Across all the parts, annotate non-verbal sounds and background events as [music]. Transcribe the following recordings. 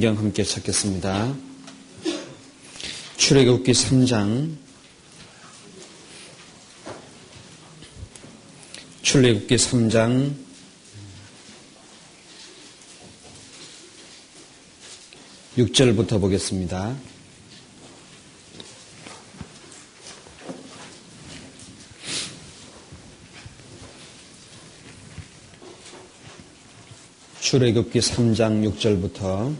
성경 함께 찾겠습니다. 출애굽기 3장 출애굽기 3장 6절부터 보겠습니다. 출애굽기 3장 6절부터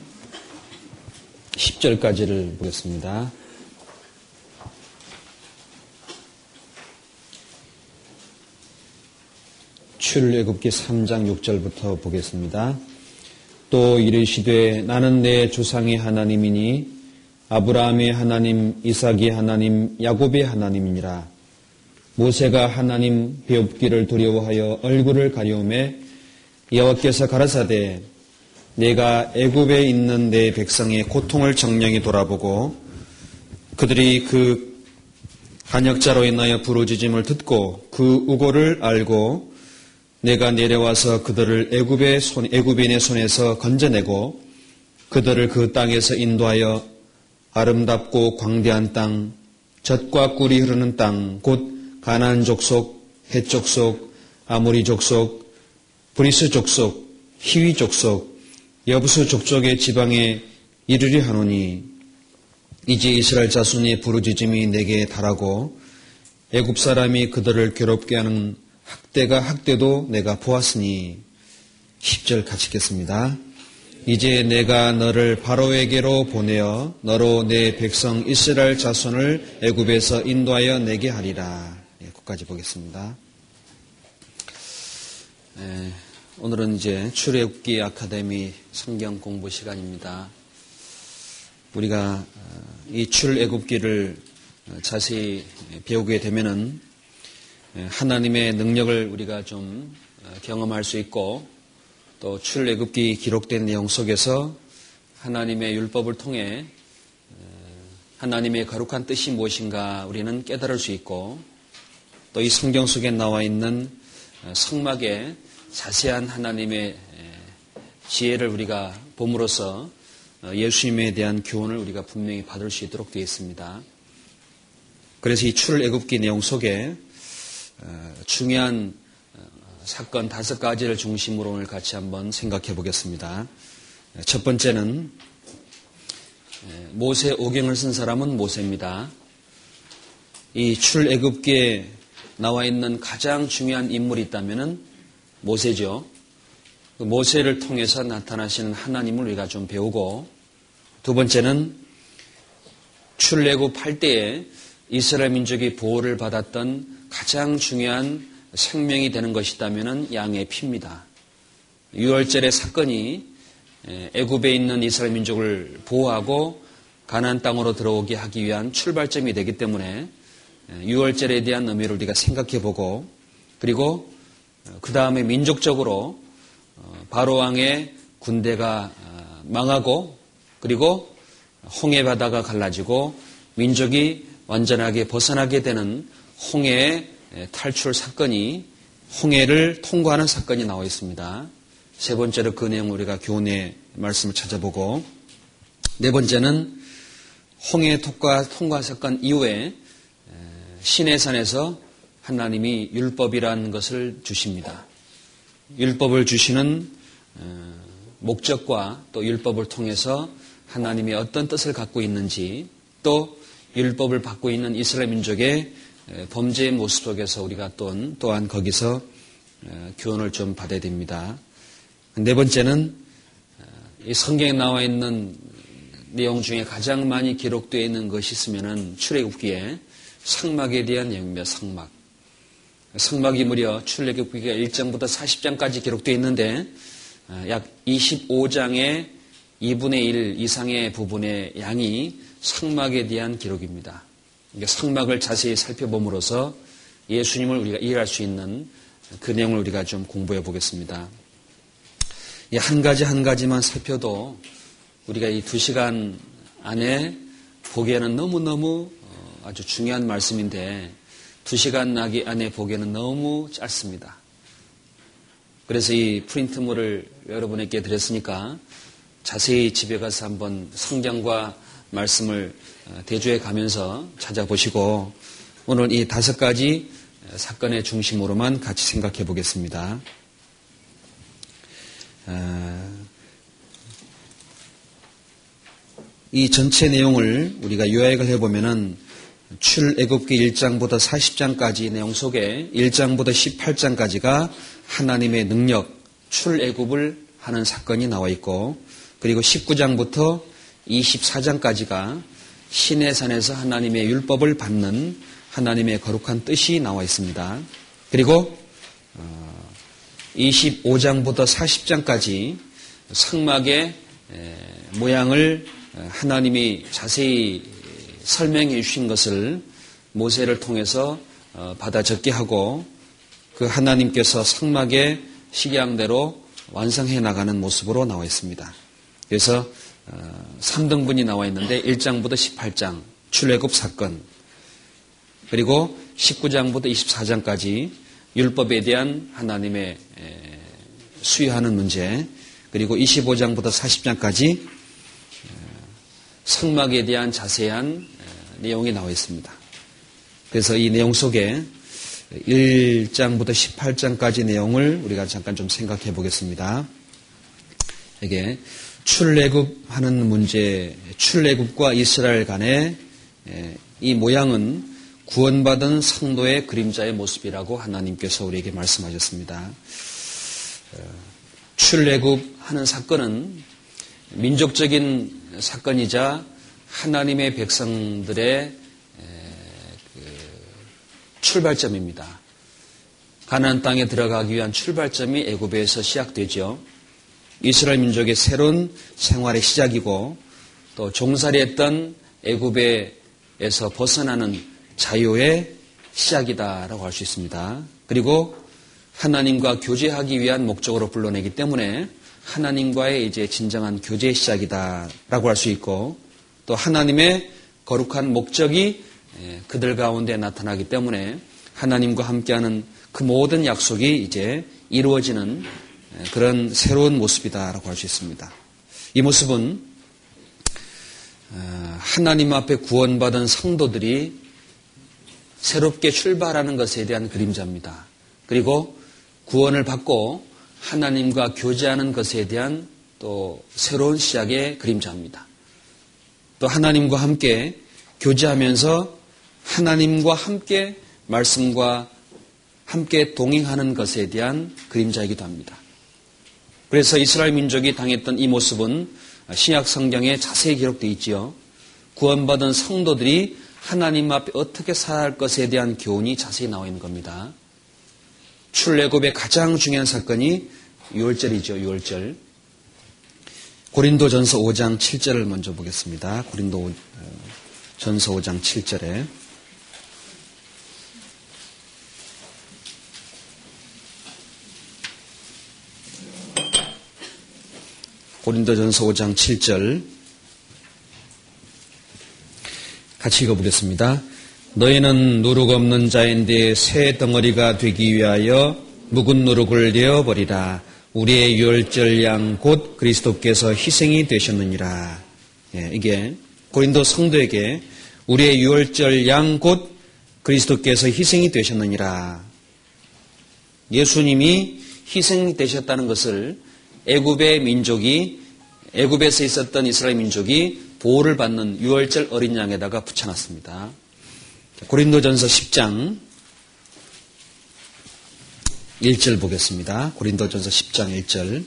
10절까지를 보겠습니다. 출애굽기 3장 6절부터 보겠습니다. 또 이르시되 나는 내 조상의 하나님이니 아브라함의 하나님, 이삭의 하나님, 야곱의 하나님이니라. 모세가 하나님 배웁기를 두려워하여 얼굴을 가려움에 여호와께서 가라사대 내가 애굽에 있는 내 백성의 고통을 정령히 돌아보고 그들이 그 간역자로 인하여 부르짖음을 듣고 그 우고를 알고 내가 내려와서 그들을 애굽의 손 애굽인의 손에서 건져내고 그들을 그 땅에서 인도하여 아름답고 광대한 땅 젖과 꿀이 흐르는 땅 곧 가나안 족속 헷 족속 아모리 족속 브리스 족속 히위 족속 여부스 족속의 지방에 이르려 하노니 이제 이스라엘 자손의 부르짖음이 내게 달하고 애굽 사람이 그들을 괴롭게 하는 학대가 학대도 내가 보았으니 10절 같이 읽겠습니다. 이제 내가 너를 바로에게로 보내어 너로 내 백성 이스라엘 자손을 애굽에서 인도하여 내게 하리라. 네, 끝까지 보겠습니다. 네, 오늘은 이제 출애굽기 아카데미 성경 공부 시간입니다. 우리가 어, 이 출애굽기를 어, 자세히 배우게 되면은 예, 하나님의 능력을 우리가 좀 어, 경험할 수 있고 또 출애굽기 기록된 내용 속에서 하나님의 율법을 통해 하나님의 거룩한 뜻이 무엇인가 우리는 깨달을 수 있고 또 이 성경 속에 나와 있는 성막의 자세한 하나님의 지혜를 우리가 봄으로써 어, 예수님에 대한 교훈을 우리가 분명히 받을 수 있도록 되어 있습니다. 그래서 이 출애굽기 내용 속에 어, 중요한 어, 사건 다섯 가지를 중심으로 오늘 같이 한번 생각해 보겠습니다. 첫 번째는 모세 오경을 쓴 사람은 모세입니다. 이 출애굽기에 나와 있는 가장 중요한 인물이 있다면 모세죠. 그 모세를 통해서 나타나시는 하나님을 우리가 좀 배우고 두 번째는 출애굽할 때에 이스라엘 민족이 보호를 받았던 가장 중요한 생명이 되는 것이다면 양의 피입니다. 6월절의 사건이 애굽에 있는 이스라엘 민족을 보호하고 가나안 땅으로 들어오게 하기 위한 출발점이 되기 때문에 6월절에 대한 의미를 우리가 생각해 보고 그리고 그 다음에 민족적으로 어, 바로왕의 군대가 어, 망하고 그리고 홍해 바다가 갈라지고 민족이 완전하게 벗어나게 되는 홍해의 탈출 사건이 홍해를 통과하는 사건이 나와 있습니다. 세 번째로 그 내용 우리가 교훈의 말씀을 찾아보고 네 번째는 홍해 통과, 통과 사건 이후에 시내산에서 하나님이 율법이라는 것을 주십니다. 율법을 주시는 어, 목적과 또 율법을 통해서 하나님이 어떤 뜻을 갖고 있는지 또 율법을 받고 있는 이스라엘 민족의 범죄의 모습 속에서 우리가 또한, 또한 거기서 어, 교훈을 좀 받아야 됩니다. 네 번째는 어, 이 성경에 나와 있는 내용 중에 가장 많이 기록되어 있는 것이 있으면은 출애굽기에 상막에 대한 내용입니다. 상막. 성막이 무려 출애굽기가 1장부터 40장까지 기록되어 있는데 어, 약 25장의 2분의 1 이상의 부분의 양이 성막에 대한 기록입니다. 성막을 자세히 살펴봄으로써 예수님을 우리가 이해할 수 있는 그 내용을 우리가 좀 공부해 보겠습니다. 한 가지 한 가지만 살펴도 우리가 이 두 시간 안에 보기에는 너무너무 어, 아주 중요한 말씀인데 두 시간 나기 안에 보기에는 너무 짧습니다. 그래서 이 프린트물을 여러분에게 드렸으니까 자세히 집에 가서 한번 성경과 말씀을 어, 대조해 가면서 찾아보시고 오늘 이 다섯 가지 사건의 중심으로만 같이 생각해 보겠습니다. 아, 이 전체 내용을 우리가 요약을 해보면은 출애굽기 1장부터 40장까지 내용 속에 1장부터 18장까지가 하나님의 능력, 출애굽을 하는 사건이 나와 있고 그리고 19장부터 24장까지가 신의 산에서 하나님의 율법을 받는 하나님의 거룩한 뜻이 나와 있습니다. 그리고 25장부터 어, 40장까지 성막의 모양을 하나님이 자세히 설명해 주신 것을 모세를 통해서 어, 받아 적게 하고 그 하나님께서 성막의 식양대로 완성해 나가는 모습으로 나와 있습니다. 그래서 3등분이 어, 나와 있는데 1장부터 18장 출애굽 사건 그리고 19장부터 24장까지 율법에 대한 하나님의 수여하는 문제 그리고 25장부터 40장까지 성막에 대한 자세한 내용이 나와 있습니다. 그래서 이 내용 속에 1장부터 18장까지 내용을 우리가 잠깐 좀 생각해 보겠습니다. 이게 출애굽하는 문제, 출애굽과 이스라엘 간의 이 모양은 구원받은 성도의 그림자의 모습이라고 하나님께서 우리에게 말씀하셨습니다. 어, 출애굽하는 사건은 민족적인 사건이자 하나님의 백성들의 그 출발점입니다. 가나안 땅에 들어가기 위한 출발점이 애굽에서 시작되죠. 이스라엘 민족의 새로운 생활의 시작이고 또 종살이했던 애굽에서 벗어나는 자유의 시작이다라고 할 수 있습니다. 그리고 하나님과 교제하기 위한 목적으로 불러내기 때문에 하나님과의 이제 진정한 교제의 시작이다라고 할 수 있고 또 하나님의 거룩한 목적이 그들 가운데 나타나기 때문에 하나님과 함께하는 그 모든 약속이 이제 이루어지는 그런 새로운 모습이다라고 할 수 있습니다. 이 모습은 어, 하나님 앞에 구원받은 성도들이 새롭게 출발하는 것에 대한 그림자입니다. 그리고 구원을 받고 하나님과 교제하는 것에 대한 또 새로운 시작의 그림자입니다. 또 하나님과 함께 교제하면서 하나님과 함께 말씀과 함께 동행하는 것에 대한 그림자이기도 합니다. 그래서 이스라엘 민족이 당했던 이 모습은 신약 성경에 자세히 기록되어 있지요. 구원받은 성도들이 하나님 앞에 어떻게 살아야 할 것에 대한 교훈이 자세히 나와 있는 겁니다. 출애굽의 가장 중요한 사건이 6월절이죠. 6월절. 고린도전서 5장 7절을 먼저 보겠습니다. 고린도 어, 전서 5장 7절에 고린도전서 5장 7절 같이 읽어보겠습니다. 너희는 누룩 없는 자인데 새 덩어리가 되기 위하여 묵은 누룩을 내어버리라. 우리의 유월절 양 곧 그리스도께서 희생이 되셨느니라. 예, 이게 고린도 성도에게 우리의 유월절 양 곧 그리스도께서 희생이 되셨느니라. 예수님이 희생이 되셨다는 것을 애굽의 민족이 애굽에서 있었던 이스라엘 민족이 보호를 받는 유월절 어린 양에다가 붙여놨습니다. 고린도전서 10장 1절 보겠습니다. 고린도전서 10장 1절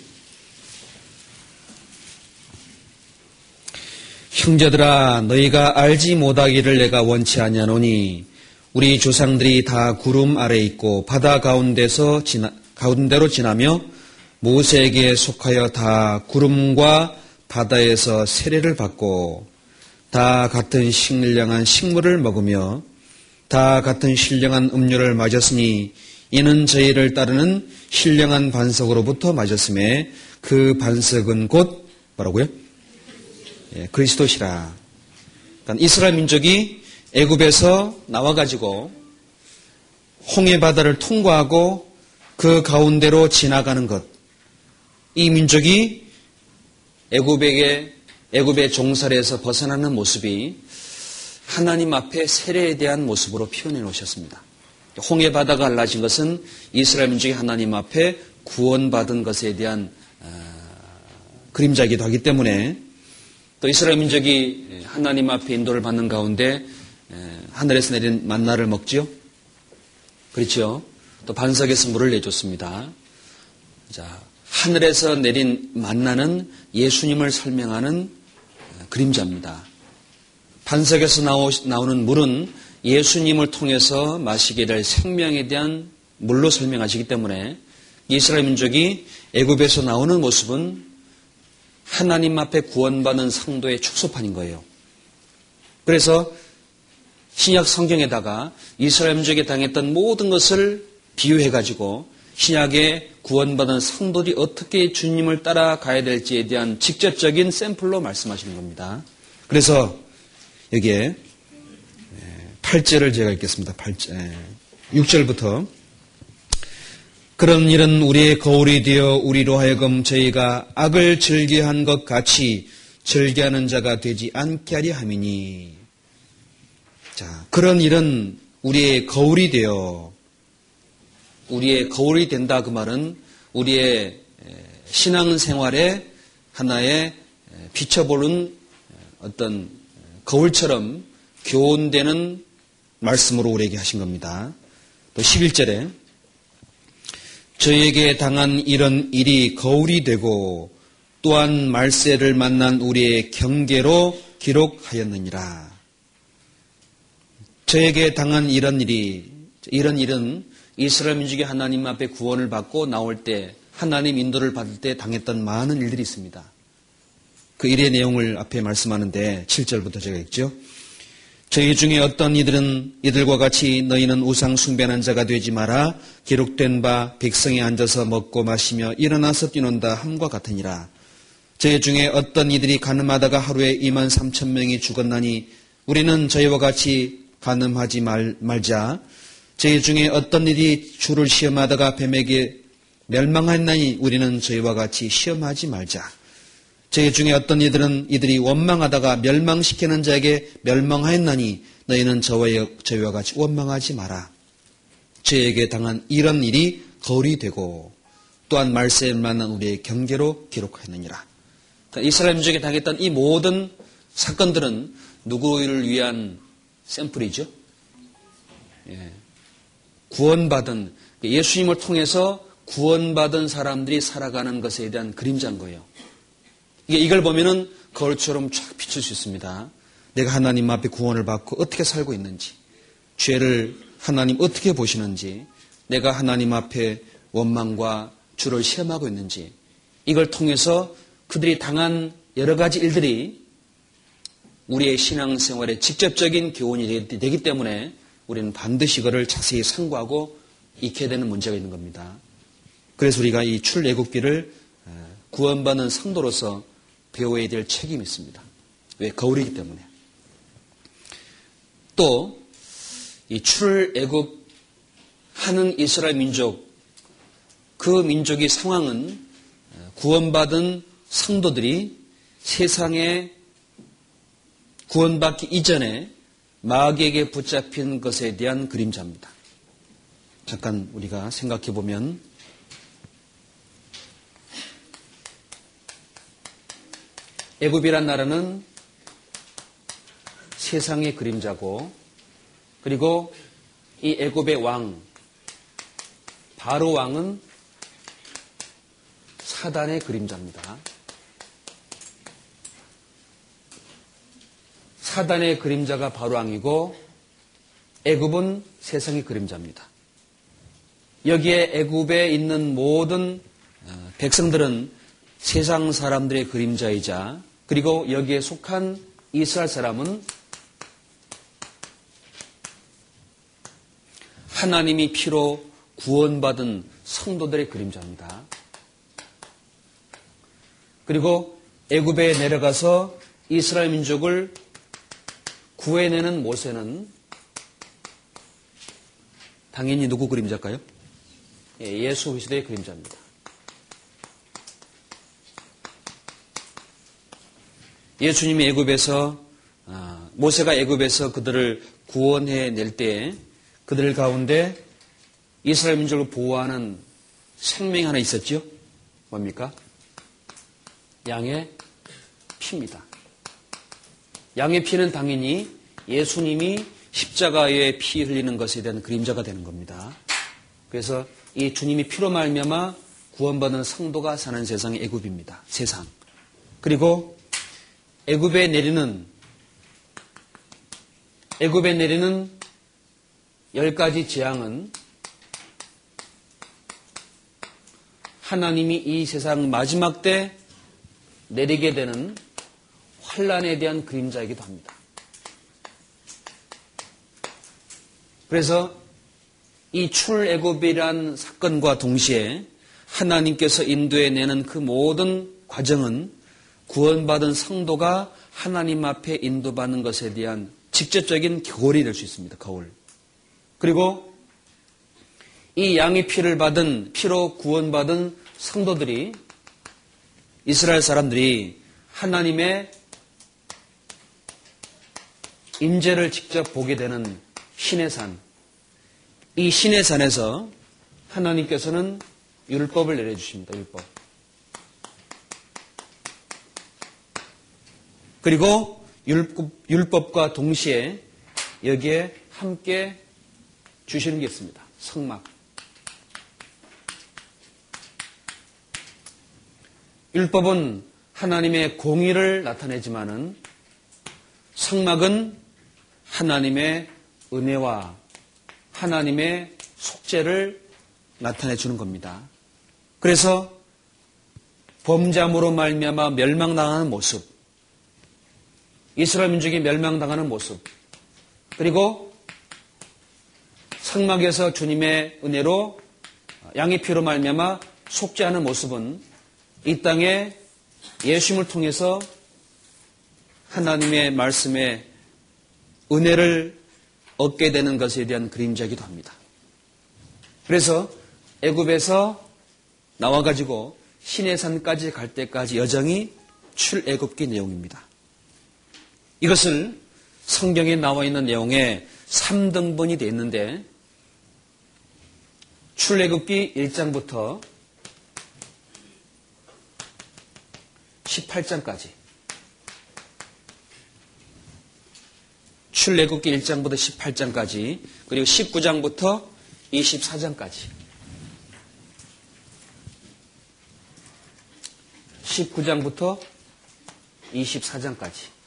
형제들아 너희가 알지 못하기를 내가 원치 아니하노니 우리 조상들이 다 구름 아래 있고 바다 가운데서 지나, 가운데로 지나며 모세에게 속하여 다 구름과 바다에서 세례를 받고 다 같은 신령한 식물을 먹으며 다 같은 신령한 음료를 마셨으니 이는 저희를 따르는 신령한 반석으로부터 마셨음에 그 반석은 곧 뭐라고요? 예, 그리스도시라. 그러니까 이스라엘 민족이 애굽에서 나와 가지고 홍해 바다를 통과하고 그 가운데로 지나가는 것. 이 민족이 애굽에게 애굽의 종살에서 벗어나는 모습이 하나님 앞에 세례에 대한 모습으로 표현해 놓으셨습니다. 홍해 바다가 갈라진 것은 이스라엘 민족이 하나님 앞에 구원받은 것에 대한 어, 그림자이기도 하기 때문에 또 이스라엘 민족이 하나님 앞에 인도를 받는 가운데 하늘에서 내린 만나를 먹지요. 그렇죠. 또 반석에서 물을 내줬습니다. 자, 하늘에서 내린 만나는 예수님을 설명하는 그림자입니다. 반석에서 나오는 물은 예수님을 통해서 마시게 될 생명에 대한 물로 설명하시기 때문에 이스라엘 민족이 애굽에서 나오는 모습은 하나님 앞에 구원받는 상도의 축소판인 거예요. 그래서 신약 성경에다가 이스라엘 민족이 당했던 모든 것을 비유해 가지고 신약의 구원받은 성도들이 어떻게 주님을 따라가야 될지에 대한 직접적인 샘플로 말씀하시는 겁니다. 그래서 여기에 8절을 제가 읽겠습니다. 8절. 6절부터 그런 일은 우리의 거울이 되어 우리로 하여금 저희가 악을 즐겨한 것 같이 즐겨하는 자가 되지 않게 하리 함이니 자 그런 일은 우리의 거울이 되어 우리의 거울이 된다 그 말은 우리의 신앙생활에 하나의 비춰보는 어떤 거울처럼 교훈되는 말씀으로 우리에게 하신 겁니다. 또 11절에 저에게 당한 이런 일이 거울이 되고 또한 말세를 만난 우리의 경계로 기록하였느니라. 저에게 당한 이런 일이 이런 일은 이스라엘 민족이 하나님 앞에 구원을 받고 나올 때 하나님 인도를 받을 때 당했던 많은 일들이 있습니다. 그 일의 내용을 앞에 말씀하는데 7절부터 제가 읽죠. 저희 중에 어떤 이들은 이들과 같이 너희는 우상 숭배하는 자가 되지 마라. 기록된 바 백성에 앉아서 먹고 마시며 일어나서 뛰논다 함과 같으니라. 저희 중에 어떤 이들이 가늠하다가 하루에 2만 3천 명이 죽었나니 우리는 저희와 같이 가늠하지 말, 말자. 저희 중에 어떤 이들이 주를 시험하다가 뱀에게 멸망하나니 우리는 저희와 같이 시험하지 말자. 저희 중에 어떤 이들은 이들이 원망하다가 멸망시키는 자에게 멸망하였나니 너희는 저와, 저희와 같이 원망하지 마라. 저에게 당한 이런 일이 거울이 되고 또한 말세에 만난 우리의 경계로 기록하였느니라. 이스라엘 민족에 당했던 이 모든 사건들은 누구를 위한 샘플이죠? 예. 구원받은 예수님을 통해서 구원받은 사람들이 살아가는 것에 대한 그림자인 거예요. 이걸 보면은 거울처럼 쫙 비출 수 있습니다. 내가 하나님 앞에 구원을 받고 어떻게 살고 있는지, 죄를 하나님 어떻게 보시는지, 내가 하나님 앞에 원망과 주를 시험하고 있는지, 이걸 통해서 그들이 당한 여러 가지 일들이 우리의 신앙생활에 직접적인 교훈이 되기 때문에 우리는 반드시 그를 자세히 상고하고 익혀야 되는 문제가 있는 겁니다. 그래서 우리가 이 출애굽기를 구원받는 성도로서 배워야 될 책임이 있습니다. 왜? 거울이기 때문에. 또, 이 출애굽 하는 이스라엘 민족, 그 민족의 상황은 구원받은 성도들이 세상에 구원받기 이전에 마귀에게 붙잡힌 것에 대한 그림자입니다. 잠깐 우리가 생각해 보면 애굽이란 나라는 세상의 그림자고 그리고 이 애굽의 왕 바로 왕은 사단의 그림자입니다. 사단의 그림자가 바로 왕이고 애굽은 세상의 그림자입니다. 여기에 애굽에 있는 모든 어, 백성들은 세상 사람들의 그림자이자 그리고 여기에 속한 이스라엘 사람은 하나님이 피로 구원받은 성도들의 그림자입니다. 그리고 애굽에 내려가서 이스라엘 민족을 구해내는 모세는 당연히 누구 그림자일까요? 예, 예수 그리스도의 그림자입니다. 예수님이 애굽에서 아, 모세가 애굽에서 그들을 구원해 낼때 그들 가운데 이스라엘 민족을 보호하는 생명이 하나 있었죠. 뭡니까? 양의 피입니다. 양의 피는 당연히 예수님이 십자가에 피 흘리는 것에 대한 그림자가 되는 겁니다. 그래서 이 주님이 피로 말미암아 구원받은 성도가 사는 세상이 애굽입니다. 세상. 그리고 애굽에 내리는 애굽에 내리는 열 가지 재앙은 하나님이 이 세상 마지막 때 내리게 되는 환란에 대한 그림자이기도 합니다. 그래서 이 출애굽이란 사건과 동시에 하나님께서 인도해 내는 그 모든 과정은 구원받은 성도가 하나님 앞에 인도받는 것에 대한 직접적인 거울이 될 수 있습니다. 거울. 그리고 이 양의 피를 받은 피로 구원받은 성도들이 이스라엘 사람들이 하나님의 임재를 직접 보게 되는 신의 산. 이 신의 산에서 하나님께서는 율법을 내려주십니다. 율법. 그리고 율법, 과 동시에 여기에 함께 주시는 게 있습니다. 성막. 율법은 하나님의 공의를 나타내지만은 성막은 하나님의 은혜와 하나님의 속죄를 나타내 주는 겁니다. 그래서 범죄함으로 말미암아 멸망당하는 모습, 이스라엘 민족이 멸망당하는 모습, 그리고 성막에서 주님의 은혜로 양의 피로 말미암아 속죄하는 모습은 이 땅에 예수님을 통해서 하나님의 말씀에 은혜를 얻게 되는 것에 대한 그림자이기도 합니다. 그래서 애굽에서 나와 가지고 신의 산까지 갈 때까지 여정이 출애굽기 내용입니다. 이것을 성경에 나와 있는 내용에 3등분이 되어 있는데 출애굽기 1장부터 18장까지. 출애굽기 1장부터 18장까지 그리고 19장부터 24장까지. 19장부터 24장까지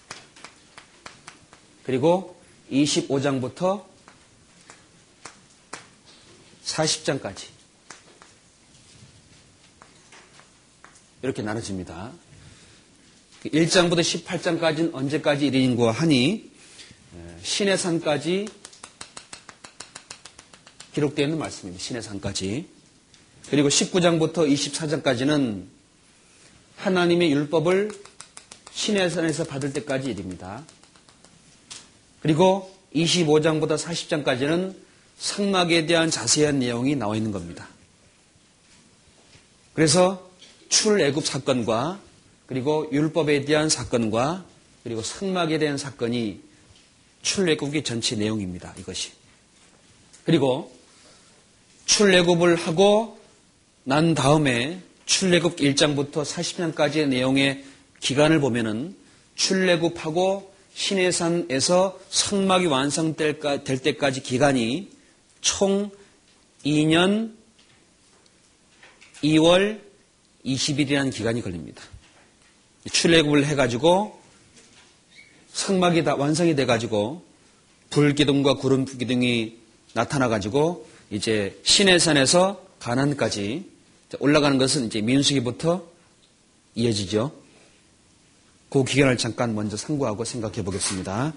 그리고 25장부터 40장까지 이렇게 나눠집니다. 1장부터 18장까지는 언제까지 일인고 하니 신의 산까지 기록되어 있는 말씀입니다. 신의 산까지. 그리고 19장부터 24장까지는 하나님의 율법을 신의 산에서 받을 때까지 일입니다. 그리고 25장부터 40장까지는 상막에 대한 자세한 내용이 나와 있는 겁니다. 그래서 출애굽 사건과 그리고 율법에 대한 사건과 그리고 성막에 대한 사건이 출애굽기 전체 내용입니다. 이것이. 그리고 출애굽을 하고 난 다음에 출애굽 1장부터 40장까지의 내용의 기간을 보면은 출애굽하고 신해산에서 성막이 완성될 때까지 기간이 총 2년 2월 20일이라는 기간이 걸립니다. 출애굽을 해가지고 성막이 다 완성이 돼가지고 불기둥과 구름 기둥이 나타나가지고 이제 시내산에서 가난까지 올라가는 것은 이제 민수기부터 이어지죠. 그 기간을 잠깐 먼저 상고하고 생각해 보겠습니다.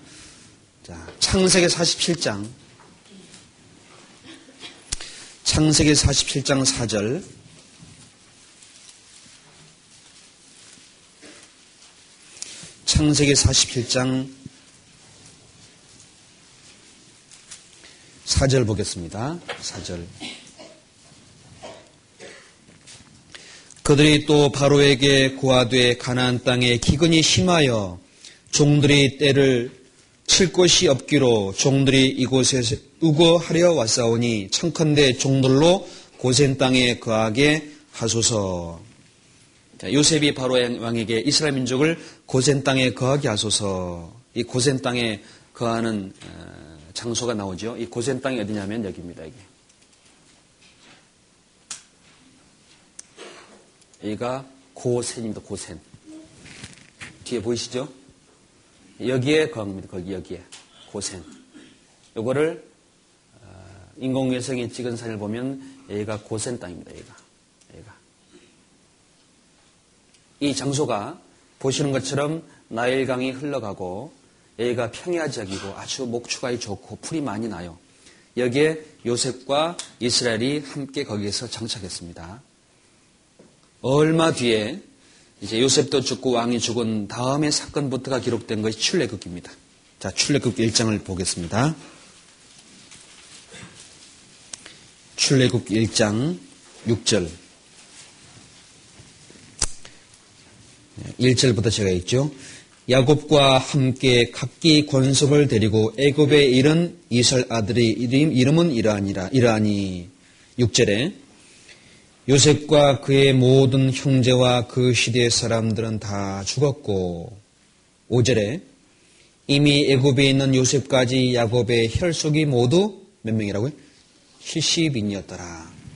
자, 창세기 47장. 창세기 47장 4절. 창세기 47장 4절 보겠습니다. 4절. 그들이 또 바로에게 고아돼 가나안 땅에 기근이 심하여 종들이 때를 칠 곳이 없기로 종들이 이곳에 우거하려 왔사오니 청컨대 종들로 고센 땅에 거하게 하소서. 자, 요셉이 바로 왕에게 이스라엘 민족을 고센 땅에 거하게 하소서. 이 고센 땅에 거하는 어, 장소가 나오죠. 이 고센 땅이 어디냐면 여기입니다. 여기. 여기가 고센입니다. 고센. 뒤에 보이시죠? 여기에 거합니다. 거기 여기에 고센. 요거를 어, 인공위성이 찍은 사진을 보면 여기가 고센 땅입니다. 여기가. 여기가. 이 장소가 보시는 것처럼 나일강이 흘러가고 여기가 평야 지역이고 아주 목축이 좋고 풀이 많이 나요. 여기에 요셉과 이스라엘이 함께 거기에서 정착했습니다. 얼마 뒤에 이제 요셉도 죽고 왕이 죽은 다음에 사건부터가 기록된 것이 출애굽기입니다. 자, 출애굽기 1장을 보겠습니다. 출애굽기 1장 6절 1절부터 제가 읽죠. 야곱과 함께 각기 권속을 데리고 애굽에 이른 이설 아들의 이름, 이름은 이러하니라 이러하니 6절에 요셉과 그의 모든 형제와 그 시대의 사람들은 다 죽었고 5절에 이미 애굽에 있는 요셉까지 야곱의 혈속이 모두 몇 명이라고요? 70인이었더라.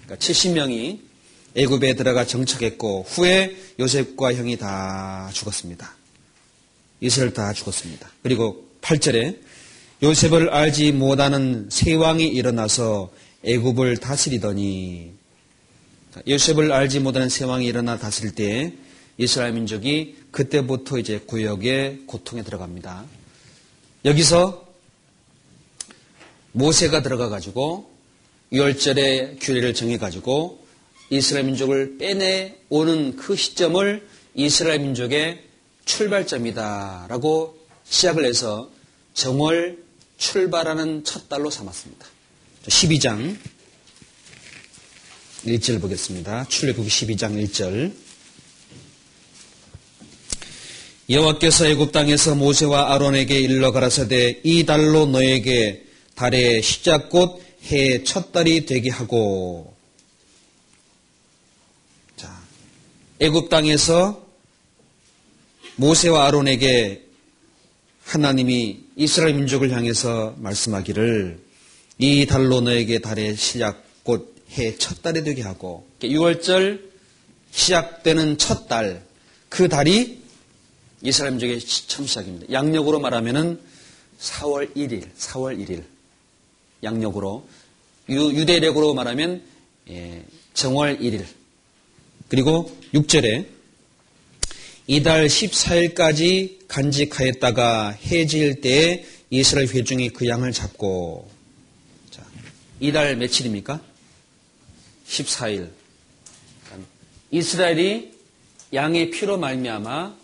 그러니까 70명이 애굽에 들어가 정착했고 후에 요셉과 형이 다 죽었습니다. 이스라엘 다 죽었습니다. 그리고 8절에 요셉을 알지 못하는 세 왕이 일어나서 애굽을 다스리더니 요셉을 알지 못하는 세 왕이 일어나 다스릴 때 이스라엘 민족이 그때부터 이제 구역의 고통에 들어갑니다. 여기서 모세가 들어가 가지고 유월절의 규례를 정해 가지고 이스라엘 민족을 빼내 오는 그 시점을 이스라엘 민족의 출발점이다라고 시작을 해서 정월 출발하는 첫 달로 삼았습니다. 12장 1절 보겠습니다. 출애굽기 12장 1절. 여호와께서 애굽 땅에서 모세와 아론에게 일러 가라사대 이 달로 너에게 달의 시작 곧 해의 첫 달이 되게 하고 자 애굽 땅에서 모세와 아론에게 하나님이 이스라엘 민족을 향해서 말씀하기를 이 달로 너에게 달의 시작 곧 해 첫 달이 되게 하고 6월절 시작되는 첫 달, 그 달이 이스라엘 민족의 처음 시작입니다. 양력으로 말하면은 4월 1일, 4월 1일. 양력으로. 유, 대력으로 말하면 예, 정월 1일. 그리고 6절에 이달 14일까지 간직하였다가 해질 때에 이스라엘 회중이 그 양을 잡고 자, 이달 며칠입니까? 14일 이스라엘이 양의 피로 말미암아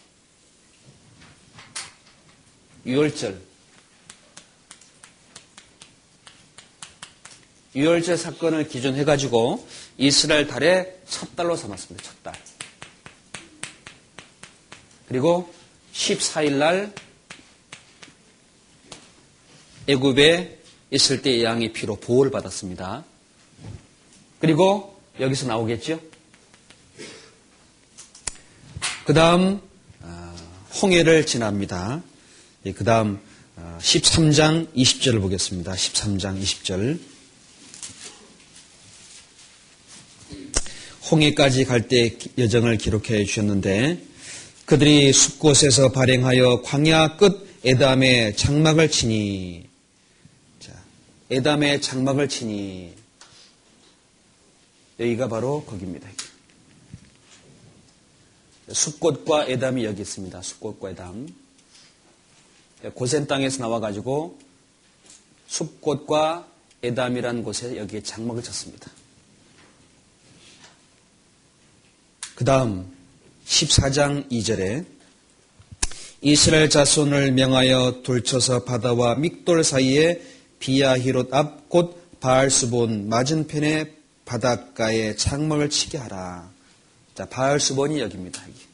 유월절 유월절 사건을 기준해 가지고 이스라엘 달의 첫 달로 삼았습니다. 첫 달. 그리고 14일 날 애굽에 있을 때 양의 피로 보호를 받았습니다. 그리고 여기서 나오겠죠? 그 다음 아, 홍해를 지납니다. 예, 그 다음 13장 아, 20절을 보겠습니다. 13장 20절 홍해까지 갈 때 여정을 기록해 주셨는데 그들이 숲곳에서 발행하여 광야 끝 에담의 장막을 치니 자, 에담의 장막을 치니 여기가 바로 거기입니다. 숲꽃과 에담이 여기 있습니다. 숲꽃과 에담. 고센 땅에서 나와가지고 숲꽃과 에담이라는 곳에 여기에 장막을 쳤습니다. 그 다음 14장 2절에 이스라엘 자손을 명하여 돌쳐서 바다와 믹돌 사이에 비야히롯 앞 곧 바알수본 맞은편에 바닷가에 창막을 치게 하라. 자, 바알수본이 여기입니다. 여기.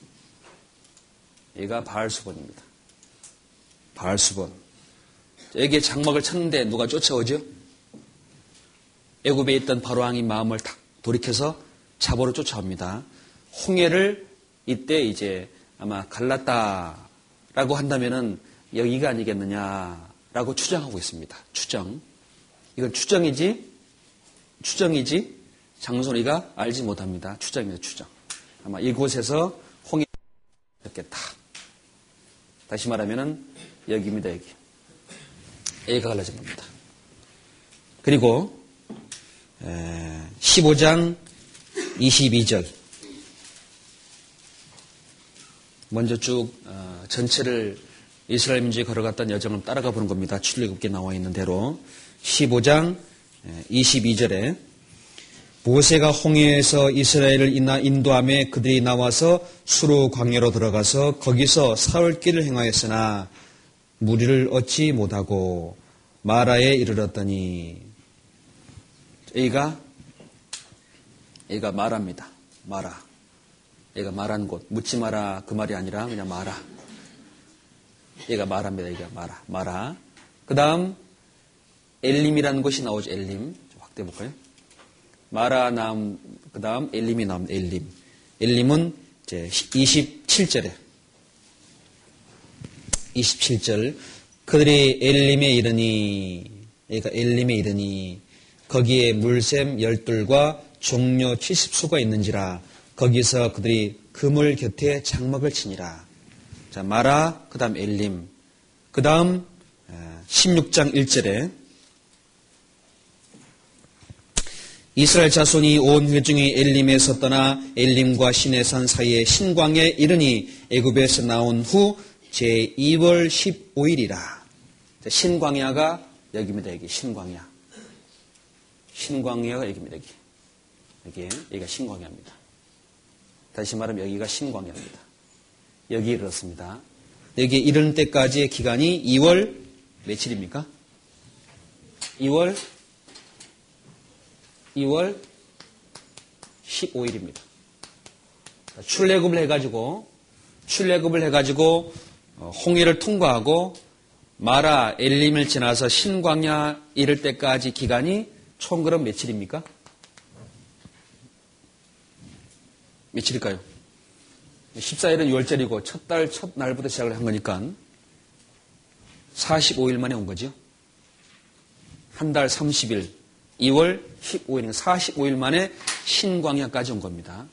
얘가 바알수본입니다. 바알수본. 여기에 장막을 쳤는데 누가 쫓아오죠? 애굽에 있던 바로왕이 마음을 탁 돌이켜서 자보로 쫓아옵니다. 홍해를 이때 이제 아마 갈랐다라고 한다면은 여기가 아니겠느냐라고 추정하고 있습니다. 추정. 이건 추정이지, 추정이지, 장소리가 알지 못합니다. 추정입니다, 추정. 아마 이곳에서 홍해 였겠다. 다시 말하면은 여기입니다, 여기. A가 갈라진 겁니다. 그리고 15장 22절. 먼저 쭉 어, 전체를 이스라엘 민족이 걸어갔던 여정을 따라가 보는 겁니다. 출애굽기에 나와 있는 대로 15장 22절에 모세가 홍해에서 이스라엘을 인도함에 그들이 나와서 수로 광야로 들어가서 거기서 사흘 길을 행하였으나 무리를 얻지 못하고 마라에 이르렀더니 A가 A가 말합니다. 마라. 얘가 말한 곳 묻지 마라 그 말이 아니라 그냥 마라. 얘가 말합니다. 얘가 마라. 마라. 그 다음 엘림이라는 곳이 나오죠. 엘림. 확대해 볼까요? 마라 나음 그 다음 엘림이 나옵니다. 엘림. 엘림은 이제 27절에 27절 그들이 엘림에 이르니 그러니까 엘림에 이르니 거기에 물샘 열둘과 종료 70수가 있는지라 거기서 그들이 그물 곁에 장막을 치니라. 자, 마라, 그 다음 엘림. 그 다음 16장 1절에 이스라엘 자손이 온 회중이 엘림에서 떠나 엘림과 시내산 사이에 신광에 이르니 애굽에서 나온 후 제2월 15일이라. 신광야가 여기입니다. 여기 신광야. 신광야가 여기입니다. 여기. 여기 여기가 신광야입니다. 다시 말하면 여기가 신광야입니다. 여기 이르렀습니다. 여기 이르는 때까지의 기간이 2월 며칠입니까? 2월 2월 15일입니다. 출애굽을 해가지고 출애굽을 해가지고 어, 홍해를 통과하고 마라 엘림을 지나서 신광야 이를 때까지 기간이 총 그럼 며칠입니까? 며칠일까요? 14일은 6월절이고 첫 달, 첫 날부터 시작을 한 거니까 45일 만에 온 거죠. 한 달 30일, 2월 15일, 45일 만에 신광야까지 온 겁니다.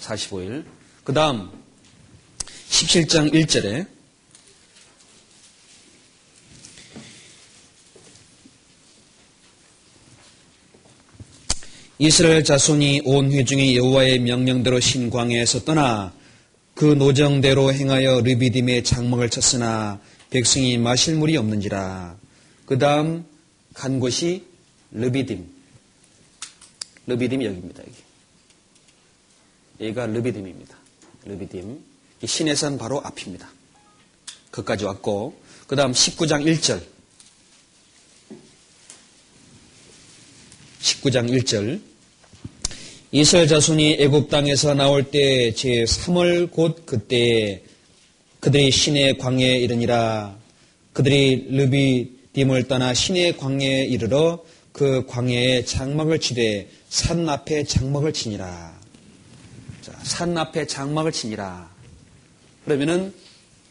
45일. 그 다음 17장 1절에 이스라엘 자손이 온 회중이 여호와의 명령대로 신광야에서 떠나 그 노정대로 행하여 르비딤의 장막을 쳤으나 백성이 마실 물이 없는지라. 그 다음 간 곳이 르비딤. 르비딤이 여기입니다. 여기. 여기가 르비딤입니다. 르비딤. 신해산 바로 앞입니다. 거기까지 왔고 그 다음 19장 1절 19장 1절 이스라엘 자손이 애굽 땅에서 나올 때 제 3월 곧 그때 그들이 신의 광야에 이르니라 그들이 르비딤을 떠나 신의 광야에 이르러 그 광야에 장막을 치되 산 앞에 장막을 치니라. 자, 산 앞에 장막을 치니라. 그러면은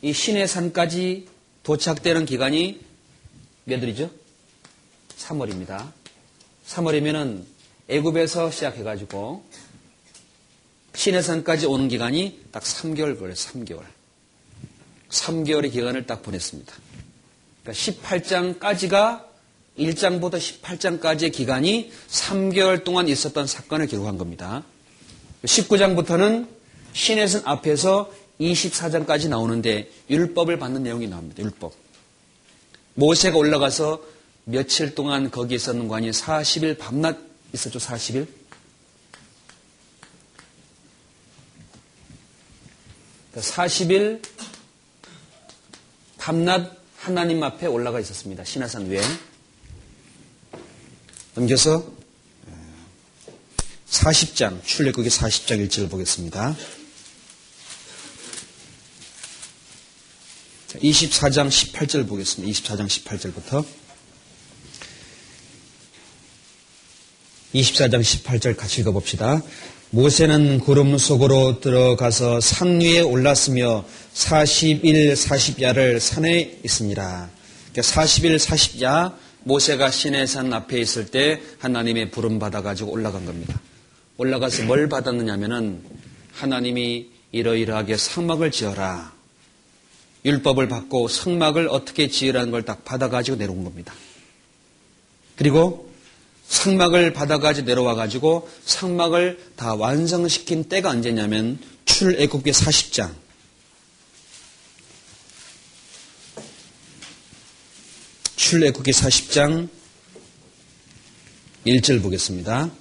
이 신의 산까지 도착되는 기간이 몇 월이죠? 3월입니다. 3월이면은 애굽에서 시작해가지고 시내산까지 오는 기간이 딱 3개월 걸려요. 3개월. 3개월의 기간을 딱 보냈습니다. 그러니까 18장까지가 1장부터 18장까지의 기간이 3개월 동안 있었던 사건을 기록한 겁니다. 19장부터는 시내산 앞에서 24장까지 나오는데 율법을 받는 내용이 나옵니다. 율법. 모세가 올라가서 며칠 동안 거기 있었는 거 아니 40일 밤낮 있었죠, 40일? 그러니까 40일 밤낮 하나님 앞에 올라가 있었습니다. 신화산 외에. 넘겨서 40장, 출애굽기 40장 1절을 보겠습니다. 24장 18절 보겠습니다. 24장 18절부터. 24장 18절 같이 읽어봅시다. 모세는 구름 속으로 들어가서 산 위에 올랐으며 40일 40야를 산에 있습니다. 40일 40야 모세가 시내산 앞에 있을 때 하나님의 부름 받아가지고 올라간 겁니다. 올라가서 뭘 받았느냐면은 하나님이 이러이러하게 성막을 지어라. 율법을 받고 성막을 어떻게 지으라는 걸 딱 받아가지고 내려온 겁니다. 그리고 상막을 받아가지고 내려와가지고 상막을 다 완성시킨 때가 언제냐면 출애굽기 40장. 출애굽기 40장 1절 보겠습니다.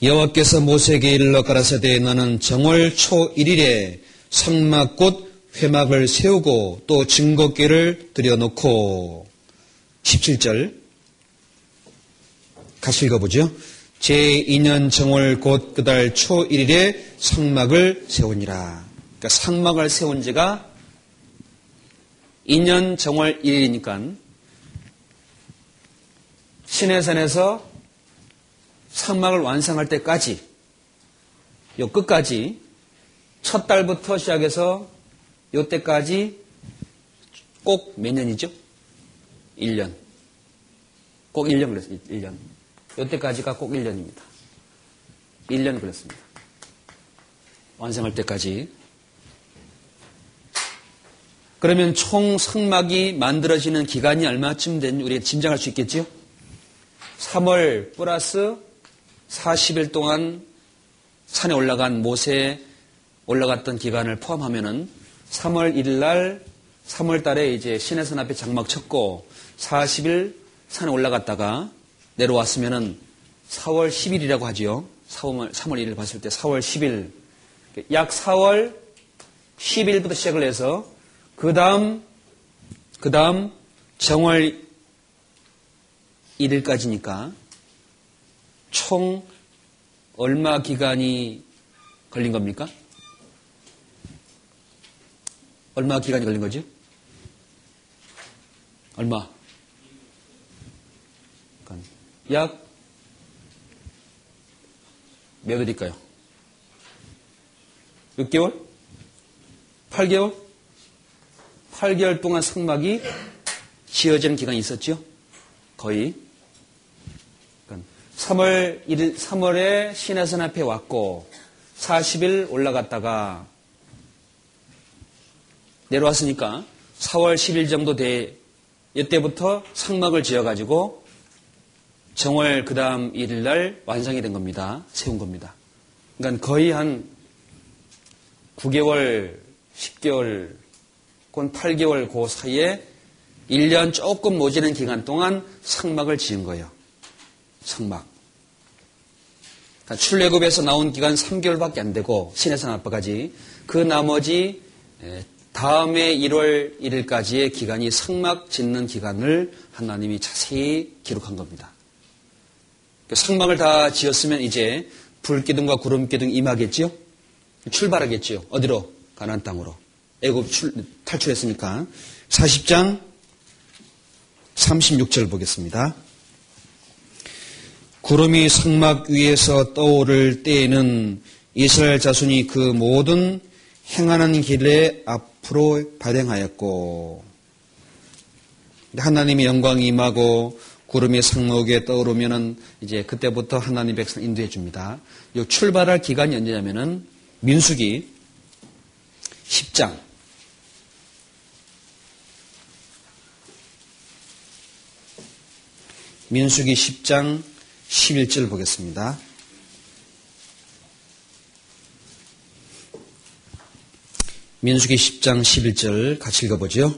여호와께서 모세에게 일러 가라사대 너는 정월 초 1일에 성막 곧 회막을 세우고 또 증거궤를 들여놓고 17절 같이 읽어보죠. 제2년 정월 곧 그달 초 1일에 성막을 세우니라. 그러니까 성막을 세운 지가 2년 정월 1일이니까 신해산에서 성막을 완성할 때까지 요 끝까지 첫 달부터 시작해서 요 때까지 꼭 몇 년이죠? 1년. 꼭 1년 그랬어요. 1년. 요 때까지가 꼭 1년입니다. 1년 그랬습니다. 완성할 때까지. 그러면 총 성막이 만들어지는 기간이 얼마쯤 된 우리가 짐작할 수 있겠지요? 3월 플러스 40일 동안 산에 올라간 모세 올라갔던 기간을 포함하면은 3월 1일 날 3월 달에 이제 신해산 앞에 장막 쳤고 40일 산에 올라갔다가 내려왔으면은 4월 10일이라고 하지요. 3월, 3월 1일 봤을 때 4월 10일. 약 4월 10일부터 시작을 해서 그 다음, 그 다음 정월 1일까지니까 총 얼마 기간이 걸린 겁니까? 얼마 기간이 걸린 거죠? 얼마? 약 몇 월일까요? 6개월? 8개월? 8개월 동안 성막이 지어지는 기간이 있었죠? 거의. 3월 1일, 3월에 신하선 앞에 왔고, 40일 올라갔다가, 내려왔으니까, 4월 10일 정도 돼, 이때부터 성막을 지어가지고, 정월 그 다음 1일 날 완성이 된 겁니다. 세운 겁니다. 그러니까 거의 한 9개월, 10개월, 혹은 8개월 그 사이에 1년 조금 모자는 기간 동안 성막을 지은 거예요. 성막. 그러니까 출애굽에서 나온 기간 3개월밖에 안 되고 신해산 앞까지 그 나머지 다음에 1월 1일까지의 기간이 성막 짓는 기간을 하나님이 자세히 기록한 겁니다. 성막을 다 지었으면 이제 불기둥과 구름기둥 임하겠지요? 출발하겠지요. 어디로? 가나안 땅으로. 애굽 탈출했으니까. 40장 36절 보겠습니다. 구름이 성막 위에서 떠오를 때에는 이스라엘 자손이 그 모든 행하는 길에 앞으로 발행하였고 하나님의 영광이 임하고 구름이 상록에 떠오르면은 이제 그때부터 하나님 백성 인도해 줍니다. 요 출발할 기간이 언제냐면은 민수기 10장 민수기 10장 11절 보겠습니다. 민수기 10장 11절 같이 읽어보죠.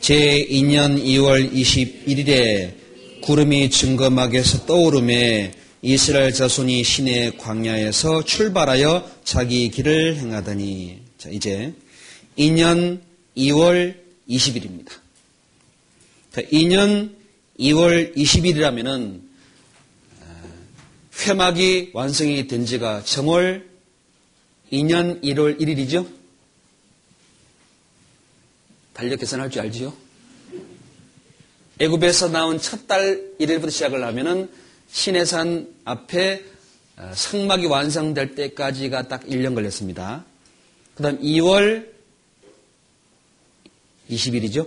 제2년 2월 21일에 구름이 증거막에서 떠오름에 이스라엘 자손이 신의 광야에서 출발하여 자기 길을 행하더니 자 이제 2년 2월 20일입니다. 자, 2년 2월 20일이라면은 회막이 완성이 된 지가 정월 2년 1월 1일이죠. 달력 계산할 줄 알지요? 애굽에서 나온 첫 달 1일부터 시작을 하면은 신해산 앞에 어, 성막이 완성될 때까지가 딱 1년 걸렸습니다. 그 다음 2월 20일이죠?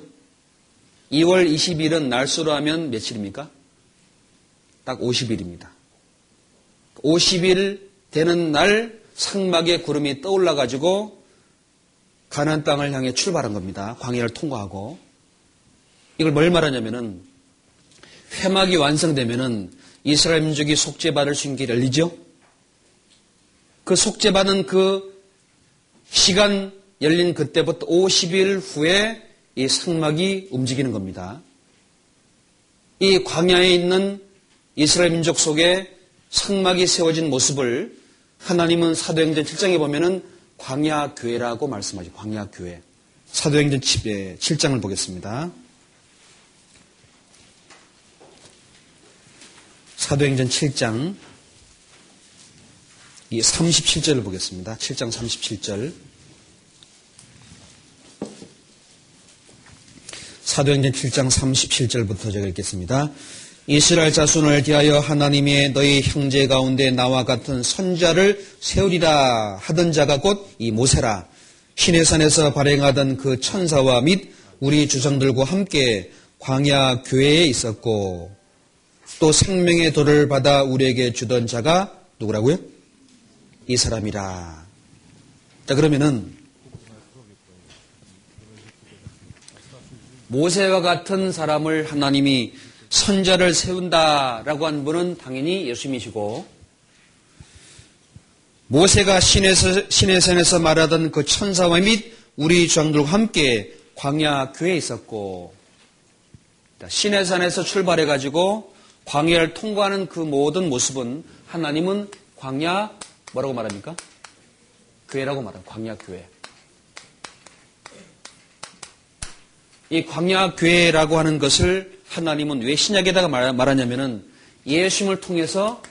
2월 20일은 날수로 하면 며칠입니까? 딱 50일입니다. 50일 되는 날 상막에 구름이 떠올라 가지고 가나안 땅을 향해 출발한 겁니다. 광야를 통과하고 이걸 뭘 말하냐면은 회막이 완성되면은 이스라엘 민족이 속죄받을 수 있는 게 열리죠. 그 속죄받은 그 시간 열린 그때부터 50일 후에 이 상막이 움직이는 겁니다. 이 광야에 있는 이스라엘 민족 속에 상막이 세워진 모습을 하나님은 사도행전 7장에 보면은 광야 교회라고 말씀하죠. 광야 교회. 사도행전 7장을 보겠습니다. 사도행전 7장 이 37절을 보겠습니다. 7장 37절. 사도행전 7장 37절부터 제가 읽겠습니다. 이스라엘 자손을 대하여 하나님의 너희 형제 가운데 나와 같은 선자를 세우리라 하던 자가 곧 이 모세라 신의 산에서 발행하던 그 천사와 및 우리 주성들과 함께 광야 교회에 있었고 또 생명의 도를 받아 우리에게 주던 자가 누구라고요? 이 사람이라. 자 그러면은 모세와 같은 사람을 하나님이 선자를 세운다라고 한 분은 당연히 예수님이시고 모세가 신의, 신의 산에서 말하던 그 천사와 및 우리 주장들과 함께 광야 교회에 있었고 신의 산에서 출발해 가지고 광야를 통과하는 그 모든 모습은 하나님은 광야 뭐라고 말합니까? 교회라고 말합니다. 광야 교회. 이 광야 교회라고 하는 것을 하나님은 왜 신약에다가 말하냐면은 예수님을 통해서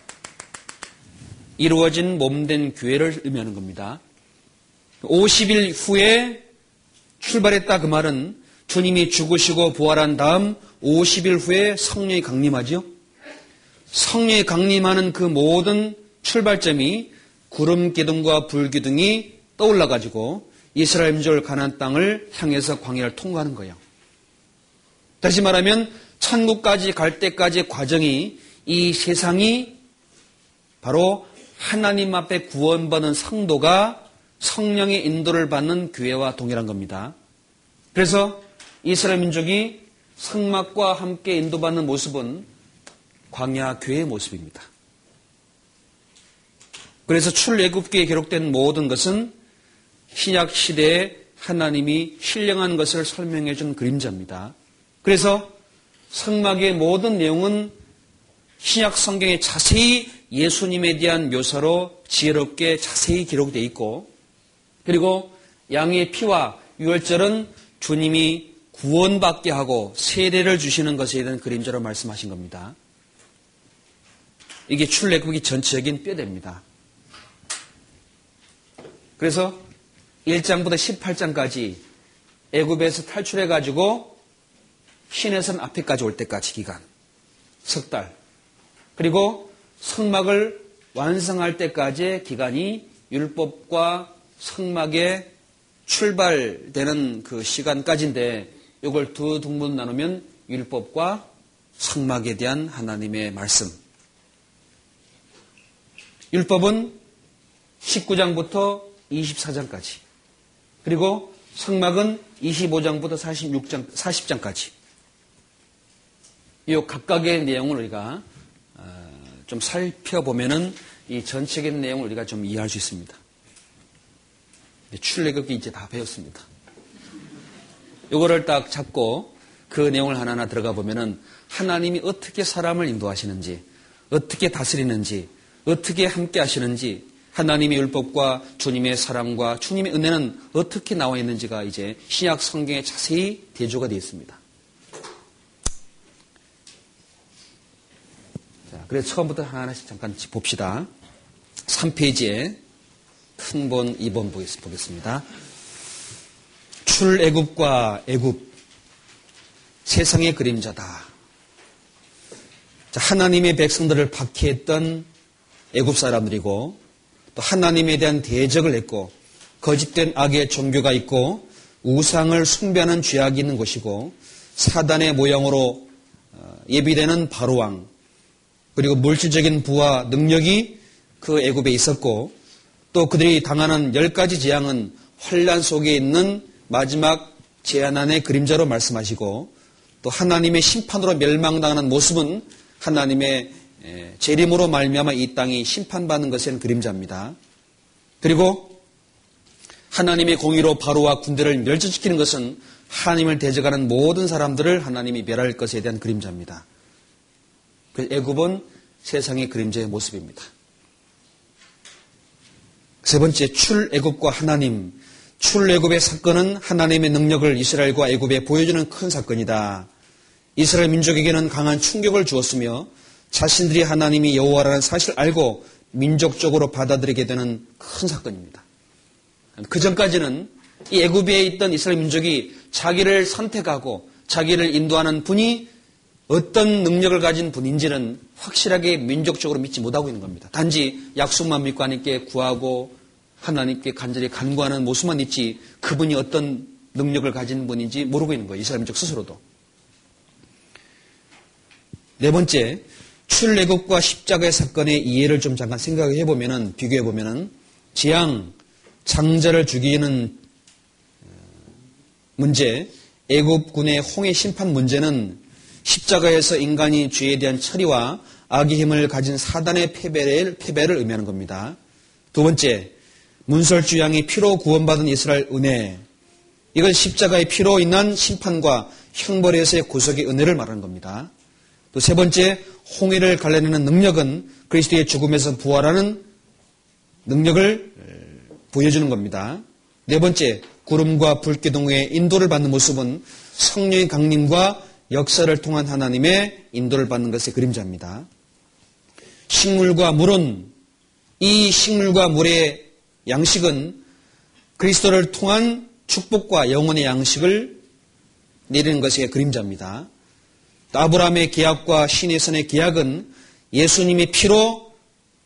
이루어진 몸된 교회를 의미하는 겁니다. 50일 후에 출발했다 그 말은 주님이 죽으시고 부활한 다음 50일 후에 성령이 강림하죠. 성령이 강림하는 그 모든 출발점이 구름 기둥과 불 기둥이 떠올라 가지고 이스라엘 민족을 가난 땅을 향해서 광야를 통과하는 거예요. 다시 말하면 천국까지 갈 때까지 과정이 이 세상이 바로 하나님 앞에 구원받는 성도가 성령의 인도를 받는 교회와 동일한 겁니다. 그래서 이스라엘 민족이 성막과 함께 인도받는 모습은 광야 교회의 모습입니다. 그래서 출애굽기에 기록된 모든 것은 신약 시대에 하나님이 신령한 것을 설명해 준 그림자입니다. 그래서 성막의 모든 내용은 신약 성경에 자세히 예수님에 대한 묘사로 지혜롭게 자세히 기록되어 있고 그리고 양의 피와 유월절은 주님이 구원받게 하고 세례를 주시는 것에 대한 그림자로 말씀하신 겁니다. 이게 출애굽기 전체적인 뼈대입니다. 그래서 1장부터 18장까지 애굽에서 탈출해 가지고 신해선 앞에까지 올 때까지 기간 석 달. 그리고 성막을 완성할 때까지의 기간이 율법과 성막에 출발되는 그 시간까지인데 이걸 두 등분 나누면 율법과 성막에 대한 하나님의 말씀. 율법은 19장부터 24장까지. 그리고 성막은 25장부터 46장, 40장까지. 이 각각의 내용을 우리가 어, 좀 살펴보면은 이 전체적인 내용을 우리가 좀 이해할 수 있습니다. 출애굽기 이제 다 배웠습니다. 이거를 딱 잡고 그 내용을 하나하나 들어가 보면은 하나님이 어떻게 사람을 인도하시는지, 어떻게 다스리는지, 어떻게 함께 하시는지, 하나님의 율법과 주님의 사랑과 주님의 은혜는 어떻게 나와 있는지가 이제 신약 성경에 자세히 대조가 되어 있습니다. 그래서 처음부터 하나씩 잠깐 봅시다. 3페이지에 큰 본 2번 보겠습니다. 출애굽과 애굽 세상의 그림자다. 하나님의 백성들을 박해했던 애굽 사람들이고 또 하나님에 대한 대적을 했고 거짓된 악의 종교가 있고 우상을 숭배하는 죄악이 있는 곳이고 사단의 모형으로 어, 예비되는 바로왕 그리고 물질적인 부와 능력이 그 애굽에 있었고 또 그들이 당하는 열 가지 재앙은 환란 속에 있는 마지막 재난의 그림자로 말씀하시고 또 하나님의 심판으로 멸망당하는 모습은 하나님의 재림으로 말미암아 이 땅이 심판받는 것엔 그림자입니다. 그리고 하나님의 공의로 바로와 군대를 멸절시키는 것은 하나님을 대적하는 모든 사람들을 하나님이 멸할 것에 대한 그림자입니다. 그 애굽은 세상의 그림자의 모습입니다. 세 번째 출애굽과 하나님 출애굽의 사건은 하나님의 능력을 이스라엘과 애굽에 보여주는 큰 사건이다. 이스라엘 민족에게는 강한 충격을 주었으며 자신들이 하나님이 여호와라는 사실을 알고 민족적으로 받아들이게 되는 큰 사건입니다. 그 전까지는 이 애굽에 있던 이스라엘 민족이 자기를 선택하고 자기를 인도하는 분이 어떤 능력을 가진 분인지는 확실하게 민족적으로 믿지 못하고 있는 겁니다. 단지 약속만 믿고 하나님께 구하고 하나님께 간절히 간구하는 모습만 있지 그분이 어떤 능력을 가진 분인지 모르고 있는 거예요. 이스라엘 민족 스스로도. 네 번째, 출애굽과 십자가의 사건의 이해를 좀 잠깐 생각해 보면은 비교해 보면은 지향 장자를 죽이는 어, 문제, 애굽군의 홍해 심판 문제는 십자가에서 인간이 죄에 대한 처리와 악의 힘을 가진 사단의 패배를, 패배를 의미하는 겁니다. 두 번째, 문설주 양이 피로 구원받은 이스라엘 은혜. 이건 십자가의 피로 인한 심판과 형벌에서의 구속의 은혜를 말하는 겁니다. 또 세 번째, 홍해를 갈라내는 능력은 그리스도의 죽음에서 부활하는 능력을 보여주는 겁니다. 네 번째, 구름과 불기둥의 인도를 받는 모습은 성령의 강림과 역사를 통한 하나님의 인도를 받는 것의 그림자입니다. 식물과 물은 이 식물과 물의 양식은 그리스도를 통한 축복과 영혼의 양식을 내리는 것의 그림자입니다. 아브라함의 계약과 신의 선의 계약은 예수님의 피로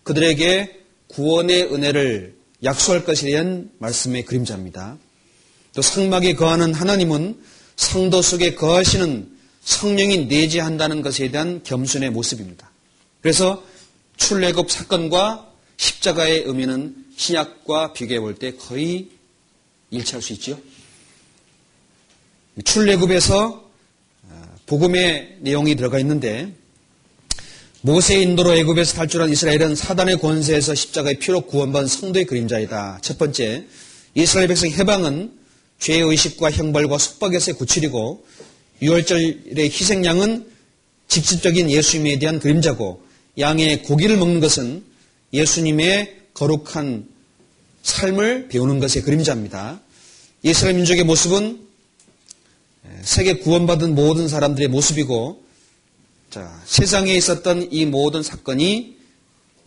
그들에게 구원의 은혜를 약속할 것에 대한 말씀의 그림자입니다. 또 성막에 거하는 하나님은 성도 속에 거하시는 성령이 내재한다는 것에 대한 겸손의 모습입니다. 그래서 출애굽 사건과 십자가의 의미는 신약과 비교해 볼 때 거의 일치할 수 있죠. 출애굽에서 복음의 내용이 들어가 있는데 모세 인도로 애굽에서 탈출한 이스라엘은 사단의 권세에서 십자가의 피로 구원받은 성도의 그림자이다. 첫 번째, 이스라엘 백성 해방은 죄의식과 형벌과 속박에서의 구출이고 유월절의 희생양은 직접적인 예수님에 대한 그림자고 양의 고기를 먹는 것은 예수님의 거룩한 삶을 배우는 것의 그림자입니다. 이스라엘 민족의 모습은 세계 구원받은 모든 사람들의 모습이고 자, 세상에 있었던 이 모든 사건이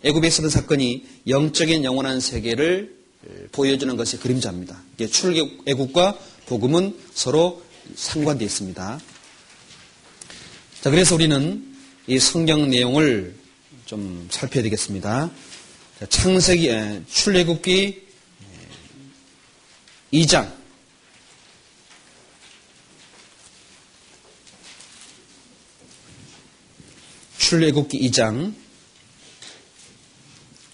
애굽에 있었던 사건이 영적인 영원한 세계를 보여주는 것이 그림자입니다. 출애굽과 복음은 서로 상관되어 있습니다. 자, 그래서 우리는 이 성경 내용을 좀 살펴야 되겠습니다. 창세기 출애굽기 2장 출애굽기 2장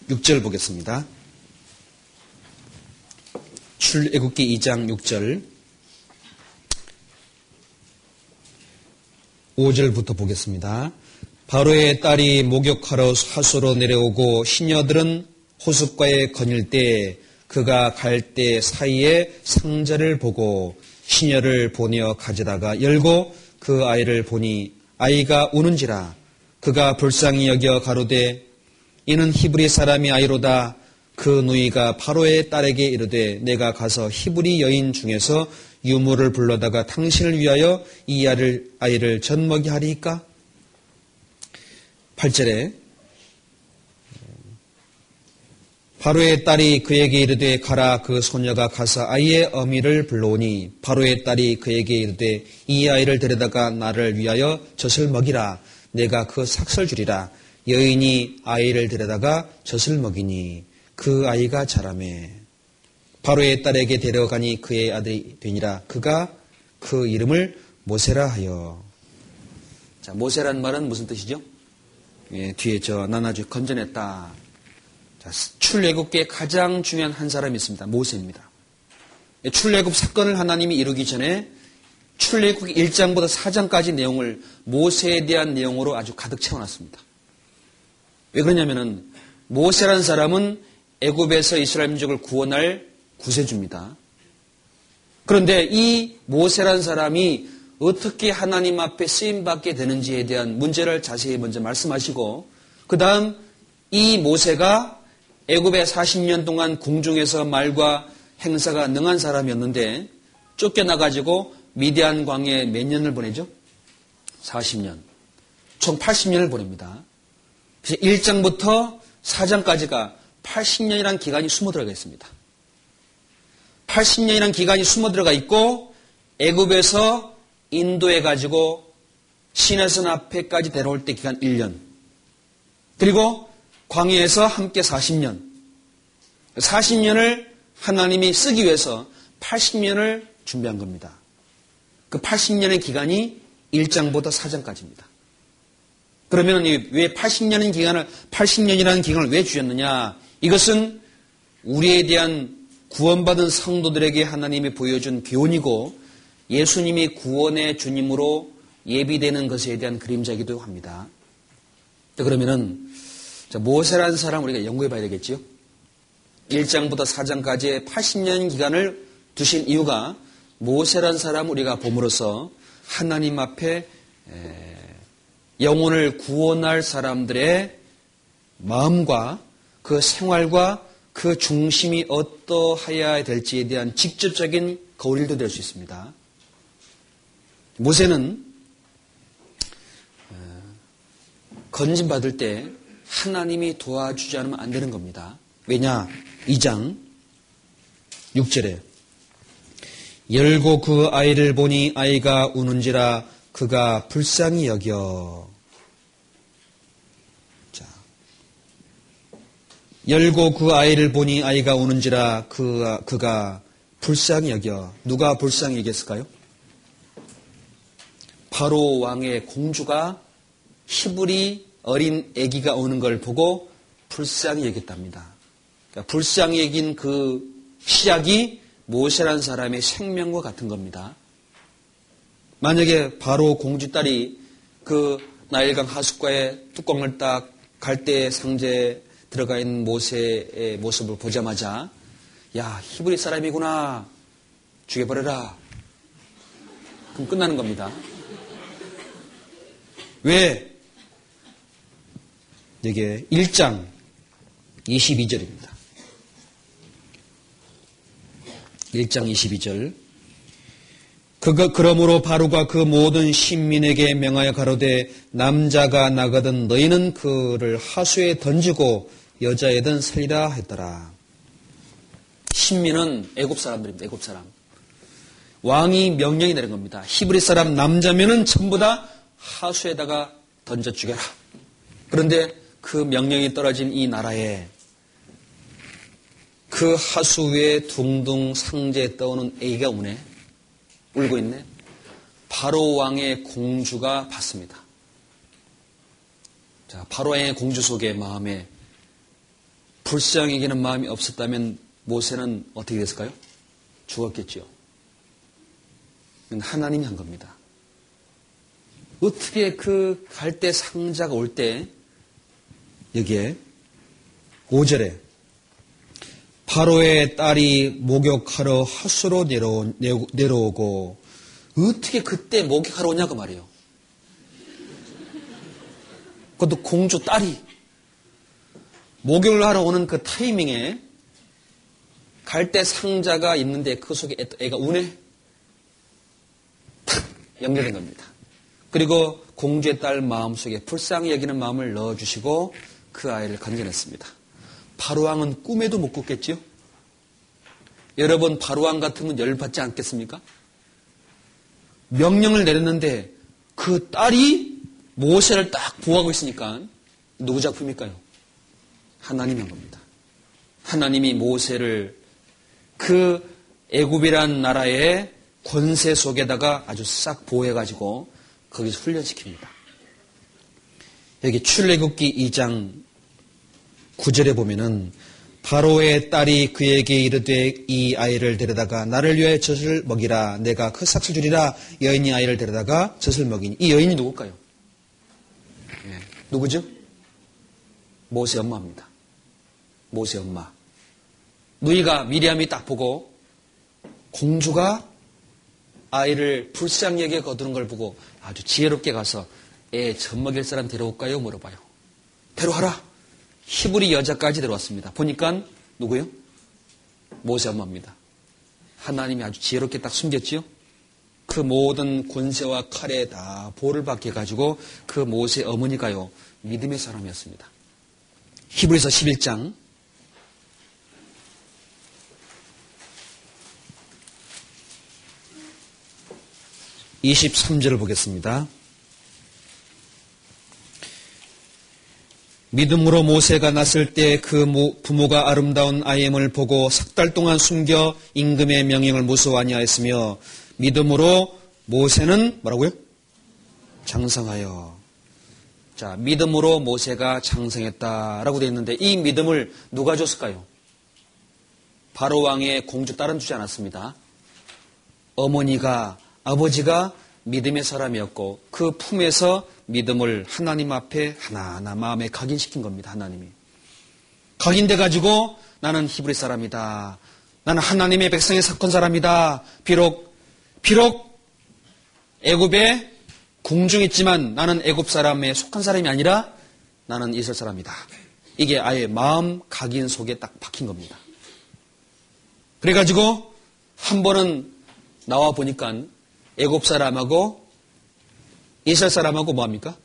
6절 보겠습니다. 출애굽기 2장 6절 5절부터 보겠습니다. 바로의 딸이 목욕하러 하수로 내려오고 시녀들은 호숫가에 거닐 때 그가 갈 때 사이에 상자를 보고 시녀를 보내어 가져다가 열고 그 아이를 보니 아이가 우는지라 그가 불쌍히 여겨 가로되 이는 히브리 사람이 아이로다 그 누이가 바로의 딸에게 이르되 내가 가서 히브리 여인 중에서 유물을 불러다가 당신을 위하여 이 아이를, 아이를 젖먹이 하리까? 8절에 바로의 딸이 그에게 이르되 가라 그 소녀가 가서 아이의 어미를 불러오니 바로의 딸이 그에게 이르되 이 아이를 데려다가 나를 위하여 젖을 먹이라 내가 그 삭설 주리라 여인이 아이를 데려다가 젖을 먹이니 그 아이가 자라매 바로의 딸에게 데려가니 그의 아들이 되니라 그가 그 이름을 모세라 하여 자 모세란 말은 무슨 뜻이죠? 예, 뒤에 저 나나주 건져냈다 자, 출애굽계에 가장 중요한 한 사람이 있습니다. 모세입니다. 출애굽 사건을 하나님이 이루기 전에 출애굽 1장부터 4장까지 내용을 모세에 대한 내용으로 아주 가득 채워놨습니다. 왜 그러냐면은 모세라는 사람은 애굽에서 이스라엘 민족을 구원할 구세주입니다. 그런데 이 모세라는 사람이 어떻게 하나님 앞에 쓰임 받게 되는지에 대한 문제를 자세히 먼저 말씀하시고 그 다음 이 모세가 애굽에 40년 동안 궁중에서 말과 행사가 능한 사람이었는데 쫓겨나가지고 미디안 광야에 몇 년을 보내죠? 40년. 총 80년을 보냅니다. 그래서 1장부터 4장까지가 80년이라는 기간이 숨어 들어가 있습니다. 80년이라는 기간이 숨어 들어가 있고 애굽에서 인도해 가지고 시내선 앞에까지 데려올 때 기간 1년. 그리고 광야에서 함께 40년. 40년을 하나님이 쓰기 위해서 80년을 준비한 겁니다. 그 80년의 기간이 1장부터 4장까지입니다. 그러면 왜 80년인 기간을 80년이라는 기간을 왜 주셨느냐? 이것은 우리에 대한 구원받은 성도들에게 하나님이 보여준 교훈이고 예수님이 구원의 주님으로 예비되는 것에 대한 그림자이기도 합니다. 그러면은 자, 모세라는 사람 우리가 연구해 봐야 되겠지요. 1장부터 4장까지의 80년 기간을 두신 이유가 모세라는 사람 우리가 봄으로써 하나님 앞에 영혼을 구원할 사람들의 마음과 그 생활과 그 중심이 어떠하여야 될지에 대한 직접적인 거울도 될 수 있습니다. 모세는 건진받을 때 하나님이 도와주지 않으면 안 되는 겁니다. 왜냐? 2장 6절에 열고 그 아이를 보니 아이가 우는지라 그가 불쌍히 여겨. 열고 그 아이를 보니 아이가 우는지라 그, 그가 불쌍히 여겨. 누가 불쌍히 여겼을까요? 바로 왕의 공주가 히브리 어린 아기가 오는 걸 보고 불쌍히 여겼답니다. 그러니까 불쌍히 여긴 그 시작이 모세란 사람의 생명과 같은 겁니다. 만약에 바로 공주 딸이 그 나일강 하숫가에 뚜껑을 딱 갈대 상자에 들어가 있는 모세의 모습을 보자마자 야 히브리 사람이구나 죽여버려라 그럼 끝나는 겁니다. 왜? 이게 1장 22절입니다. 1장 22절. 그가 그러므로 바로가 그 모든 신민에게 명하여 가로되 남자가 나거든 너희는 그를 하수에 던지고 여자애든 살리라 했더라. 신민은 애굽 사람들입니다. 애굽 사람. 왕이 명령이 내린 겁니다. 히브리 사람 남자면은 전부 다 하수에다가 던져 죽여라. 그런데 그 명령이 떨어진 이 나라에 그 하수 위에 둥둥 상제에 떠오는 애기가 우네. 울고 있네. 바로 왕의 공주가 봤습니다. 자, 바로 왕의 공주 속에 마음에 불쌍히 여기는 마음이 없었다면 모세는 어떻게 됐을까요? 죽었겠지요. 하나님이 한 겁니다. 어떻게 그 갈대 상자가 올 때 여기에 5절에 바로의 딸이 목욕하러 하수로 내려오, 내려오고 어떻게 그때 목욕하러 오냐고 말이에요. 그것도 공주 딸이 목욕을 하러 오는 그 타이밍에 갈대 상자가 있는데 그 속에 애가 우네 탁 연결된 겁니다. 그리고 공주의 딸 마음속에 불쌍히 여기는 마음을 넣어주시고 그 아이를 건져냈습니다. 바로왕은 꿈에도 못 꿨겠지요? 여러분 바로왕 같으면 열받지 않겠습니까? 명령을 내렸는데 그 딸이 모세를 딱 보호하고 있으니까 누구 작품일까요? 하나님인 겁니다. 하나님이 모세를 그 애굽이란 나라의 권세 속에다가 아주 싹 보호해가지고 거기서 훈련시킵니다. 여기 출애굽기 2장 9절에 보면은 바로의 딸이 그에게 이르되 이 아이를 데려다가 나를 위하여 젖을 먹이라 내가 그 삭슬 주리라 여인이 아이를 데려다가 젖을 먹이니 이 여인이 누굴까요? 네. 누구죠? 모세 엄마입니다. 모세 엄마. 누이가 미리암이 딱 보고 공주가 아이를 여겨 거두는 걸 보고 아주 지혜롭게 가서 애 젖먹일 사람 데려올까요? 물어봐요. 데려와라. 히브리 여자까지 데려왔습니다. 보니까 누구요? 모세 엄마입니다. 하나님이 아주 지혜롭게 딱 숨겼지요? 그 모든 권세와 칼에 다 보를 받게 해가지고 그 모세 어머니가요, 믿음의 사람이었습니다. 히브리서 11장 23절을 보겠습니다. 믿음으로 모세가 났을 때 그 부모가 아름다운 아이엠을 보고 석 달 동안 숨겨 임금의 명령을 무서워 아니하였으며 믿음으로 모세는 뭐라고요? 장성하여. 자, 믿음으로 모세가 장성했다라고 되어 있는데 이 믿음을 누가 줬을까요? 바로 왕의 공주 딸은 주지 않았습니다. 어머니가 아버지가 믿음의 사람이었고 그 품에서 믿음을 하나님 앞에 하나하나 마음에 각인시킨 겁니다. 하나님이. 각인돼 가지고 나는 히브리 사람이다. 나는 하나님의 백성의 사건 사람이다. 비록 비록 애굽에 궁중있지만 나는 애굽 사람에 속한 사람이 아니라 나는 이스라엘 사람이다. 이게 아예 마음 각인 속에 딱 박힌 겁니다. 그래가지고 한 번은 나와 보니까 애굽 사람하고 이스라엘 사람하고 뭐 합니까?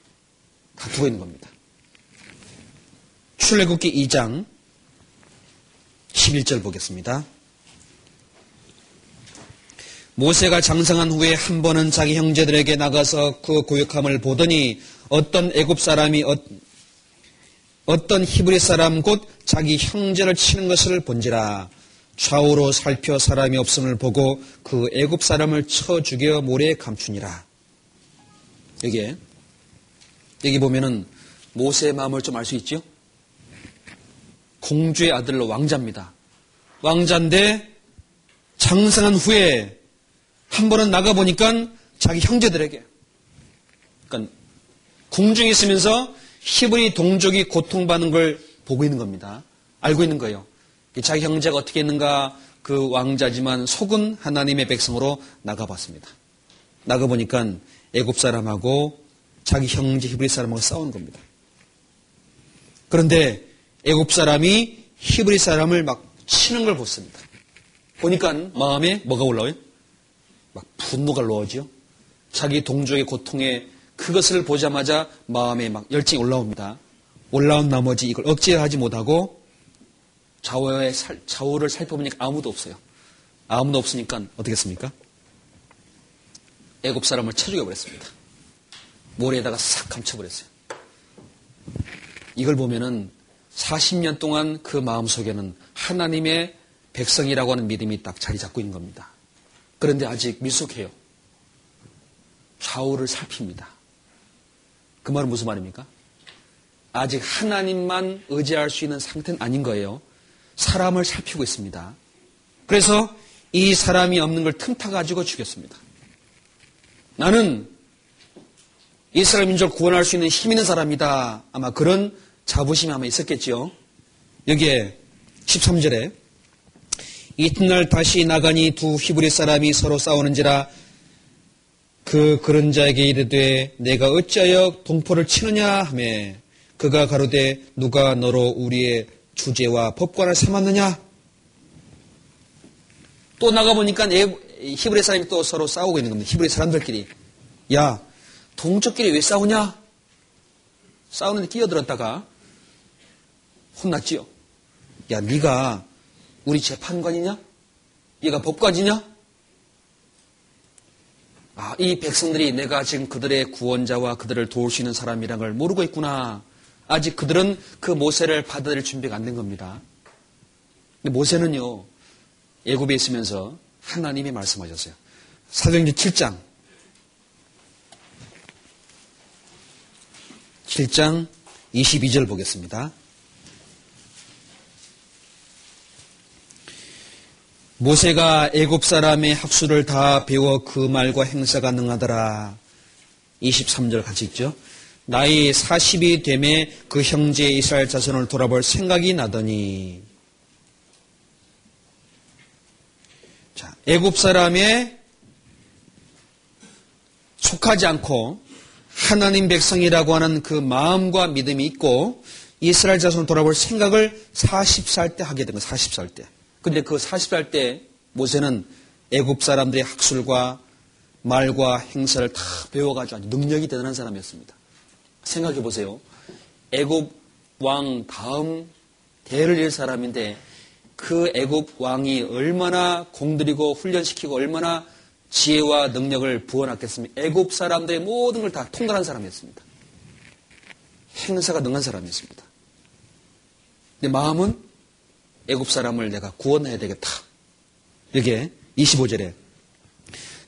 다투고 있는 겁니다. 출애굽기 2장 11절 보겠습니다. 모세가 장성한 후에 한 번은 자기 형제들에게 나가서 그 고역함을 보더니 어떤 애굽 사람이 어, 어떤 히브리 사람 곧 자기 형제를 치는 것을 본지라 좌우로 살펴 사람이 없음을 보고 그 애굽 사람을 쳐 죽여 모래에 감추니라. 여기에 여기 보면은 모세의 마음을 좀 알 수 있죠? 공주의 아들로 왕자입니다. 왕자인데 장성한 후에 한 번은 나가 보니까 자기 형제들에게 그러니까 궁중에 있으면서 히브리 동족이 고통받는 걸 보고 있는 겁니다. 알고 있는 거예요. 자기 형제가 어떻게 했는가 그 왕자지만 속은 하나님의 백성으로 나가봤습니다. 나가보니까 애굽 사람하고 자기 형제 히브리 사람하고 싸우는 겁니다. 그런데 애굽 사람이 히브리 사람을 막 치는 걸 봤습니다. 보니까 마음에 뭐가 올라와요? 막 분노가 올라오죠. 자기 동족의 고통에 그것을 보자마자 마음에 막 열정이 올라옵니다. 올라온 나머지 이걸 억제하지 못하고 좌우의 살, 좌우를 살펴보니까 아무도 없어요. 아무도 없으니까 어떻겠습니까? 애굽 사람을 쳐 죽여버렸습니다. 모래에다가 싹 감춰버렸어요. 이걸 보면은 40년 동안 그 마음 속에는 하나님의 백성이라고 하는 믿음이 딱 자리 잡고 있는 겁니다. 그런데 아직 미숙해요. 좌우를 살핍니다. 그 말은 무슨 말입니까? 아직 하나님만 의지할 수 있는 상태는 아닌 거예요. 사람을 살피고 있습니다. 그래서 이 사람이 없는 걸 틈타 가지고 죽였습니다. 나는 이스라엘 민족을 구원할 수 있는 힘 있는 사람이다. 아마 그런 자부심이 아마 있었겠지요. 여기에 13절에 이튿날 다시 나가니 두 히브리 사람이 서로 싸우는지라 그 그런 자에게 이르되 내가 어찌하여 동포를 치느냐 하며 그가 가로되 누가 너로 우리의 주제와 법관을 삼았느냐? 또 나가보니까 히브리 사람이 또 서로 싸우고 있는 겁니다. 히브리 사람들끼리. 야, 동족끼리 왜 싸우냐? 싸우는데 끼어들었다가 혼났지요. 야, 네가 우리 재판관이냐? 얘가 법관이냐? 아, 이 백성들이 내가 지금 그들의 구원자와 그들을 도울 수 있는 사람이란 걸 모르고 있구나. 아직 그들은 그 모세를 받아들일 준비가 안 된 겁니다. 근데 모세는요, 예굽에 있으면서 하나님이 말씀하셨어요. 사도행전 7장. 7장 22절 보겠습니다. 모세가 애굽 사람의 학수를 다 배워 그 말과 행사가 능하더라. 23절 같이 있죠. 나이 40이 되매 그 형제 이스라엘 자손을 돌아볼 생각이 나더니 자, 애굽 사람의 속하지 않고 하나님 백성이라고 하는 그 마음과 믿음이 있고 이스라엘 자손을 돌아볼 생각을 40살 때 하게 된 거예요. 40살 때. 근데 그 40살 때 모세는 애굽 사람들의 학술과 말과 행사를 다 배워가지고 아주 능력이 대단한 사람이었습니다. 생각해 보세요. 애굽 왕 다음 대를 이을 사람인데 그 애굽 왕이 얼마나 공들이고 훈련시키고 얼마나 지혜와 능력을 부어놨겠습니까? 애굽 사람들의 모든 걸 다 통달한 사람이었습니다. 행사가 능한 사람이었습니다. 근데 마음은 애굽 사람을 내가 구원해야 되겠다. 이게 25절에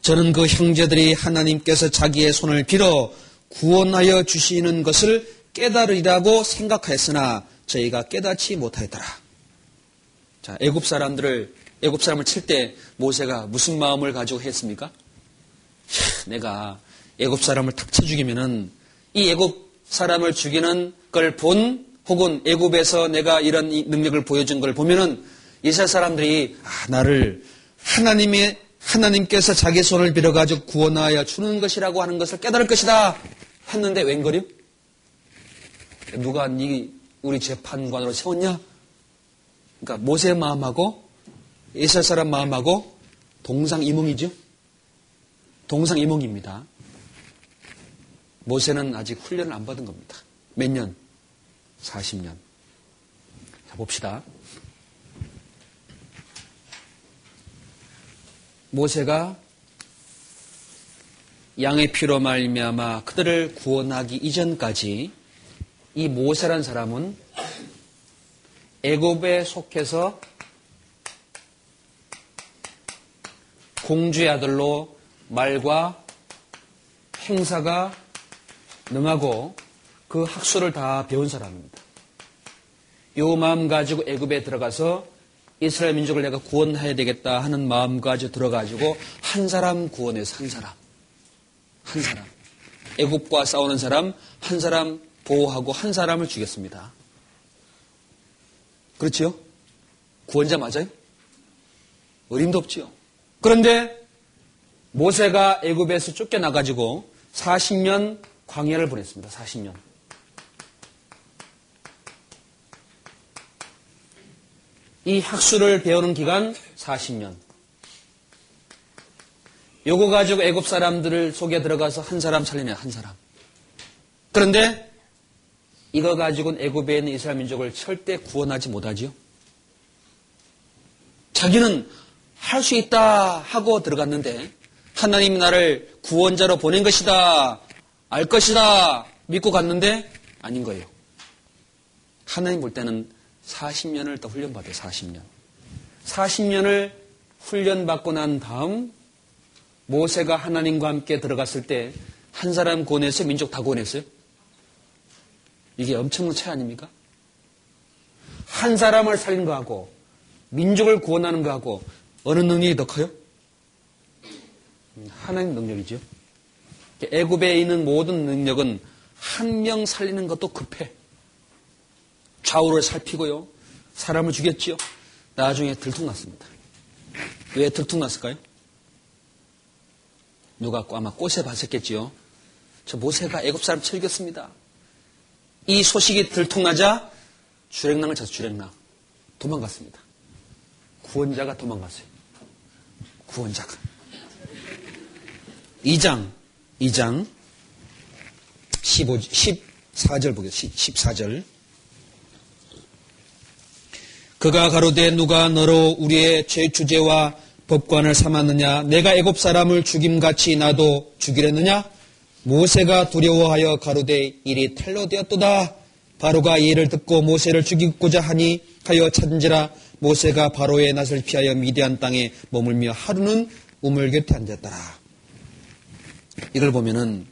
저는 그 형제들이 하나님께서 자기의 손을 빌어 구원하여 주시는 것을 깨달으리라고 생각하였으나 저희가 깨닫지 못하였더라. 자, 애굽 사람들을 애굽 사람을 칠 때 모세가 무슨 마음을 가지고 했습니까? 내가 애굽 사람을 탁쳐 죽이면은 이 애굽 사람을 죽이는 걸 본 혹은 애굽에서 내가 이런 능력을 보여준 걸 보면은 이스라엘 사람들이 아, 나를 하나님의 하나님께서 자기 손을 빌어가지고 구원하여 주는 것이라고 하는 것을 깨달을 것이다 했는데 웬걸요? 누가 네 우리 재판관으로 세웠냐? 그러니까 모세의 마음하고 이스라엘 사람 마음하고 동상이몽이죠. 동상이몽입니다. 모세는 아직 훈련을 안 받은 겁니다. 몇 년? 40년. 자, 봅시다. 모세가 양의 피로 말미암아 그들을 구원하기 이전까지 이 모세란 사람은 애굽에 속해서 공주의 아들로 말과 행사가 능하고 그 학술을 다 배운 사람입니다. 요 마음 가지고 애굽에 들어가서 이스라엘 민족을 내가 구원해야 되겠다 하는 마음 가지고 들어가지고 한 사람 구원해서 한 사람 한 사람 애굽과 싸우는 사람 한 사람 보호하고 한 사람을 죽였습니다. 그렇지요? 구원자 맞아요? 어림도 없지요. 그런데 모세가 애굽에서 쫓겨나가지고 40년 광야를 보냈습니다. 40년. 이 학술을 배우는 기간 40년. 요거 가지고 애굽 사람들을 속에 들어가서 한 사람 살리네, 한 사람. 그런데 이거 가지고는 애굽에 있는 이스라엘 민족을 절대 구원하지 못하지요. 자기는 할 수 있다 하고 들어갔는데 하나님이 나를 구원자로 보낸 것이다, 알 것이다 믿고 갔는데 아닌 거예요. 하나님 볼 때는 40년을 더 훈련받아요, 40년. 40년을 훈련받고 난 다음 모세가 하나님과 함께 들어갔을 때 한 사람 구원해서 민족 다 구원했어요? 이게 엄청난 차이 아닙니까? 한 사람을 살린 거하고 민족을 구원하는 거하고 어느 능력이 더 커요? 하나님 능력이죠. 애굽에 있는 모든 능력은 한 명 살리는 것도 급해. 좌우를 살피고요. 사람을 죽였지요. 나중에 들통났습니다. 왜 들통났을까요? 누가 아마 꽃에 봤었겠지요. 저 모세가 애굽 사람 철겼습니다. 이 소식이 들통나자 주랭랑을 쳐서 주랭랑 도망갔습니다. 구원자가 도망갔어요. 구원자가. 2장 2장 15, 14절 보겠습니다. 14절. 그가 가로되 누가 너로 우리의 죄 주제와 법관을 삼았느냐? 내가 애굽 사람을 죽임같이 나도 죽이랬느냐? 모세가 두려워하여 가로되 일이 탈로되었도다. 바로가 이를 듣고 모세를 죽이고자 하니 하여 찾은지라. 모세가 바로의 낯을 피하여 미디안 땅에 머물며 하루는 우물 곁에 앉았더라. 이걸 보면은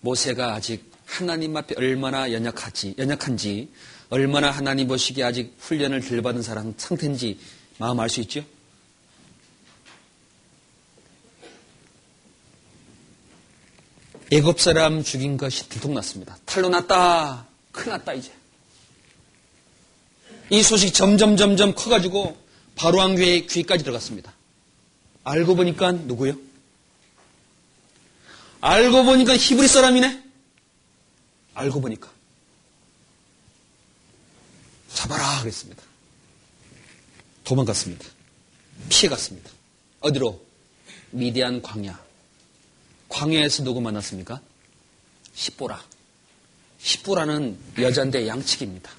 모세가 아직 하나님 앞에 얼마나 연약하지, 연약한지, 얼마나 하나님 보시기에 아직 훈련을 덜 받은 사람 상태인지 마음 알 수 있죠? 애굽 사람 죽인 것이 들통났습니다. 탈로 났다. 큰일 났다 이제. 이 소식 점점 점점 커가지고 바로 왕교의 귀까지 들어갔습니다. 알고 보니까 누구요? 알고 보니까 히브리 사람이네? 알고 보니까. 잡아라 하겠습니다. 도망갔습니다. 피해갔습니다. 어디로? 미디안 광야. 광야에서 누구 만났습니까? 십보라. 십보라는 여잔데 양측입니다.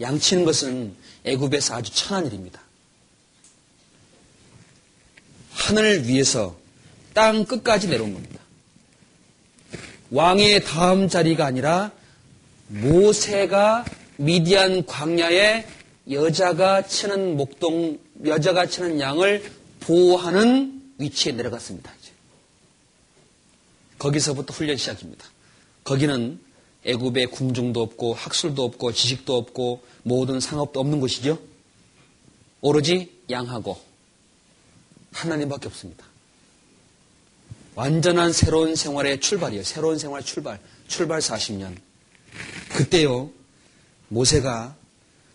양치는 것은 애굽에서 아주 천한 일입니다. 하늘 위에서 땅 끝까지 내려온 겁니다. 왕의 다음 자리가 아니라 모세가 미디안 광야에 여자가 치는 목동, 여자가 치는 양을 보호하는 위치에 내려갔습니다. 이제. 거기서부터 훈련 시작입니다. 거기는 애굽에 궁중도 없고 학술도 없고 지식도 없고 모든 상업도 없는 곳이죠. 오로지 양하고 하나님밖에 없습니다. 완전한 새로운 생활의 출발이에요. 새로운 생활 출발. 출발 40년. 그때요. 모세가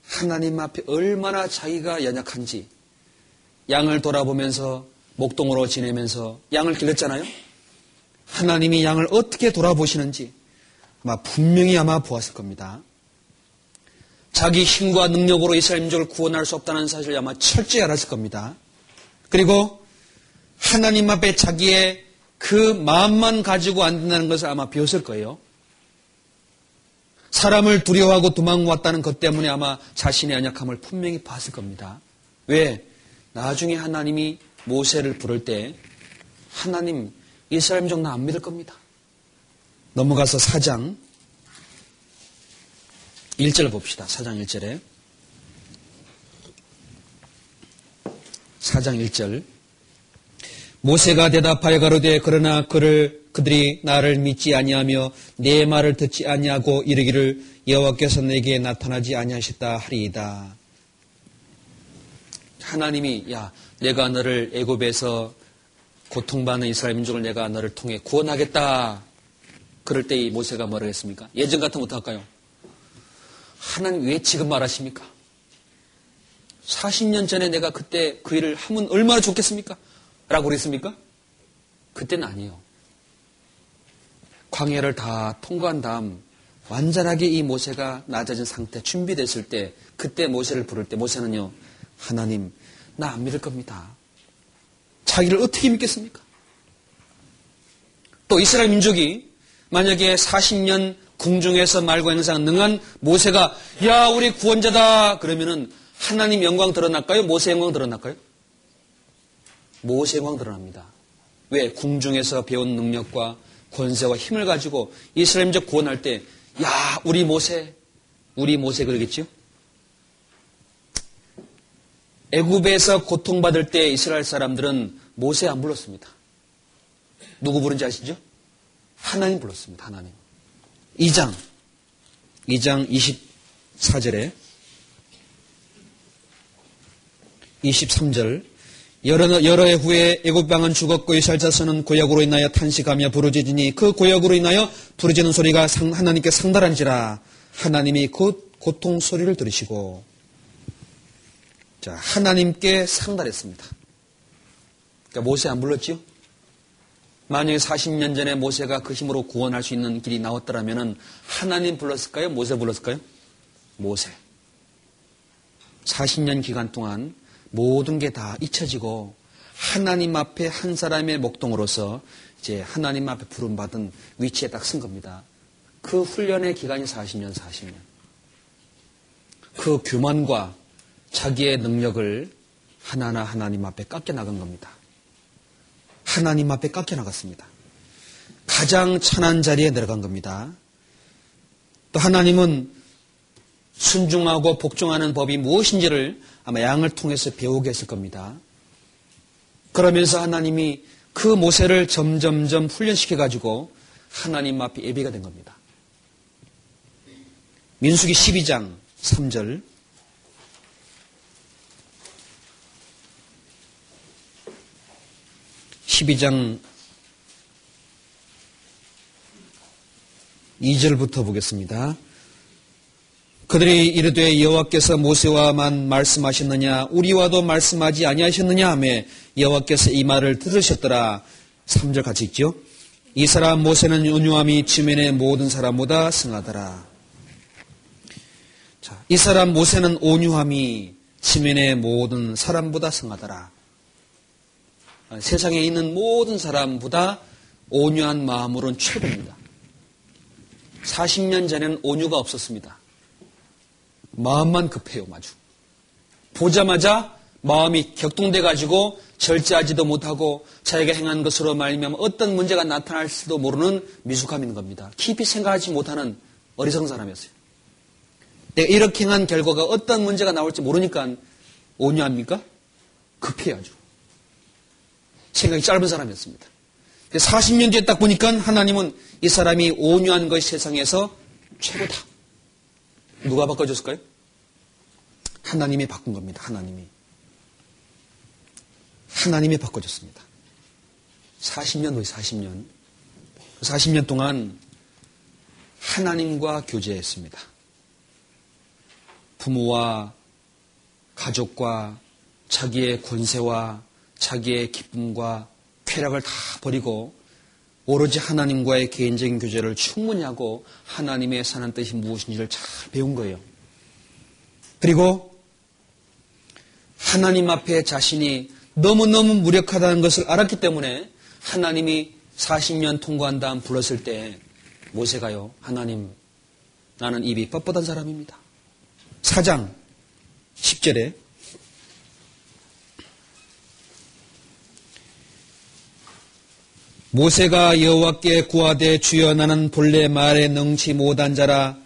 하나님 앞에 얼마나 자기가 연약한지 양을 돌아보면서 목동으로 지내면서 양을 길렀잖아요. 하나님이 양을 어떻게 돌아보시는지 아마 분명히 아마 보았을 겁니다. 자기 힘과 능력으로 이스라엘 민족을 구원할 수 없다는 사실을 아마 철저히 알았을 겁니다. 그리고 하나님 앞에 자기의 그 마음만 가지고 안 된다는 것을 아마 배웠을 거예요. 사람을 두려워하고 도망왔다는 것 때문에 아마 자신의 연약함을 분명히 봤을 겁니다. 왜? 나중에 하나님이 모세를 부를 때 하나님 이스라엘 민족 나 안 믿을 겁니다. 넘어가서 4장 1절 봅시다. 4장 1절에 4장 1절 모세가 대답하여 가로되 그러나 그를 그들이 나를 믿지 아니하며 내 말을 듣지 아니하고 이르기를 여호와께서 내게 나타나지 아니하셨다 하리이다. 하나님이 야 내가 너를 애굽에서 고통받는 이스라엘 민족을 내가 너를 통해 구원하겠다. 그럴 때 이 모세가 뭐라 했습니까? 예전 같으면 어떡할까요? 하나님 왜 지금 말하십니까? 40년 전에 내가 그때 그 일을 하면 얼마나 좋겠습니까? 라고 그랬습니까? 그때는 아니에요. 광야를 다 통과한 다음 완전하게 이 모세가 낮아진 상태 준비됐을 때 그때 모세를 부를 때 모세는요 하나님 나 안 믿을 겁니다. 자기를 어떻게 믿겠습니까? 또 이스라엘 민족이 만약에 40년 궁중에서 말과 행상 능한 모세가 야 우리 구원자다 그러면은 하나님 영광 드러날까요? 모세 영광 드러날까요? 모세 영광 드러납니다. 왜? 궁중에서 배운 능력과 권세와 힘을 가지고 이스라엘 민족 구원할 때 야 우리 모세 우리 모세 그러겠죠? 애굽에서 고통받을 때 이스라엘 사람들은 모세 안 불렀습니다. 누구 부른지 아시죠? 하나님 불렀습니다. 하나님. 2장 2장 24절에 23절 여러, 여러 해 후에 애굽 방은 죽었고 이스라엘 자손은 고역으로 인하여 탄식하며 부르짖으니 그 고역으로 인하여 부르짖는 소리가 상, 하나님께 상달한지라 하나님이 그 고통 소리를 들으시고 자 하나님께 상달했습니다. 그러니까 모세 안 불렀지요? 만약에 40년 전에 모세가 그 힘으로 구원할 수 있는 길이 나왔더라면 하나님 불렀을까요? 모세 불렀을까요? 모세. 40년 기간 동안 모든 게 다 잊혀지고 하나님 앞에 한 사람의 목동으로서 이제 하나님 앞에 부름받은 위치에 딱 쓴 겁니다. 그 훈련의 기간이 40년, 40년. 그 교만과 자기의 능력을 하나하나 하나님 앞에 깎여 나간 겁니다. 하나님 앞에 깎여 나갔습니다. 가장 천한 자리에 내려간 겁니다. 또 하나님은 순종하고 복종하는 법이 무엇인지를 아마 양을 통해서 배우게 했을 겁니다. 그러면서 하나님이 그 모세를 점점점 훈련시켜 가지고 하나님 앞에 예비가 된 겁니다. 민수기 12장 3절 12장 2절부터 보겠습니다. 그들이 이르되 여호와께서 모세와만 말씀하셨느냐 우리와도 말씀하지 아니하셨느냐 하며 여호와께서 이 말을 들으셨더라. 3절 같이 읽죠. 이 사람 모세는 온유함이 지면의 모든 사람보다 승하더라. 자, 이 사람 모세는 온유함이 지면의 모든 사람보다 승하더라. 세상에 있는 모든 사람보다 온유한 마음으로는 최고입니다. 40년 전에는 온유가 없었습니다. 마음만 급해요, 마주. 보자마자 마음이 격동돼 가지고 절제하지도 못하고 자기가 행한 것으로 말미암아 어떤 문제가 나타날지도 모르는 미숙함 있는 겁니다. 깊이 생각하지 못하는 어리석은 사람이었어요. 내가 이렇게 행한 결과가 어떤 문제가 나올지 모르니까 온유합니까? 급해야죠. 생각이 짧은 사람이었습니다. 40년 뒤에 딱 보니까 하나님은 이 사람이 온유한 것이 세상에서 최고다. 누가 바꿔줬을까요? 하나님이 바꾼 겁니다. 하나님이. 하나님이 바꿔줬습니다. 40년 후에 40년. 40년 동안 하나님과 교제했습니다. 부모와 가족과 자기의 권세와 자기의 기쁨과 쾌락을 다 버리고 오로지 하나님과의 개인적인 교제를 충분히 하고 하나님의 사는 뜻이 무엇인지를 잘 배운 거예요. 그리고 하나님 앞에 자신이 너무너무 무력하다는 것을 알았기 때문에 하나님이 40년 통과한 다음 불렀을 때 모세가요. 하나님 나는 입이 뻣뻣한 사람입니다. 4장 10절에 모세가 여호와께 구하되 주여 나는 본래 말에 능치 못한 자라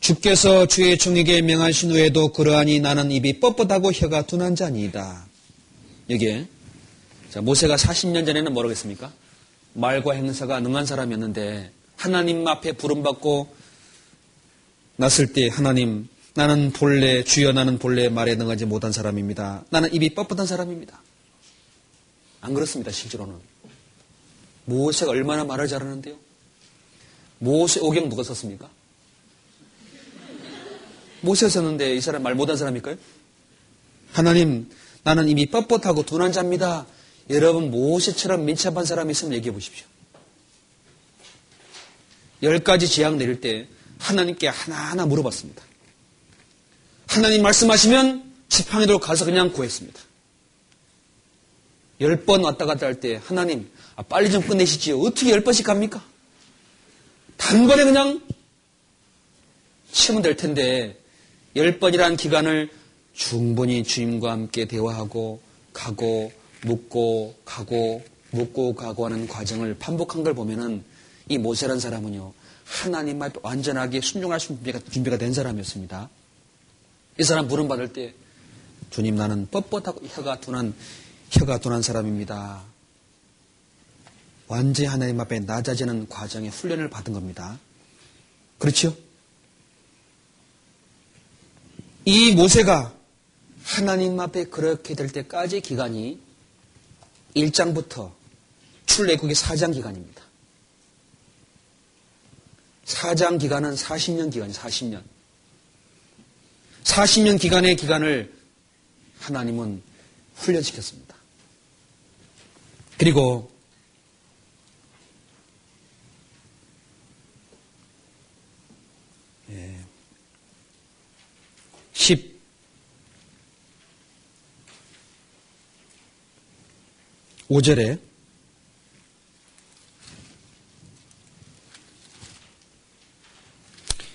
주께서 주의 종에게 명하신 후에도 그러하니 나는 입이 뻣뻣하고 혀가 둔한 자니이다. 여기에 자, 모세가 40년 전에는 뭐라고 했습니까? 말과 행사가 능한 사람이었는데 하나님 앞에 부름받고 났을 때 하나님 나는 본래 주여 나는 본래 말에 능하지 못한 사람입니다. 나는 입이 뻣뻣한 사람입니다. 안 그렇습니다. 실제로는. 모세가 얼마나 말을 잘하는데요? 모세 오경 누가 썼습니까? 모세 썼는데 이 사람 말 못한 사람일까요? 하나님, 나는 이미 뻣뻣하고 둔한 자입니다. 여러분, 모세처럼 민첩한 사람이 있으면 얘기해 보십시오. 열 가지 재앙 내릴 때 하나님께 하나하나 물어봤습니다. 하나님 말씀하시면 지팡이로 가서 그냥 구했습니다. 열 번 왔다 갔다 할 때 하나님 아, 빨리 좀 끝내시지요. 어떻게 열 번씩 갑니까? 단번에 그냥 치면 될 텐데 열 번이라는 기간을 충분히 주님과 함께 대화하고 가고 묻고 가고 묻고 가고 하는 과정을 반복한 걸 보면은 이 모세란 사람은요 하나님 앞에 완전하게 순종할 수 준비가, 준비가 된 사람이었습니다. 이 사람 부름 받을 때 주님 나는 뻣뻣하고 혀가 둔한 혀가 둔한 사람입니다. 완전히 하나님 앞에 낮아지는 과정에 훈련을 받은 겁니다. 그렇죠? 이 모세가 하나님 앞에 그렇게 될 때까지 기간이 1장부터 출애굽의 4장 기간입니다. 4장 기간은 40년 기간이 40년. 40년 기간의 기간을 하나님은 훈련시켰습니다. 그리고 10 5절에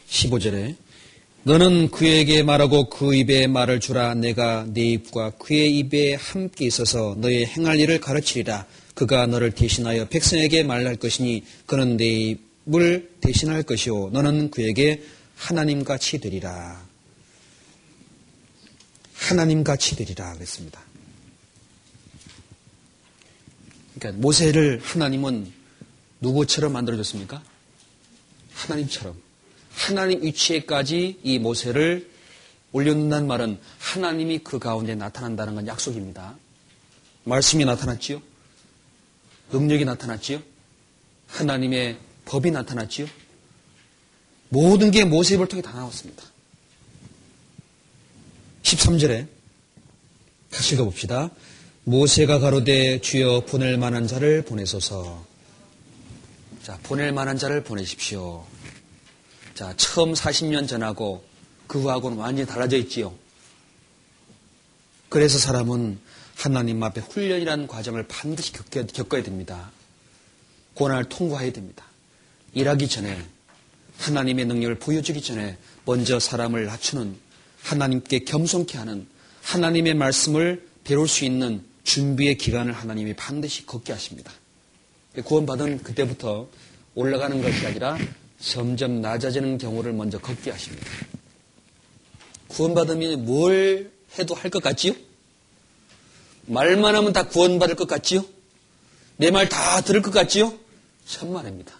십오 절에 너는 그에게 말하고 그 입에 말을 주라. 내가 네 입과 그의 입에 함께 있어서 너의 행할 일을 가르치리라. 그가 너를 대신하여 백성에게 말할 것이니 그는 네 입을 대신할 것이요. 너는 그에게 하나님 같이 되리라 하나님 같이 되리라 그랬습니다. 그러니까 모세를 하나님은 누구처럼 만들어줬습니까? 하나님처럼. 하나님 위치에까지 이 모세를 올려놓는다는 말은 하나님이 그 가운데 나타난다는 건 약속입니다. 말씀이 나타났지요? 능력이 나타났지요? 하나님의 법이 나타났지요? 모든 게 모세를 통해 다 나왔습니다. 13절에 다시 읽어봅시다. 모세가 가로되 주여 보낼 만한 자를 보내소서. 자, 보낼 만한 자를 보내십시오. 자, 처음 40년 전하고 그 후하고는 완전히 달라져 있지요. 그래서 사람은 하나님 앞에 훈련이라는 과정을 반드시 겪어야 됩니다. 고난을 통과해야 됩니다. 일하기 전에 하나님의 능력을 보여주기 전에 먼저 사람을 낮추는 하나님께 겸손케 하는 하나님의 말씀을 배울 수 있는 준비의 기간을 하나님이 반드시 걷게 하십니다. 구원받은 그때부터 올라가는 것이 아니라 점점 낮아지는 경우를 먼저 걷게 하십니다. 구원받으면 뭘 해도 할 것 같지요? 말만 하면 다 구원받을 것 같지요? 내 말 다 들을 것 같지요? 천만입니다.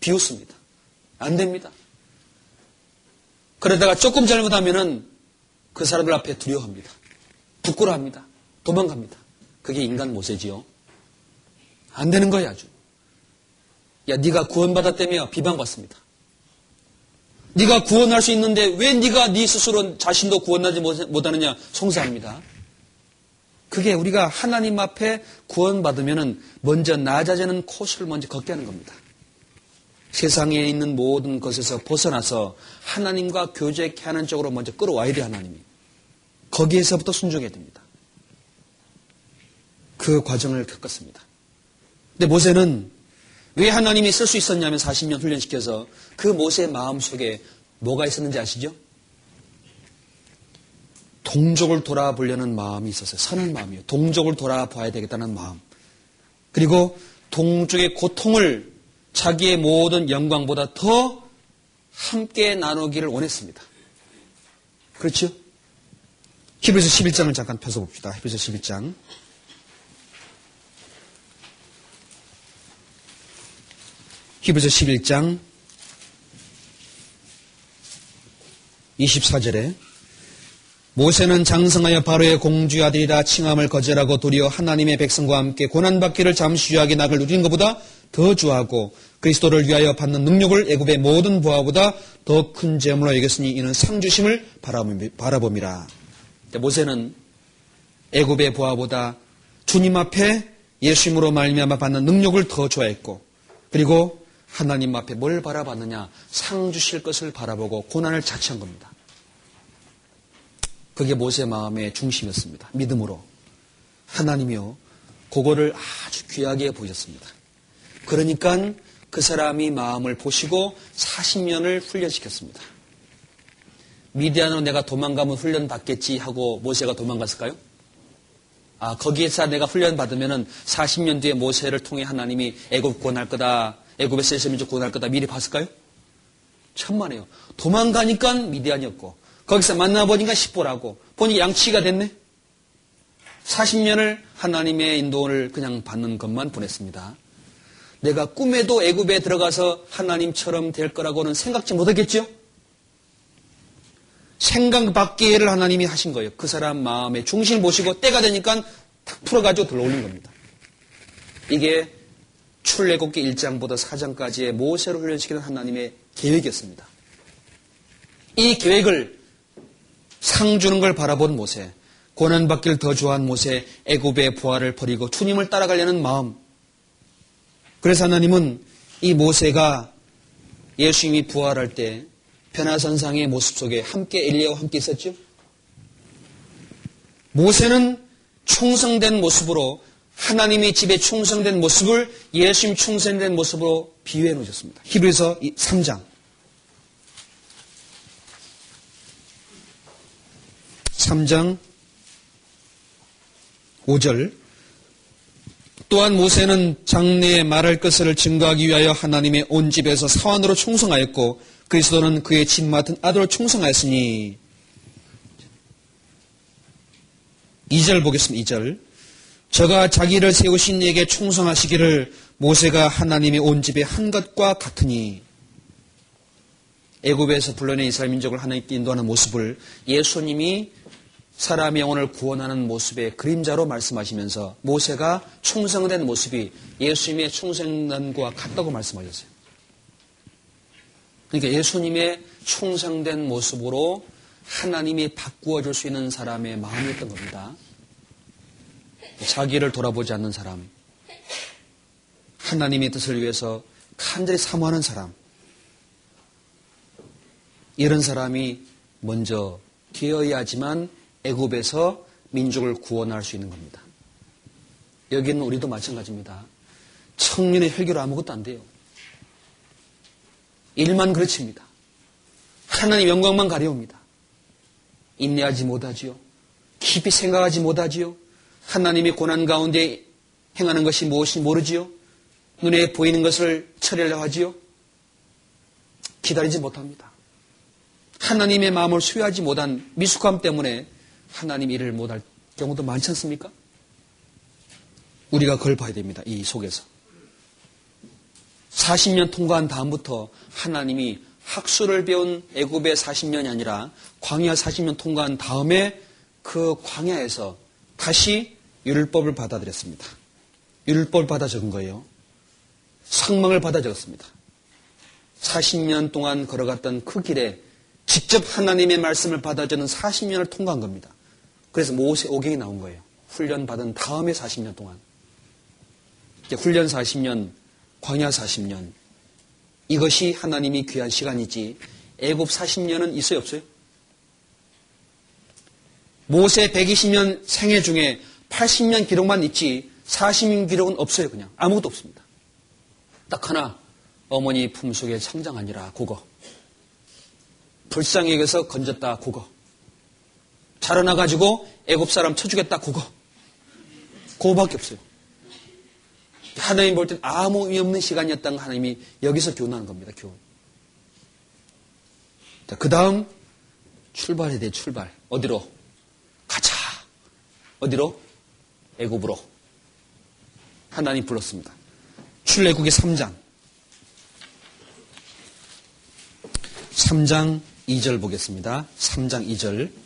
비웃습니다. 안 됩니다. 그러다가 조금 잘못하면은 그 사람들 앞에 두려워합니다. 부끄러워합니다. 도망갑니다. 그게 인간 모세지요. 안 되는 거야 아주. 야 네가 구원받았다며 비방받습니다. 네가 구원할 수 있는데 왜 네가 네 스스로 자신도 구원하지 못하느냐 송사합니다. 그게 우리가 하나님 앞에 구원받으면 먼저 낮아지는 코스를 먼저 걷게 하는 겁니다. 세상에 있는 모든 것에서 벗어나서 하나님과 교제케 하는 쪽으로 먼저 끌어와야 돼 하나님이. 거기에서부터 순종해야 됩니다. 그 과정을 겪었습니다. 근데 모세는 왜 하나님이 쓸 수 있었냐면 40년 훈련시켜서 그 모세의 마음 속에 뭐가 있었는지 아시죠? 동족을 돌아보려는 마음이 있었어요. 선한 마음이요. 동족을 돌아봐야 되겠다는 마음. 그리고 동족의 고통을 자기의 모든 영광보다 더 함께 나누기를 원했습니다. 그렇죠? 히브리서 11장을 잠깐 펴서 봅시다. 히브리서 11장. 히브리서 11장 24절에 모세는 장성하여 바로의 공주 아들이라 칭함을 거절하고 도리어 하나님의 백성과 함께 고난받기를 잠시 유하게 낙을 누린 것보다 더 주하고 그리스도를 위하여 받는 능력을 애굽의 모든 부하보다 더 큰 재물로 여겼으니 이는 상주심을 바라봄이라. 모세는 애굽의 부하보다 주님 앞에 예수님으로 말미암아 받는 능력을 더 좋아했고 그리고 하나님 앞에 뭘 바라봤느냐? 상 주실 것을 바라보고 고난을 자처한 겁니다. 그게 모세 마음의 중심이었습니다. 믿음으로. 하나님이요. 그거를 아주 귀하게 보셨습니다. 그러니까 그 사람이 마음을 보시고 40년을 훈련시켰습니다. 미디안으로 내가 도망가면 훈련 받겠지 하고 모세가 도망갔을까요? 아, 거기에서 내가 훈련 받으면은 40년 뒤에 모세를 통해 하나님이 애굽 구원할 거다. 애굽에서 이스라엘 구원할 거다 미리 봤을까요? 천만에요. 도망가니까 미디안이었고 거기서 만나보니까 십보라고 보니 양치가 됐네. 40년을 하나님의 인도를 그냥 받는 것만 보냈습니다. 내가 꿈에도 애굽에 들어가서 하나님처럼 될 거라고는 생각지 못하겠죠? 생각 일을 하나님이 하신 거예요. 그 사람 마음의 중심을 보시고 때가 되니까 탁 풀어가지고 들어올린 겁니다. 이게 출애굽기 1장보다 4장까지의 모세로 훈련시키는 하나님의 계획이었습니다. 이 계획을 상 주는 걸 바라본 모세, 고난받기를 더 좋아한 모세, 애굽의 부활을 버리고 주님을 따라가려는 마음. 그래서 하나님은 이 모세가 예수님이 부활할 때 변화선상의 모습 속에 함께 엘리야와 함께 있었죠. 모세는 충성된 모습으로 하나님의 집에 충성된 모습을 예수님 충성된 모습으로 비유해 놓으셨습니다. 히브리서 3장 3장 5절 또한 모세는 장래에 말할 것을 증거하기 위하여 하나님의 온 집에서 사원으로 충성하였고 그리스도는 그의 집 맡은 아들로 충성하였으니 2절 보겠습니다. 2절 저가 자기를 세우신 이에게 충성하시기를 모세가 하나님의 온 집의 한 것과 같으니 애굽에서 불러낸 이스라엘 민족을 하나님께 인도하는 모습을 예수님이 사람의 영혼을 구원하는 모습의 그림자로 말씀하시면서 모세가 충성된 모습이 예수님의 충성된과 같다고 말씀하셨어요. 그러니까 예수님의 충성된 모습으로 하나님이 바꾸어 줄 수 있는 사람의 마음이었던 겁니다. 자기를 돌아보지 않는 사람, 하나님의 뜻을 위해서 간절히 사모하는 사람, 이런 사람이 먼저 되어야지만 애굽에서 민족을 구원할 수 있는 겁니다. 여기는 우리도 마찬가지입니다. 청년의 혈기로 아무것도 안 돼요. 일만 그르칩니다. 하나님 영광만 가려옵니다. 인내하지 못하지요. 깊이 생각하지 못하지요. 하나님의 고난 가운데 행하는 것이 무엇인지 모르지요. 눈에 보이는 것을 처리하려 하지요. 기다리지 못합니다. 하나님의 마음을 수여하지 못한 미숙함 때문에 하나님 일을 못할 경우도 많지 않습니까? 우리가 그걸 봐야 됩니다. 이 속에서. 40년 통과한 다음부터 하나님이 학수를 배운 애굽의 40년이 아니라 광야 40년 통과한 다음에 그 광야에서 다시 율법을 받아들였습니다. 율법을 받아 적은 거예요. 상망을 받아 적었습니다. 40년 동안 걸어갔던 그 길에 직접 하나님의 말씀을 받아주는 40년을 통과한 겁니다. 그래서 모세 오경이 나온 거예요. 훈련 받은 다음에 40년 동안. 훈련 40년, 광야 40년. 이것이 하나님이 귀한 시간이지 애굽 40년은 있어요 없어요? 모세 120년 생애 중에 80년 기록만 있지 40년 기록은 없어요 그냥 아무것도 없습니다. 딱 하나 어머니 품속에 성장하니라 그거 불쌍히 여겨서 건졌다 그거 자라나가지고 애굽 사람 쳐주겠다 그거 그거밖에 없어요. 하나님 볼 땐 아무 의미 없는 시간이었다는 하나님이 여기서 교훈하는 겁니다. 교훈. 자, 그 다음 출발해야 돼 출발. 어디로? 가자. 어디로? 애굽으로. 하나님 불렀습니다. 출애굽의 3장. 3장 2절 보겠습니다. 3장 2절.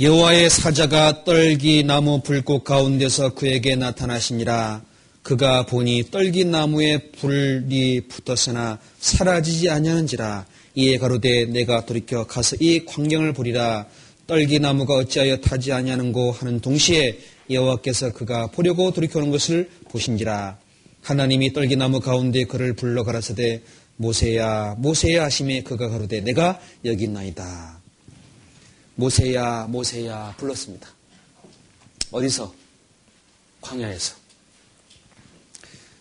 여호와의 사자가 떨기 나무 불꽃 가운데서 그에게 나타나시니라. 그가 보니 떨기 나무에 불이 붙었으나 사라지지 아니하는지라. 이에 가로되 내가 돌이켜 가서 이 광경을 보리라. 떨기 나무가 어찌하여 타지 아니하는고 하는 동시에 여호와께서 그가 보려고 돌이켜오는 것을 보신지라. 하나님이 떨기 나무 가운데 그를 불러 가라사대 모세야 모세야 하심에 그가 가로되 내가 여기 있나이다. 모세야, 모세야 불렀습니다. 어디서? 광야에서.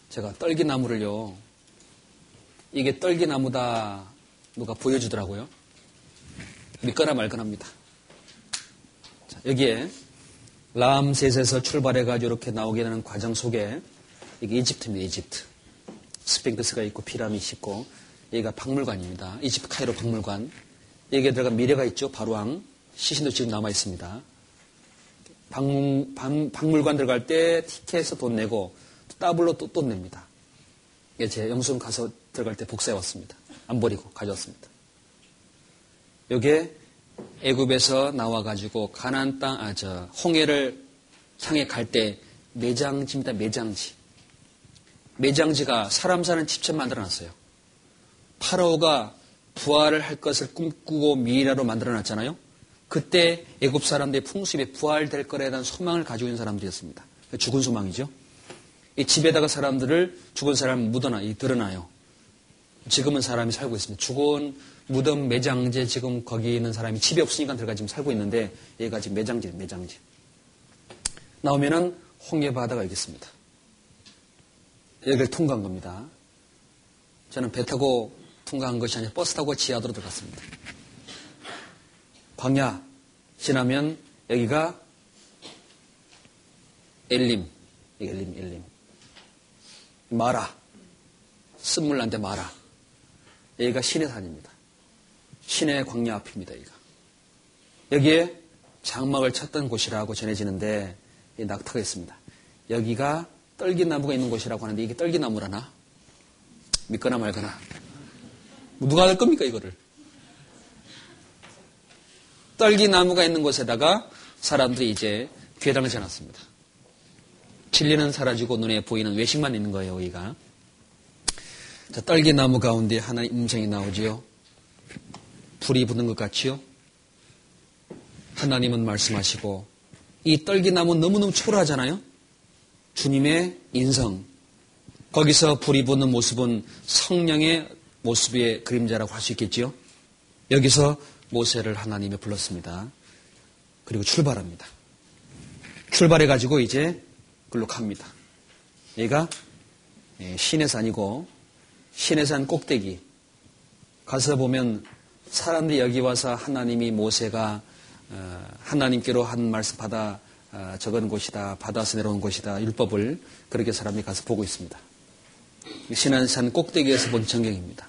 제가 떨기나무를요, 이게 떨기나무다 누가 보여주더라고요. 믿거나 말거나 합니다. 자, 여기에 라암셋에서 출발해가지고 이렇게 나오게 되는 과정 속에 이게 이집트입니다, 이집트. 스핑크스가 있고 피라미드 있고 여기가 박물관입니다. 이집트 카이로 박물관. 여기에 들어간 미라가 있죠, 바로왕. 시신도 지금 남아 있습니다. 박물, 박물관 들어갈 때 티켓에서 돈 내고 더블로 또 돈 냅니다. 이게 제 영수증 가서 들어갈 때 복사해 왔습니다. 안 버리고 가져왔습니다. 요게 애굽에서 나와가지고 가나안 땅, 아, 저, 홍해를 향해 갈 때 매장지입니다. 매장지. 매장지가 사람 사는 집처럼 만들어 놨어요. 파라오가 부활을 할 것을 꿈꾸고 미이라로 만들어 놨잖아요. 그때 애굽 사람들의 풍습에 부활될 거에 대한 소망을 가지고 있는 사람들이었습니다. 죽은 소망이죠. 이 집에다가 사람들을 죽은 사람 묻어놔, 드러나요. 지금은 사람이 살고 있습니다. 죽은 무덤 매장제 지금 거기 있는 사람이 집이 없으니까 들어가 지금 살고 있는데 얘가 지금 매장지, 매장지. 나오면은 홍해 바다가 있겠습니다. 여기를 통과한 겁니다. 저는 배 타고 통과한 것이 아니라 버스 타고 지하도로 들어갔습니다. 광야 지나면 여기가 엘림, 엘림, 엘림. 마라. 쓴물난데 마라. 여기가 신의 산입니다. 신의 광야 앞입니다, 여기가. 여기에 장막을 찾던 곳이라고 전해지는데 낙타가 있습니다. 여기가 떨기나무가 있는 곳이라고 하는데 이게 떨기나무라나? 믿거나 말거나. 누가 할 겁니까, 이거를? 떨기 나무가 있는 곳에다가 사람들이 이제 괴당을 지어놨습니다. 진리는 사라지고 눈에 보이는 외식만 있는 거예요, 여기가. 자, 떨기 나무 가운데 하나의 음성이 나오지요. 불이 붙는 것 같지요? 하나님은 말씀하시고, 이 떨기나무 너무너무 초라하잖아요? 주님의 인성. 거기서 불이 붙는 모습은 성령의 모습의 그림자라고 할 수 있겠지요? 여기서 모세를 하나님이 불렀습니다. 그리고 출발합니다. 출발해가지고 이제 글로 갑니다. 얘가 예, 신의 산이고 신의 산 꼭대기 가서 보면 사람들이 여기 와서 하나님이 모세가 어, 하나님께로 한 말씀 받아 어, 적은 곳이다 받아서 내려온 곳이다 율법을 그렇게 사람들이 가서 보고 있습니다. 신의 산 꼭대기에서 본 전경입니다.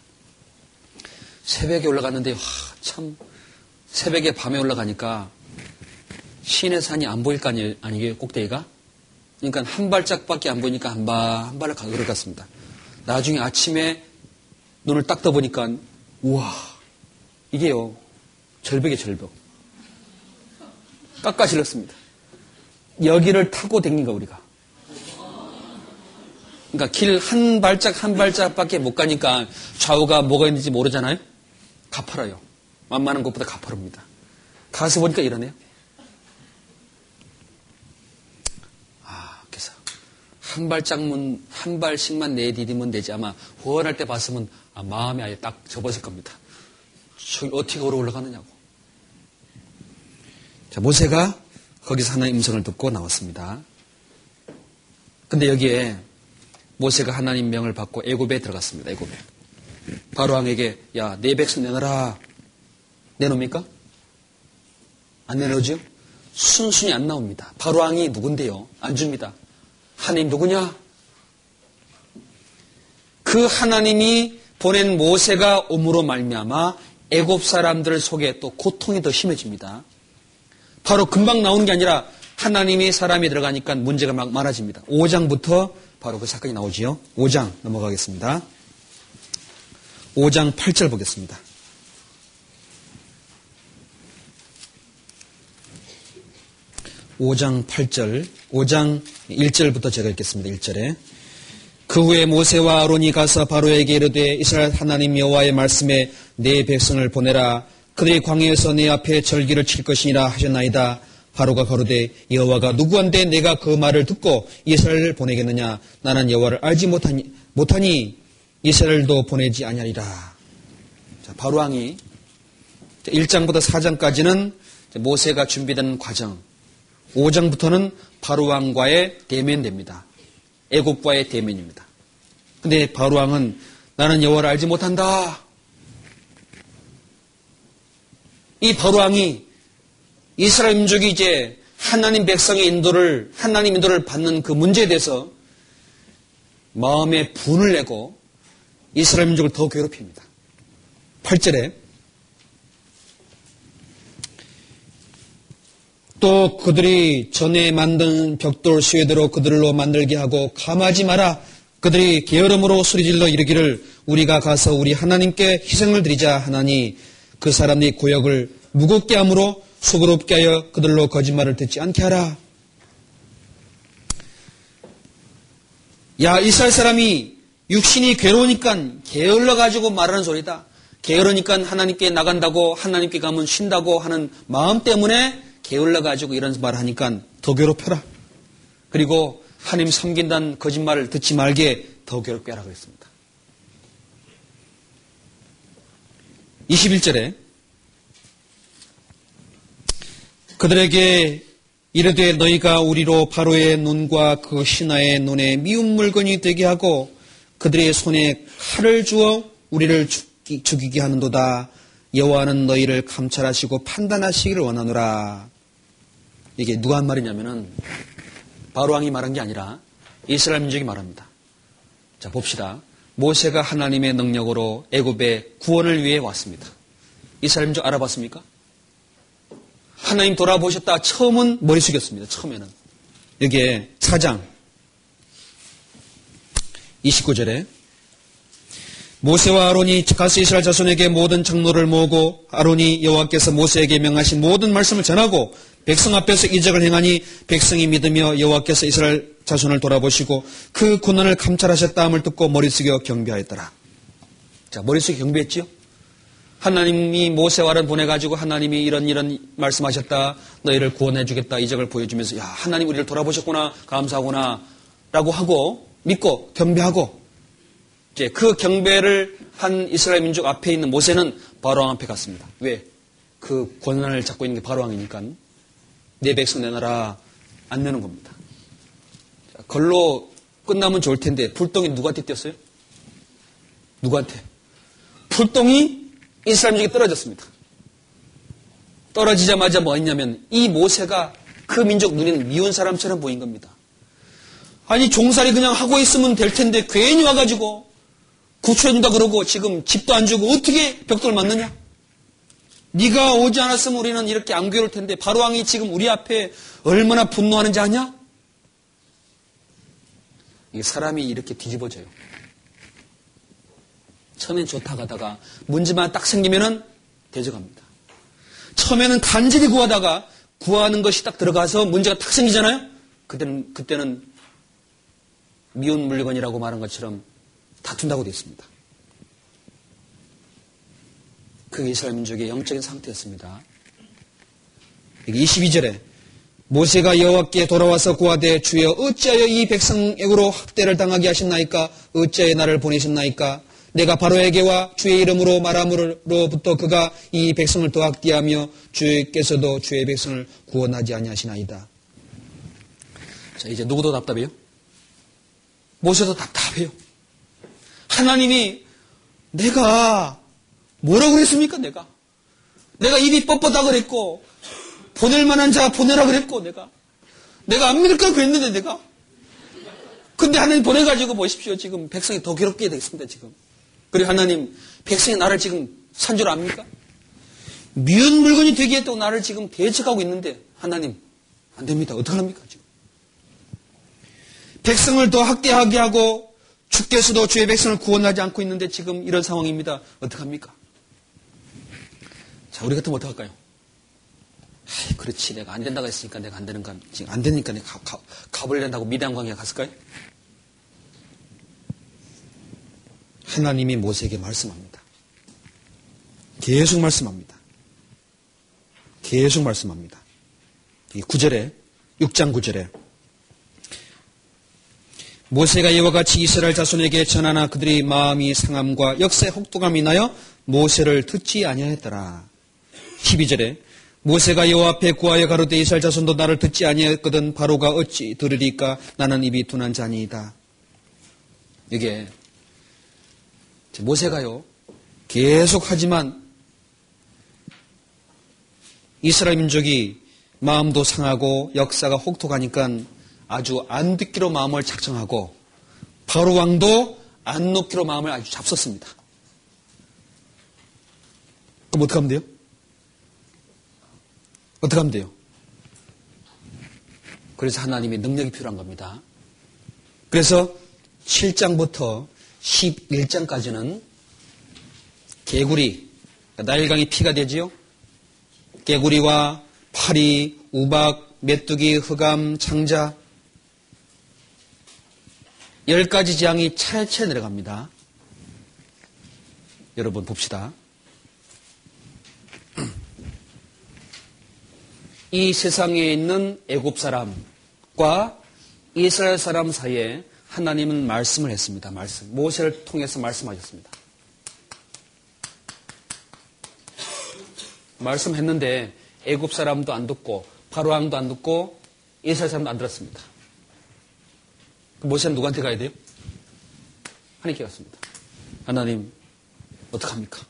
새벽에 올라갔는데 와, 참 새벽에 밤에 올라가니까 신의 산이 안 보일 거 아니에요 꼭대기가 그러니까 한 발짝밖에 안 보이니까 한 발, 한 발을 걸어갔습니다. 나중에 아침에 눈을 딱 떠보니까, 우와, 이게요, 절벽의 절벽. 깎아질렀습니다. 여기를 타고 댕긴 거, 우리가. 그러니까 길 한 발짝 한 발짝밖에 못 가니까 좌우가 뭐가 있는지 모르잖아요? 가파라요. 만만한 것보다 가파릅니다. 가서 보니까 이러네요. 한 발짝문, 한 발씩만 내디디면 되지 아마 후원할 때 봤으면 아, 마음이 아예 딱 접었을 겁니다. 저기 어떻게 걸어 올라가느냐고. 자, 모세가 거기서 하나의 음성을 듣고 나왔습니다. 근데 여기에 모세가 하나님 명을 받고 애굽에 들어갔습니다. 애굽에. 바로 왕에게 야, 내 백성 내놔라. 내놓습니까? 안 내놓지요? 순순히 안 나옵니다. 바로 왕이 누군데요? 안 줍니다. 하나님 누구냐? 그 하나님이 보낸 모세가 옴으로 말미암아 애굽 사람들 속에 또 고통이 더 심해집니다. 바로 금방 나오는 게 아니라 하나님이 사람이 들어가니까 문제가 막 많아집니다. 5장부터 바로 그 사건이 나오지요. 5장 넘어가겠습니다. 5장 8절 보겠습니다. 5장 8절, 5장 1절부터 제가 읽겠습니다. 1절에. 그 후에 모세와 아론이 가서 바로에게 이르되 이스라엘 하나님 여호와의 말씀에 내 백성을 보내라. 그들이 광야에서 내 앞에 절기를 칠 것이니라 하셨나이다. 바로가 가로되 여호와가 누구한테 내가 그 말을 듣고 이스라엘을 보내겠느냐? 나는 여호와를 알지 못하니, 못하니 이스라엘도 보내지 아니하리라. 자, 바로 왕이 1장부터 4장까지는 모세가 준비된 과정, 5장부터는 바로왕과의 대면됩니다. 애국과의 대면입니다. 근데 바로왕은 나는 여호와를 알지 못한다. 이 바로왕이 이스라엘 민족이 이제 하나님 백성의 인도를 하나님 인도를 받는 그 문제에 대해서 마음에 분을 내고 이스라엘 민족을 더 괴롭힙니다. 8절에 또 그들이 전에 만든 벽돌 쇠대로 그들로 만들게 하고 감하지 마라. 그들이 게으름으로 소리질러 이르기를 우리가 가서 우리 하나님께 희생을 드리자 하나니 그 사람이 고역을 무겁게 함으로 수그럽게 하여 그들로 거짓말을 듣지 않게 하라. 야 이스라엘 사람이 육신이 괴로우니까 게을러 가지고 말하는 소리다. 게으르니까 하나님께 나간다고 하나님께 가면 쉰다고 하는 마음 때문에 게을러 가지고 이런 말 하니까 더 괴롭혀라. 그리고 하나님 섬긴다는 거짓말을 듣지 말게 더 괴롭게 하라 그랬습니다. 21절에 그들에게 이르되 너희가 우리로 바로의 눈과 그 신하의 눈에 미운 물건이 되게 하고 그들의 손에 칼을 주어 우리를 죽이, 죽이게 하는도다. 여호와는 너희를 감찰하시고 판단하시기를 원하노라. 이게 누가 한 말이냐면은 바로 왕이 말한 게 아니라 이스라엘 민족이 말합니다. 자 봅시다. 모세가 하나님의 능력으로 애굽의 구원을 위해 왔습니다. 이스라엘 민족 알아봤습니까? 하나님 돌아보셨다 처음은 머리 숙였습니다. 처음에는 여기에 사장 29절에 모세와 아론이 가스 이스라엘 자손에게 모든 장로를 모으고 아론이 여호와께서 모세에게 명하신 모든 말씀을 전하고 백성 앞에서 이적을 행하니 백성이 믿으며 여호와께서 이스라엘 자손을 돌아보시고 그 고난을 감찰하셨다함을 듣고 머리 숙여 경배하였더라. 자, 머리 숙여 경배했지요? 하나님이 모세와 아론 보내가지고 하나님이 이런 이런 말씀하셨다. 너희를 구원해주겠다. 이적을 보여주면서 야 하나님 우리를 돌아보셨구나. 감사하구나. 라고 하고 믿고 경배하고 이제 그 경배를 한 이스라엘 민족 앞에 있는 모세는 바로왕 앞에 갔습니다. 왜? 그 권한을 잡고 있는 게 바로왕이니까 내 백성 내놔라 안 내는 겁니다. 걸로 끝나면 좋을 텐데 불똥이 누구한테 뛰었어요? 누구한테? 불똥이 이스라엘 민족이 떨어졌습니다. 떨어지자마자 뭐 했냐면 이 모세가 그 민족 눈에는 미운 사람처럼 보인 겁니다. 아니 종살이 그냥 하고 있으면 될 텐데 괜히 와가지고 구출해준다 그러고 지금 집도 안 주고 어떻게 벽돌 맞느냐? 네가 오지 않았으면 우리는 이렇게 안 괴로울 텐데 바로왕이 지금 우리 앞에 얼마나 분노하는지 아냐? 이게 사람이 이렇게 뒤집어져요. 처음엔 좋다 가다가 문제만 딱 생기면은 대적합니다. 처음에는 간절히 구하다가 구하는 것이 딱 들어가서 문제가 딱 생기잖아요? 그때는, 그때는 미운 물건이라고 말한 것처럼 다툰다고 되어 있습니다. 그게 이스라엘 민족의 영적인 상태였습니다. 22절에 모세가 여호와께 돌아와서 구하되 주여 어찌하여 이 백성에게로 학대를 당하게 하셨나이까 어찌하여 나를 보내셨나이까 내가 바로에게와 주의 이름으로 말함으로부터 그가 이 백성을 더 학대하며 주께서도 주의 백성을 구원하지 아니하시나이다. 자 이제 누구도 답답해요? 모세도 답답해요. 하나님이 내가 뭐라고 그랬습니까? 내가 내가 입이 뻣뻣하 그랬고 보낼 만한 자 보내라 그랬고 내가 내가 안 믿을까 그랬는데 내가 근데 하나님 보내가지고 보십시오 지금 백성이 더 괴롭게 되겠습니다 지금 그리고 하나님 백성이 나를 지금 산 줄 압니까? 미운 물건이 되게 했다고 나를 지금 대적하고 있는데 하나님 안 됩니다 어떡합니까 백성을 더 학대하게 하고 주께서도 주의 백성을 구원하지 않고 있는데 지금 이런 상황입니다. 어떡합니까? 자, 우리 같으면 어떡할까요? 아이, 그렇지. 내가 안 된다고 했으니까 내가 안 되는 거, 지금 안 되니까 내가 가, 가, 가버린다고 미대한 광야 갔을까요? 하나님이 모세에게 말씀합니다. 계속 말씀합니다. 계속 말씀합니다. 이 9절에, 6장 9절에 모세가 이와 같이 이스라엘 자손에게 전하나 그들이 마음이 상함과 역사의 혹독함이 나여 모세를 듣지 아니하였더라. 12절에 모세가 여호와 앞에 구하여 가로되 이스라엘 자손도 나를 듣지 아니하였거든 바로가 어찌 들으리까 나는 입이 둔한 자니이다. 이게 모세가요 계속 하지만 이스라엘 민족이 마음도 상하고 역사가 혹독하니까 아주 안 듣기로 마음을 작정하고 바로 왕도 안 놓기로 마음을 아주 잡섰습니다. 그럼 어떻게 하면 돼요? 어떻게 하면 돼요? 그래서 하나님의 능력이 필요한 겁니다. 그래서 7장부터 11장까지는 개구리, 나일강이 피가 되지요? 개구리와 파리, 우박, 메뚜기, 흑암, 창자, 열 가지 재앙이 차례차례 내려갑니다. 여러분 봅시다. 이 세상에 있는 애굽 사람과 이스라엘 사람 사이에 하나님은 말씀을 했습니다. 말씀. 모세를 통해서 말씀하셨습니다. 말씀했는데 애굽 사람도 안 듣고 바로 왕도 안 듣고 이스라엘 사람도 안 들었습니다. 그 모세는 누구한테 가야 돼요? 하나님께 갔습니다. 하나님, 어떡합니까?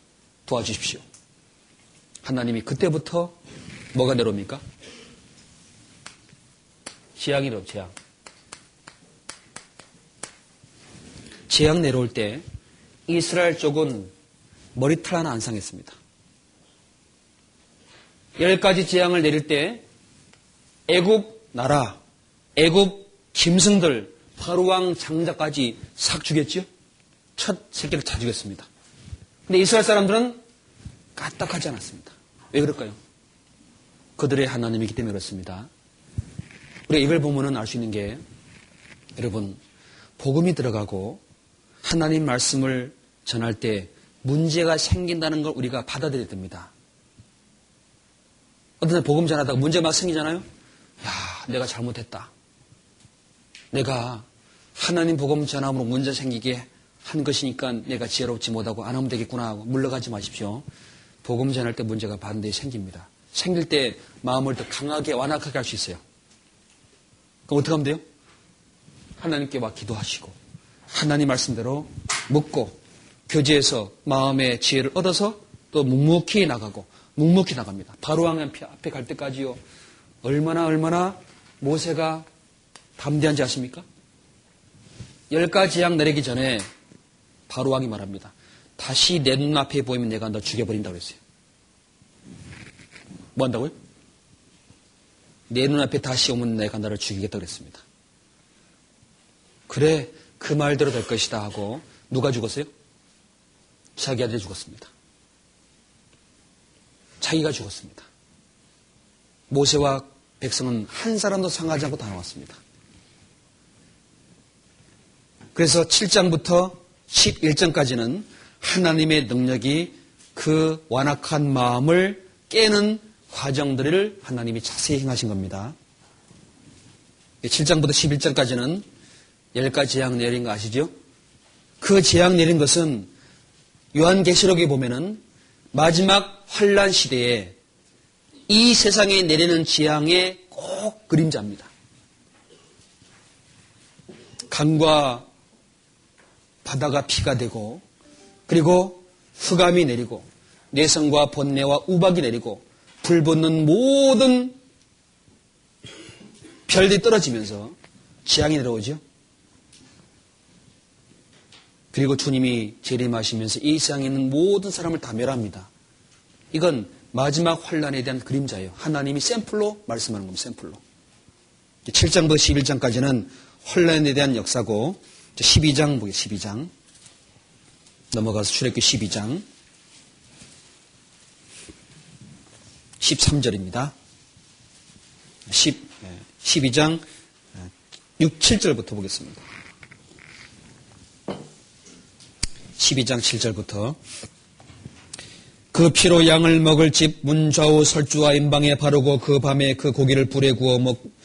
도와주십시오. 하나님이 그때부터 뭐가 내려옵니까? 재앙이로 재앙. 재앙 내려올 때 이스라엘 쪽은 머리털 하나 안 상했습니다. 열 가지 재앙을 내릴 때 애굽 나라, 애굽 짐승들, 파루왕 장자까지 싹 죽였죠? 첫 새끼를 다 죽였습니다. 근데 이스라엘 사람들은 까딱하지 않았습니다. 왜 그럴까요? 그들의 하나님이기 때문에 그렇습니다. 우리가 이걸 보면은 알 수 있는 게 여러분 복음이 들어가고 하나님 말씀을 전할 때 문제가 생긴다는 걸 우리가 받아들여야 됩니다. 어떤 날 복음 전하다가 문제 막 생기잖아요. 야, 내가 잘못했다. 내가 하나님 복음 전함으로 문제 생기게 한 것이니까 내가 지혜롭지 못하고 안 하면 되겠구나 하고 물러가지 마십시오. 복음 전할 때 문제가 반드시 생깁니다. 생길 때 마음을 더 강하게 완악하게 할 수 있어요. 그럼 어떻게 하면 돼요? 하나님께 와 기도하시고 하나님 말씀대로 묻고 교제에서 마음의 지혜를 얻어서 또 묵묵히 나가고 묵묵히 나갑니다. 바로왕 앞에 갈 때까지요. 얼마나 얼마나 모세가 담대한지 아십니까? 열 가지 양 내리기 전에 바로 왕이 말합니다. 다시 내 눈앞에 보이면 내가 너 죽여버린다고 그랬어요. 뭐 한다고요? 내 눈앞에 다시 오면 내가 너를 죽이겠다고 그랬습니다. 그래, 그 말대로 될 것이다 하고 누가 죽었어요? 자기 아들이 죽었습니다. 자기가 죽었습니다. 모세와 백성은 한 사람도 상하지 않고 다 나왔습니다. 그래서 7장부터 11장까지는 하나님의 능력이 그 완악한 마음을 깨는 과정들을 하나님이 자세히 행하신 겁니다. 7장부터 11장까지는 10가지 재앙 내린 거 아시죠? 그 재앙 내린 것은 요한계시록에 보면은 마지막 환란 시대에 이 세상에 내리는 재앙의 꼭 그림자입니다. 강과 바다가 피가 되고 그리고 흑암이 내리고 내성과 번뇌와 우박이 내리고 불 붙는 모든 별들이 떨어지면서 재앙이 내려오죠. 그리고 주님이 재림하시면서 이 세상에 있는 모든 사람을 다 멸합니다. 이건 마지막 환란에 대한 그림자예요. 하나님이 샘플로 말씀하는 겁니다. 샘플로. 7장부터 11장까지는 환란에 대한 역사고 12장 보기 12장 넘어가서 출애굽기 12장 13절입니다. 10, 12장 6, 7절부터 보겠습니다. 12장 7절부터 그 피로 양을 먹을 집 문좌우 설주와 임방에 바르고 그 밤에 그 고기를 불에 구워 먹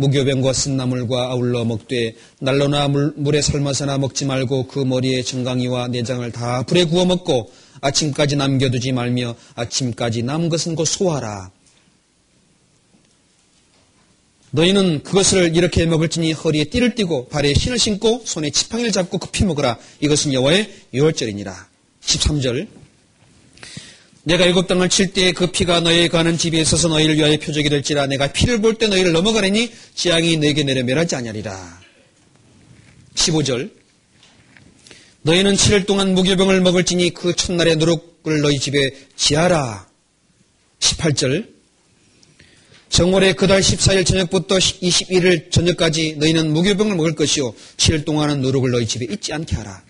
무교병과 쓴나물과 아울러 먹되 날로나 물, 물에 삶아서나 먹지 말고 그 머리에 정강이와 내장을 다 불에 구워 먹고 아침까지 남겨두지 말며 아침까지 남은 것은 곧 소화라. 너희는 그것을 이렇게 먹을지니 허리에 띠를 띠고 발에 신을 신고 손에 지팡이를 잡고 급히 먹으라. 이것은 여호와의 유월절이니라. 13절 내가 일곱 땅을 칠때그 피가 너희 가는 집에 있어서 너희를 위하여 표적이 될지라 내가 피를 볼 때 너희를 넘어가려니 지향이 너에게 내려 멸하지 아니하리라. 15절 너희는 7일 동안 무교병을 먹을지니 그 첫날의 누룩을 너희 집에 지하라. 18절 정월의 그달 14일 저녁부터 21일 저녁까지 너희는 무교병을 먹을 것이요 7일 동안은 누룩을 너희 집에 잊지 않게 하라.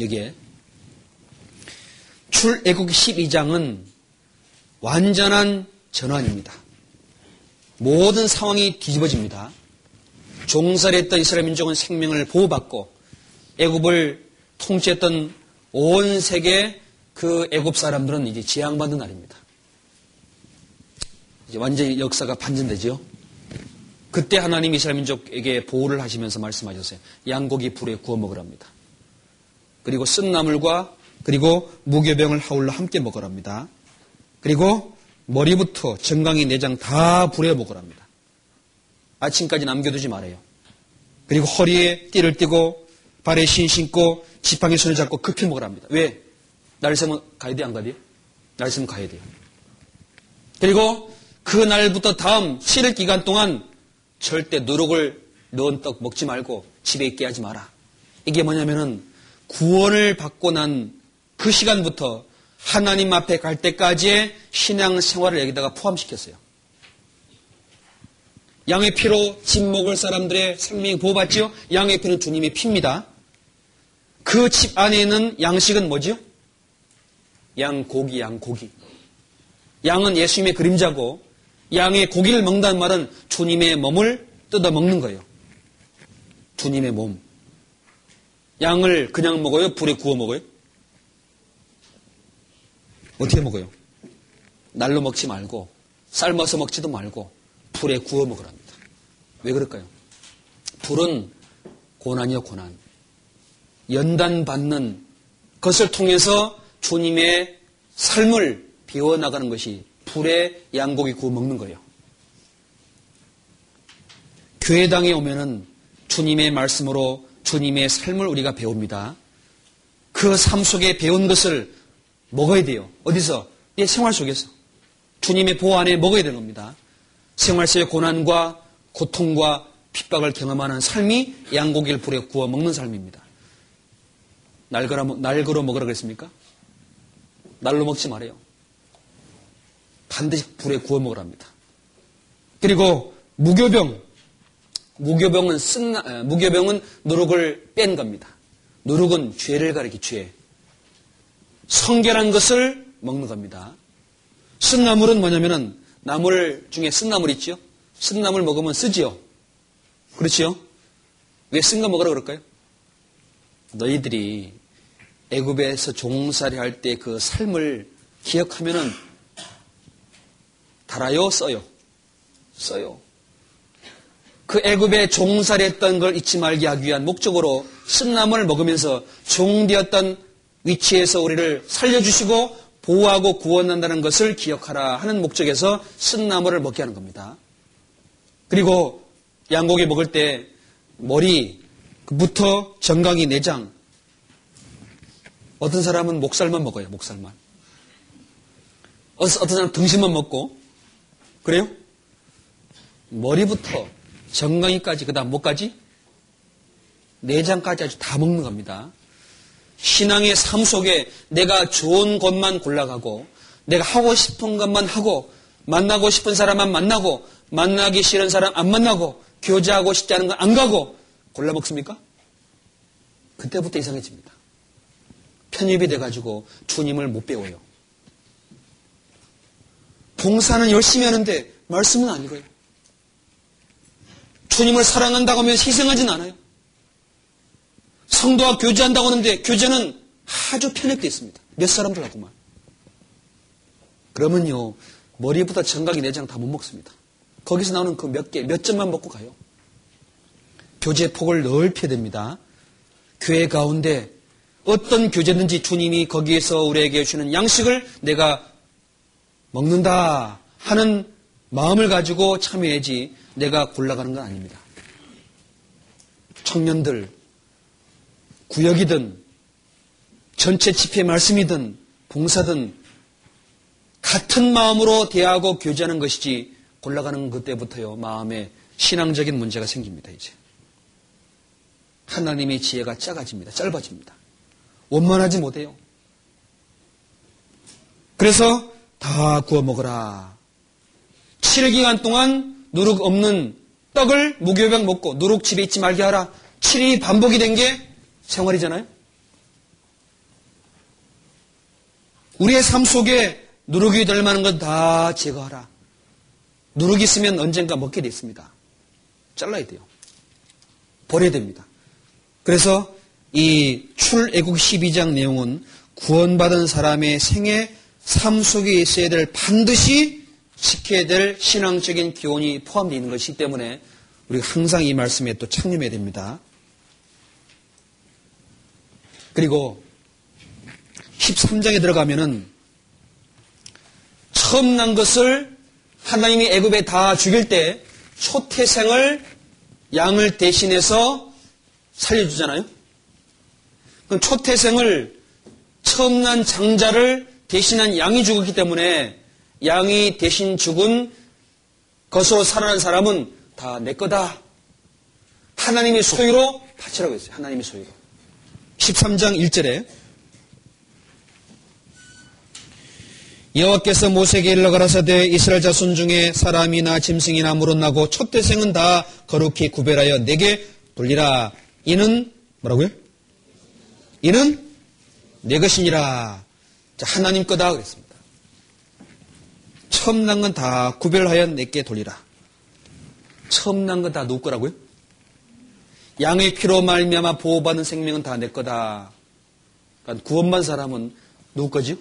여기에 출애굽 12장은 완전한 전환입니다. 모든 상황이 뒤집어집니다. 종살했던 이스라엘 민족은 생명을 보호받고 애굽을 통치했던 온 세계 그 애굽 사람들은 이제 재앙받는 날입니다. 이제 완전히 역사가 반전되죠. 그때 하나님 이스라엘 민족에게 보호를 하시면서 말씀하셨어요. 양고기 불에 구워 먹으랍니다. 그리고 쓴 나물과 그리고 무교병을 하울러 함께 먹으랍니다. 그리고 머리부터 정강이 내장 다 불에 먹으랍니다. 아침까지 남겨두지 말아요. 그리고 허리에 띠를 띠고 발에 신 신고 지팡이 손을 잡고 급히 먹으라 합니다. 왜? 날 새면 가야 돼, 안 가야 돼요? 날 새면 가야 돼요. 그리고 그 날부터 다음 7일 기간 동안 절대 누룩을 넣은 떡 먹지 말고 집에 있게 하지 마라. 이게 뭐냐면은 구원을 받고 난 그 시간부터 하나님 앞에 갈 때까지의 신앙 생활을 여기다가 포함시켰어요. 양의 피로 집 먹을 사람들의 생명이 보호받지요? 양의 피는 주님의 피입니다. 그 집 안에 있는 양식은 뭐지요? 양 고기, 양 고기. 양은 예수님의 그림자고 양의 고기를 먹는다는 말은 주님의 몸을 뜯어 먹는 거예요. 주님의 몸. 양을 그냥 먹어요? 불에 구워 먹어요? 어떻게 먹어요? 날로 먹지 말고 삶아서 먹지도 말고 불에 구워 먹으랍니다. 왜 그럴까요? 불은 고난이요 고난. 연단 받는 것을 통해서 주님의 삶을 비워 나가는 것이 불에 양고기 구워 먹는 거예요. 교회당에 오면은 주님의 말씀으로 주님의 삶을 우리가 배웁니다. 그 삶 속에 배운 것을 먹어야 돼요. 어디서? 예, 생활 속에서. 주님의 보호 안에 먹어야 되는 겁니다. 생활 속의 고난과 고통과 핍박을 경험하는 삶이 양고기를 불에 구워 먹는 삶입니다. 날거라, 날거로 먹으라 그랬습니까? 날로 먹지 말아요. 반드시 불에 구워 먹으랍니다. 그리고 무교병. 무교병은 쓴, 무교병은 누룩을 뺀 겁니다. 누룩은 죄를 가리키 죄. 성결한 것을 먹는 겁니다. 쓴나물은 뭐냐면은 나물 중에 쓴나물 있죠? 쓴나물 먹으면 쓰지요. 그렇지요? 왜 쓴 거 먹으라 그럴까요? 너희들이 애굽에서 종살이 할 때 그 삶을 기억하면은 달아요, 써요? 써요. 그 애굽에 종살이했던 걸 잊지 말게 하기 위한 목적으로 쓴나물을 먹으면서 종되었던 위치에서 우리를 살려주시고 보호하고 구원한다는 것을 기억하라 하는 목적에서 쓴나물을 먹게 하는 겁니다. 그리고 양고기 먹을 때 머리부터 정강이 내장 어떤 사람은 목살만 먹어요. 목살만. 어떤 사람은 등심만 먹고 그래요? 머리부터 정강이까지 그 다음 목까지 내장까지 아주 다 먹는 겁니다. 신앙의 삶 속에 내가 좋은 것만 골라가고 내가 하고 싶은 것만 하고 만나고 싶은 사람만 만나고 만나기 싫은 사람 안 만나고 교제하고 싶지 않은 거안 가고 골라 먹습니까? 그때부터 이상해집니다. 편입이 돼가지고 주님을 못 배워요. 봉사는 열심히 하는데 말씀은 아니고요. 주님을 사랑한다고 하면 희생하진 않아요. 성도와 교제한다고 하는데 교제는 아주 편협되어 있습니다. 몇 사람들 하고만. 그러면요, 머리보다 정각이 내장 다 못 먹습니다. 거기서 나오는 그 몇 개, 몇 점만 먹고 가요. 교제 폭을 넓혀야 됩니다. 교회 가운데 어떤 교제든지 주님이 거기에서 우리에게 주는 양식을 내가 먹는다 하는 마음을 가지고 참여해야지 내가 골라가는 건 아닙니다. 청년들, 구역이든 전체 집회 말씀이든 봉사든 같은 마음으로 대하고 교제하는 것이지 골라가는 그때부터요 마음에 신앙적인 문제가 생깁니다 이제. 하나님의 지혜가 작아집니다 짧아집니다. 원만하지 못해요. 그래서 다 구워 먹어라. 7일기간 동안 누룩 없는 떡을 무교병 먹고 누룩 집에 있지 말게 하라. 7일이 반복이 된 게 생활이잖아요 우리의 삶 속에 누룩이 될 만한 건 다 제거하라 누룩이 있으면 언젠가 먹게 돼 있습니다. 잘라야 돼요. 버려야 됩니다. 그래서 이 출애국 12장 내용은 구원받은 사람의 생애 삶 속에 있어야 될 반드시 지켜야 될 신앙적인 교훈이 포함되어 있는 것이기 때문에 우리가 항상 이 말씀에 또 창념해야 됩니다. 그리고 13장에 들어가면은 처음 난 것을 하나님이 애굽에 다 죽일 때 초태생을 양을 대신해서 살려주잖아요. 그럼 초태생을 처음 난 장자를 대신한 양이 죽었기 때문에 양이 대신 죽은 것으로 살아난 사람은 다 내 거다. 하나님의 소유로 바치라고 했어요. 하나님의 소유로. 13장 1절에 여호와께서 모세에게 일러 가라사대 이스라엘 자손 중에 사람이나 짐승이나 물어나고 첫대생은 다 거룩히 구별하여 내게 돌리라. 이는 뭐라고요? 이는 내 것이니라. 자, 하나님 거다 그랬습니다. 처음 난 건 다 구별하여 내게 돌리라. 처음 난 건다 누구 거라고요? 양의 피로 말미암아 보호받는 생명은 다 내 거다. 그러니까 구원받은 사람은 누구 거죠?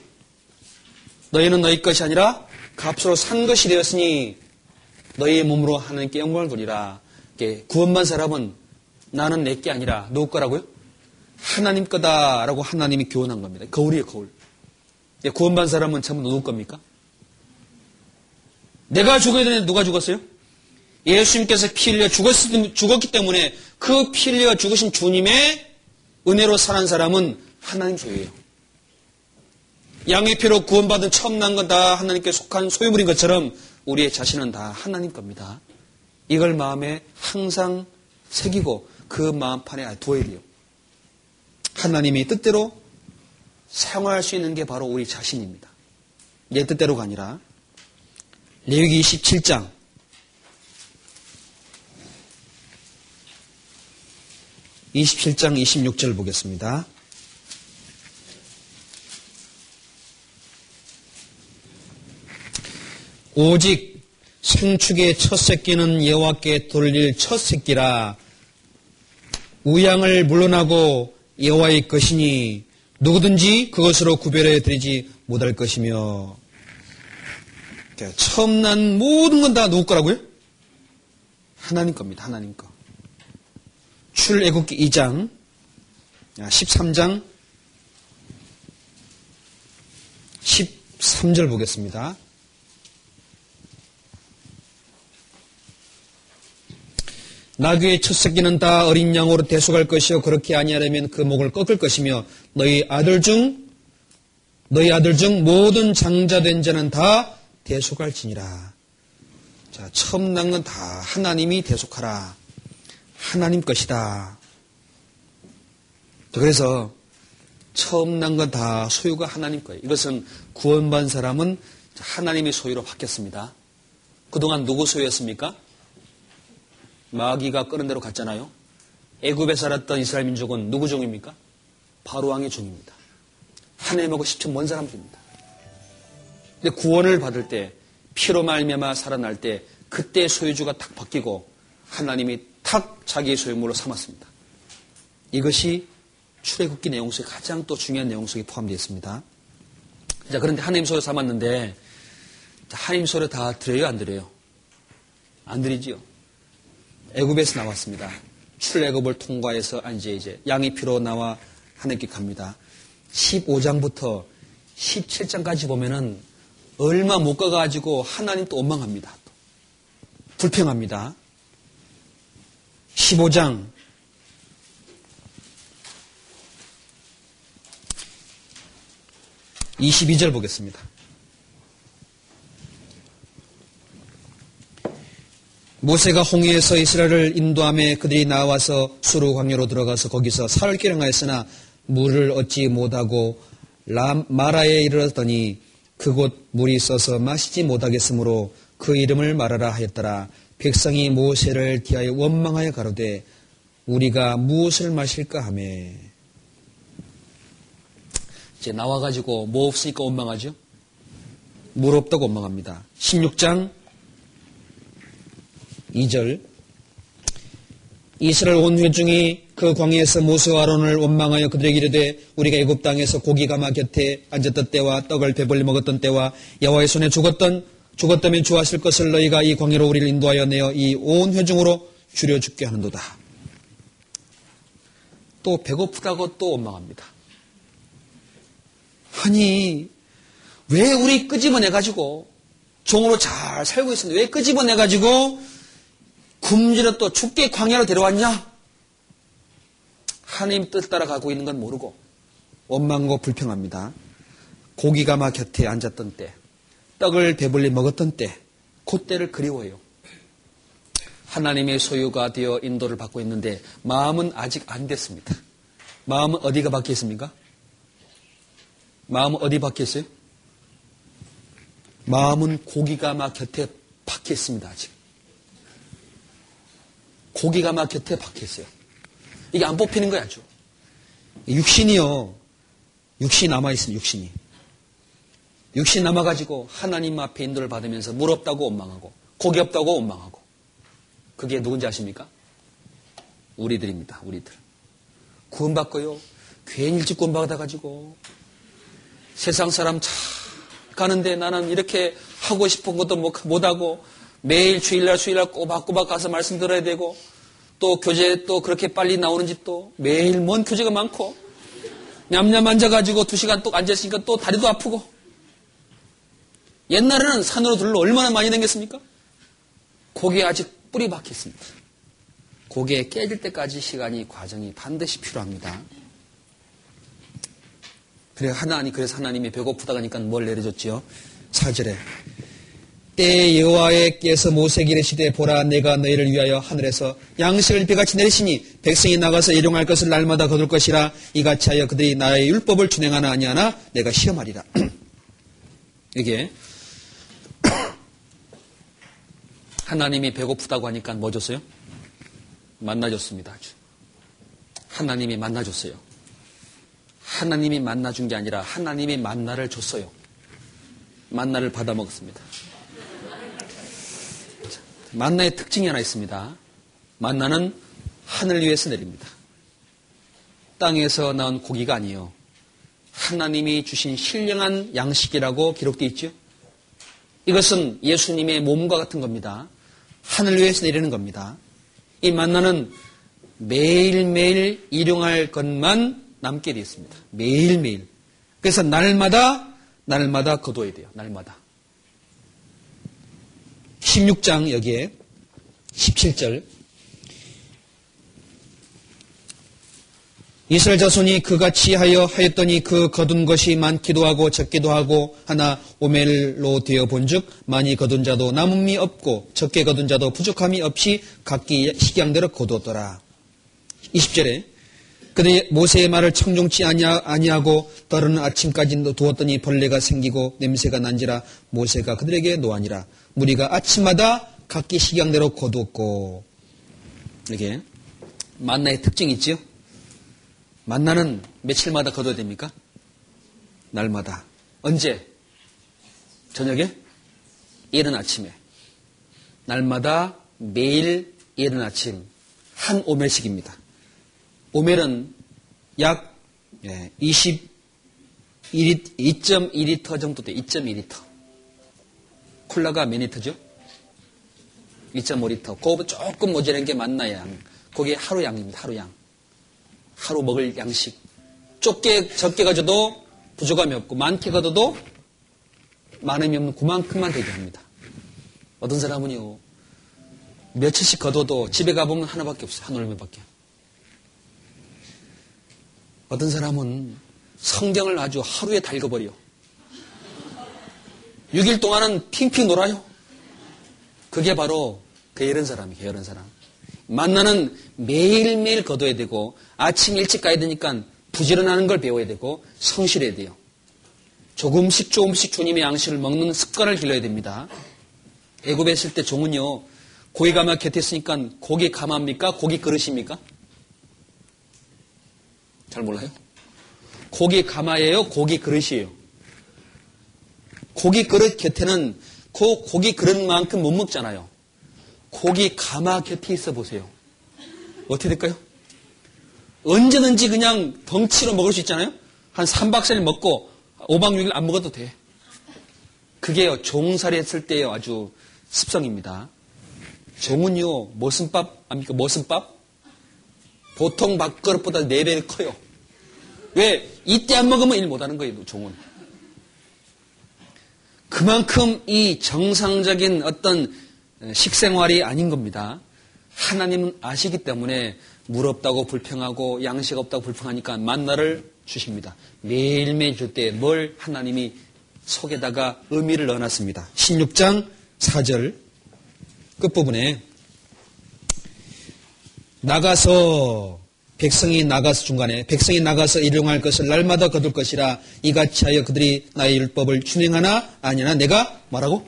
너희는 너희 것이 아니라 값으로 산 것이 되었으니 너희의 몸으로 하나님께 영광을 돌리라. 구원받은 사람은 나는 내 게 아니라 누구 거라고요? 하나님 거다라고 하나님이 교훈한 겁니다. 거울이에요, 거울. 구원받은 사람은 전부 누구 겁니까? 내가 죽어야 되는데 누가 죽었어요? 예수님께서 피 흘려 죽었, 죽었기 때문에 그피 흘려 죽으신 주님의 은혜로 사는 사람은 하나님 소유예요. 양의 피로 구원받은 처음 난 건 다 하나님께 속한 소유물인 것처럼 우리의 자신은 다 하나님 겁니다. 이걸 마음에 항상 새기고 그 마음판에 두어야 돼요. 하나님이 뜻대로 사용할 수 있는 게 바로 우리 자신입니다. 내 뜻대로가 아니라 레위기 27장 27장 26절 보겠습니다. 오직 생축의 첫 새끼는 여호와께 돌릴 첫 새끼라 우양을 물러나고 여호와의 것이니 누구든지 그것으로 구별해 드리지 못할 것이며 처음 난 모든 건 다 누구 거라고요? 하나님 겁니다. 하나님 거. 출애굽기 2장 13장 13절 보겠습니다. 나귀의 첫 새끼는 다 어린 양으로 대속할 것이요 그렇게 아니하려면 그 목을 꺾을 것이며 너희 아들 중 너희 아들 중 모든 장자된 자는 다 대속할지니라. 자, 처음 난건다 하나님이 대속하라. 하나님 것이다. 그래서 처음 난 건 다 소유가 하나님 거예요. 이것은 구원받은 사람은 하나님의 소유로 바뀌었습니다. 그동안 누구 소유였습니까? 마귀가 끄는 대로 갔잖아요. 애굽에 살았던 이스라엘 민족은 누구 종입니까? 바로 왕의 종입니다. 하나님하고 십천 먼 사람들입니다. 근데 구원을 받을 때 피로 말미암아 살아날 때 그때 소유주가 탁 바뀌고 하나님이 탁 자기의 소유물로 삼았습니다. 이것이 출애굽기 내용 속에 가장 또 중요한 내용 속에 포함되어 있습니다. 자, 그런데 하나님 소유 삼았는데 하나님 소유 다 드려요, 안 드려요? 안 드리지요. 애굽에서 나왔습니다. 출애굽을 통과해서 이제 이제 양이 피로 나와 하나님께 갑니다. 15장부터 17장까지 보면은 얼마 못 가가지고 하나님 또 원망합니다. 불평합니다. 15장 22절 보겠습니다. 모세가 홍해에서 이스라엘을 인도함에 그들이 나와서 수루 광야로 들어가서 거기서 살을 끼령하였으나 물을 얻지 못하고 마라에 이르렀더니 그곳 물이 있어서 마시지 못하겠으므로 그 이름을 말하라 하였더라. 백성이 모세를 뒤하여 원망하여 가로되 우리가 무엇을 마실까 하매 이제 나와 가지고 뭐 없으니까 원망하죠? 물 없다고 원망합니다. 16장 2절 이스라엘 온 회중이 그 광야에서 모세와 아론을 원망하여 그들에게 이르되 우리가 애굽 땅에서 고기 가마 곁에 앉았던 때와 떡을 배불리 먹었던 때와 여호와의 손에 죽었던 죽었다면 좋았을 것을 너희가 이 광야로 우리를 인도하여 내어 이 온 회중으로 줄여 죽게 하는도다. 또 배고프다고 또 원망합니다. 아니 왜 우리 끄집어내 가지고 종으로 잘 살고 있었는데 왜 끄집어내 가지고 굶주려 또 죽게 광야로 데려왔냐? 하나님 뜻 따라 가고 있는 건 모르고 원망하고 불평합니다. 고기가 막 곁에 앉았던 때, 떡을 배불리 먹었던 때, 그때를 그리워해요. 하나님의 소유가 되어 인도를 받고 있는데 마음은 아직 안 됐습니다. 마음은 어디가 바뀌었습니까? 마음은 어디 바뀌었어요? 마음은 고기가 막 곁에 박혔습니다, 아직. 고기가 막 곁에 박혔어요. 이게 안 뽑히는 거야, 아주. 육신이요. 육신 남아있어요, 육신이. 육신 남아가지고 하나님 앞에 인도를 받으면서 물 없다고 원망하고, 고기 없다고 원망하고. 그게 누군지 아십니까? 우리들입니다, 우리들. 구원받고요. 괜히 일찍 구원받아가지고, 세상 사람 참 가는데 나는 이렇게 하고 싶은 것도 못하고, 매일 주일날 수일날 꼬박꼬박 가서 말씀 들어야 되고, 또 교재 또 그렇게 빨리 나오는지 또 매일 먼 교재가 많고 냠냠 앉아가지고 두 시간 또 앉아있으니까 또 다리도 아프고 옛날에는 산으로 둘러 얼마나 많이 다녔습니까? 고기에 아직 뿌리 박혔습니다. 고기에 깨질 때까지 시간이 과정이 반드시 필요합니다. 그래 하나님 그래서 하나님이 배고프다 하니까 뭘 내려줬지요? 4절에 때 여호와께서 모세에게 이르시되 보라 내가 너희를 위하여 하늘에서 양식을 비같이 내리시니 백성이 나가서 일용할 것을 날마다 거둘 것이라 이같이 하여 그들이 나의 율법을 준행하나 아니하나 내가 시험하리라. [clears throat] 이게 하나님이 배고프다고 하니까 뭐 줬어요? 만나줬습니다. 아주. 하나님이 만나줬어요. 하나님이 만나준 게 아니라 하나님이 만나를 줬어요. 만나를 받아 먹었습니다. 만나의 특징이 하나 있습니다. 만나는 하늘 위에서 내립니다. 땅에서 나온 고기가 아니요. 하나님이 주신 신령한 양식이라고 기록되어 있죠. 이것은 예수님의 몸과 같은 겁니다. 하늘 위에서 내리는 겁니다. 이 만나는 매일매일 일용할 것만 남게 되어 있습니다. 매일매일. 그래서 날마다, 날마다 거둬야 돼요. 날마다. 16장 여기에 17절 이스라엘 자손이 그같이 하여 하였더니 그 거둔 것이 많기도 하고 적기도 하고 하나 오멜로 되어 본즉 많이 거둔 자도 남음이 없고 적게 거둔 자도 부족함이 없이 각기 식양대로 거두었더라. 20절에 그들이 모세의 말을 청종치 아니하고 떠르는 아침까지 두었더니 벌레가 생기고 냄새가 난지라 모세가 그들에게 노하니라. 무리가 아침마다 각기 식양대로 거두었고 이렇게 만나의 특징이 있지요. 만나는 며칠마다 거둬야 됩니까? 날마다. 언제? 저녁에? 이른 아침에. 날마다 매일 이른 아침 한 오멜씩입니다. 오멜은 약 20, 2.2리터 정도 돼. 2.2리터. 콜라가 몇 리터죠? 2.5리터. 그거 조금 모자란 게 맞나 양. 그게 하루 양입니다. 하루 양. 하루 먹을 양식. 좁게 적게 가져도 부족함이 없고 많게 가져도 많음이 없는 그만큼만 되게 합니다. 어떤 사람은요 며칠씩 거둬도 집에 가보면 하나밖에 없어요. 한 올매밖에. 어떤 사람은 성경을 아주 하루에 다 읽어버려. 6일 동안은 핑핑 놀아요. 그게 바로 게으른 사람이에요. 게으른 사람. 만나는 매일매일 거둬야 되고 아침 일찍 가야 되니까 부지런하는 걸 배워야 되고 성실해야 돼요. 조금씩 조금씩 주님의 양식을 먹는 습관을 길러야 됩니다. 애굽에 있을 때 종은요. 고기 가마 곁에 있으니까 고기 가마입니까? 고기 그릇입니까? 잘 몰라요? 고기 가마예요? 고기 그릇이에요? 고기 그릇 곁에는 그 고기 그릇만큼 못 먹잖아요. 고기 가마 곁에 있어 보세요. 어떻게 될까요? 언제든지 그냥 덩치로 먹을 수 있잖아요? 한 3박 4일 먹고 5박 6일 안 먹어도 돼. 그게요, 종살이 했을 때의 아주 습성입니다. 종은요, 무슨 밥, 압니까? 무슨 밥? 보통 밥그릇보다 4배 커요. 왜? 이때 안 먹으면 일 못하는 거예요, 종은. 그만큼 이 정상적인 어떤 식생활이 아닌 겁니다. 하나님은 아시기 때문에 물 없다고 불평하고 양식 없다고 불평하니까 만나를 주십니다. 매일매일 줄 때 뭘 하나님이 속에다가 의미를 넣어놨습니다. 16장 4절 끝부분에 나가서 백성이 나가서 중간에 백성이 나가서 일용할 것을 날마다 거둘 것이라 이같이 하여 그들이 나의 율법을 준행하나 아니나 내가 말하고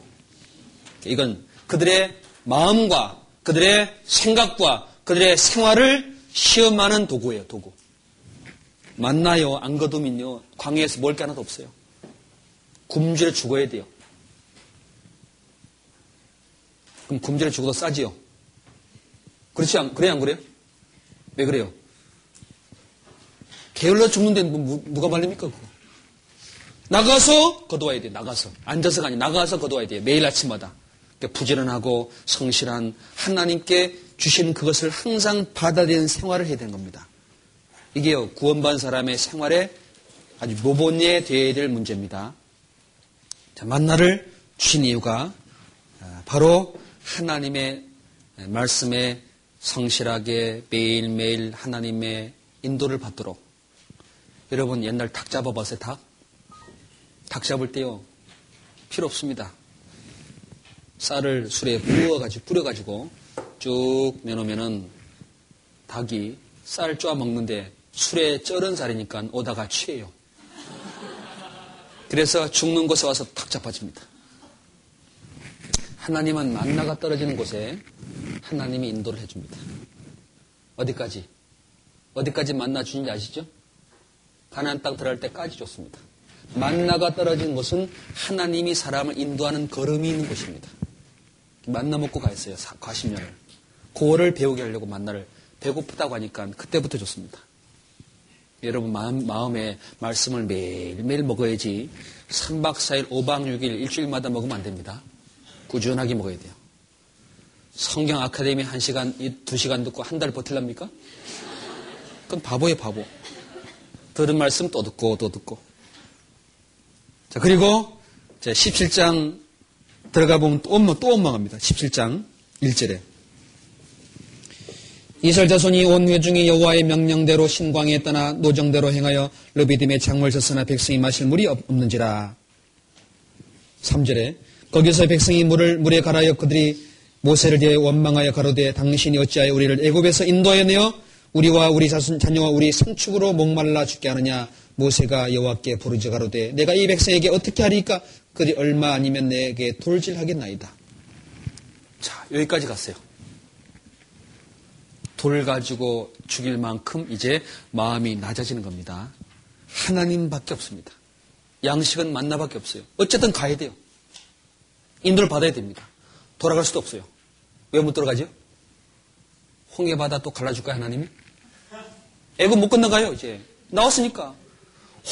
이건 그들의 마음과 그들의 생각과 그들의 생활을 시험하는 도구예요, 도구. 만나요, 안 거두면요, 광야에서 먹을 게 하나도 없어요. 굶주려 죽어야 돼요. 그럼 굶주려 죽어도 싸지요. 그렇지 않, 그래, 안 그래요? 왜 그래요? 게을러 죽는데 누가 말립니까, 그거? 나가서 거두어야 돼, 나가서. 앉아서가 아니라 나가서 거두어야 돼. 매일 아침마다. 부지런하고 성실한 하나님께 주신 그것을 항상 받아들이는 생활을 해야 되는 겁니다. 이게요, 구원받은 사람의 생활에 아주 모본에 되어야 될 문제입니다. 자, 만나를 주신 이유가 아, 바로 하나님의 말씀에 성실하게 매일매일 하나님의 인도를 받도록 여러분 옛날 닭 잡아봤어요, 닭? 닭 잡을 때요, 필요 없습니다. 쌀을 술에 부어가지고, 뿌려가지고 쭉 내놓으면은 닭이 쌀 쪼아 먹는데 술에 쩔은 쌀이니까 오다가 취해요. 그래서 죽는 곳에 와서 탁 잡아집니다. 하나님은 만나가 떨어지는 곳에 하나님이 인도를 해줍니다. 어디까지? 어디까지 만나 주는지 아시죠? 가나안 땅 들어갈 때까지 좋습니다. 만나가 떨어진 곳은 하나님이 사람을 인도하는 걸음이 있는 곳입니다. 만나 먹고 가 있어요. 과십년을. 고를 배우게 하려고 만나를 배고프다고 하니까 그때부터 좋습니다. 여러분 마음, 에 말씀을 매일매일 먹어야지 3박 4일, 5박 6일 일주일마다 먹으면 안 됩니다. 꾸준하게 먹어야 돼요. 성경 아카데미 1시간, 2시간 듣고 한 달 버틸랍니까? 그건 바보예요, 바보. 들은 말씀 또 듣고 또 듣고. 자, 그리고 17장 들어가 보면 또, 원망, 또 원망합니다. 17장 1절에. 이스라엘 자손이 온 회중이 여호와의 명령대로 신광에 떠나 노정대로 행하여 르비딤의 창물 졌으나 백성이 마실 물이 없는지라. 3절에 거기서 백성이 물을 물에 갈아여 그들이 모세를 대해 원망하여 가로되 당신이 어찌하여 우리를 애굽에서 인도하여 내어 우리와 우리 자손 자녀와 우리 성축으로 목말라 죽게 하느냐 모세가 여호와께 부르짖어 가로되 내가 이 백성에게 어떻게 하리까 그들이 얼마 아니면 내게 돌질하겠나이다. 자, 여기까지 갔어요. 돌 가지고 죽일 만큼 이제 마음이 낮아지는 겁니다. 하나님밖에 없습니다. 양식은 만나밖에 없어요. 어쨌든 가야 돼요. 인도를 받아야 됩니다. 돌아갈 수도 없어요. 왜 못 돌아가죠? 홍해 바다 또 갈라줄까요, 하나님이? 애고 못 건너가요, 이제. 나왔으니까.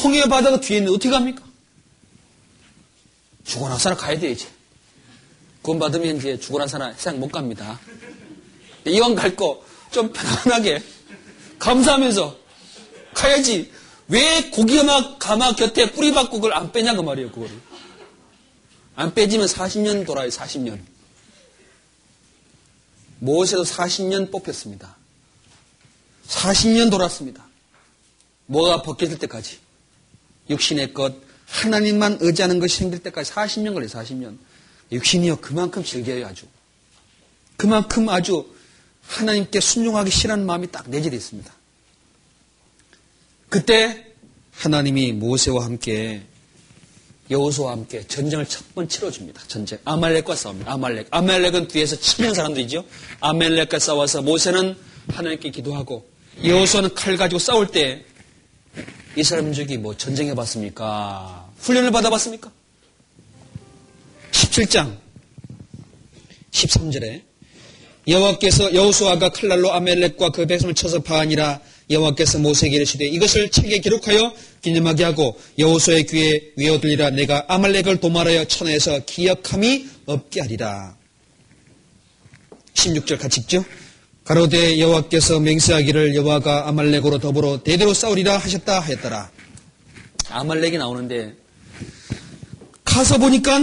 홍해 바다가 뒤에 있는데 어떻게 갑니까? 죽어난 사람 가야 돼, 이제. 구원 받으면 이제 죽어난 사람 세상 못 갑니다. 이왕 갈 거 좀 편안하게 감사하면서 가야지. 왜 고기가마 가마 곁에 뿌리 박고 그걸 안 빼냐 그 말이에요, 그거를. 안 빼지면 40년 돌아요, 40년. 모세도 40년 뽑혔습니다. 40년 돌았습니다. 뭐가 벗겨질 때까지. 육신의 것, 하나님만 의지하는 것이 생길 때까지 40년 걸려요, 40년. 육신이요, 그만큼 즐겨요, 아주. 그만큼 아주 하나님께 순종하기 싫어하는 마음이 딱 내재되어 있습니다. 그때 하나님이 모세와 함께 여호수와 함께 전쟁을 첫 번 치러줍니다. 전쟁. 아말렉과 싸웁니다. 아말렉. 아말렉은 뒤에서 치는 사람들이죠. 아말렉과 싸워서 모세는 하나님께 기도하고 여호수아는 칼 가지고 싸울 때 이스라엘 민족이 뭐 전쟁해 봤습니까? 훈련을 받아 봤습니까? 17장 13절에 여호와께서 여호수아가 칼날로 아멜렉과 그 백성을 쳐서 파하니라 여호와께서 모세에게 이르시되 이것을 책에 기록하여 기념하게 하고 여호수아의 귀에 외어들리라 내가 아말렉을 도말하여 천하에서 기억함이 없게 하리라. 16절 같이 읽죠. 가로대 여호와께서 맹세하기를 여호와가 아말렉으로 더불어 대대로 싸우리라 하셨다 하였더라. 아말렉이 나오는데 가서 보니까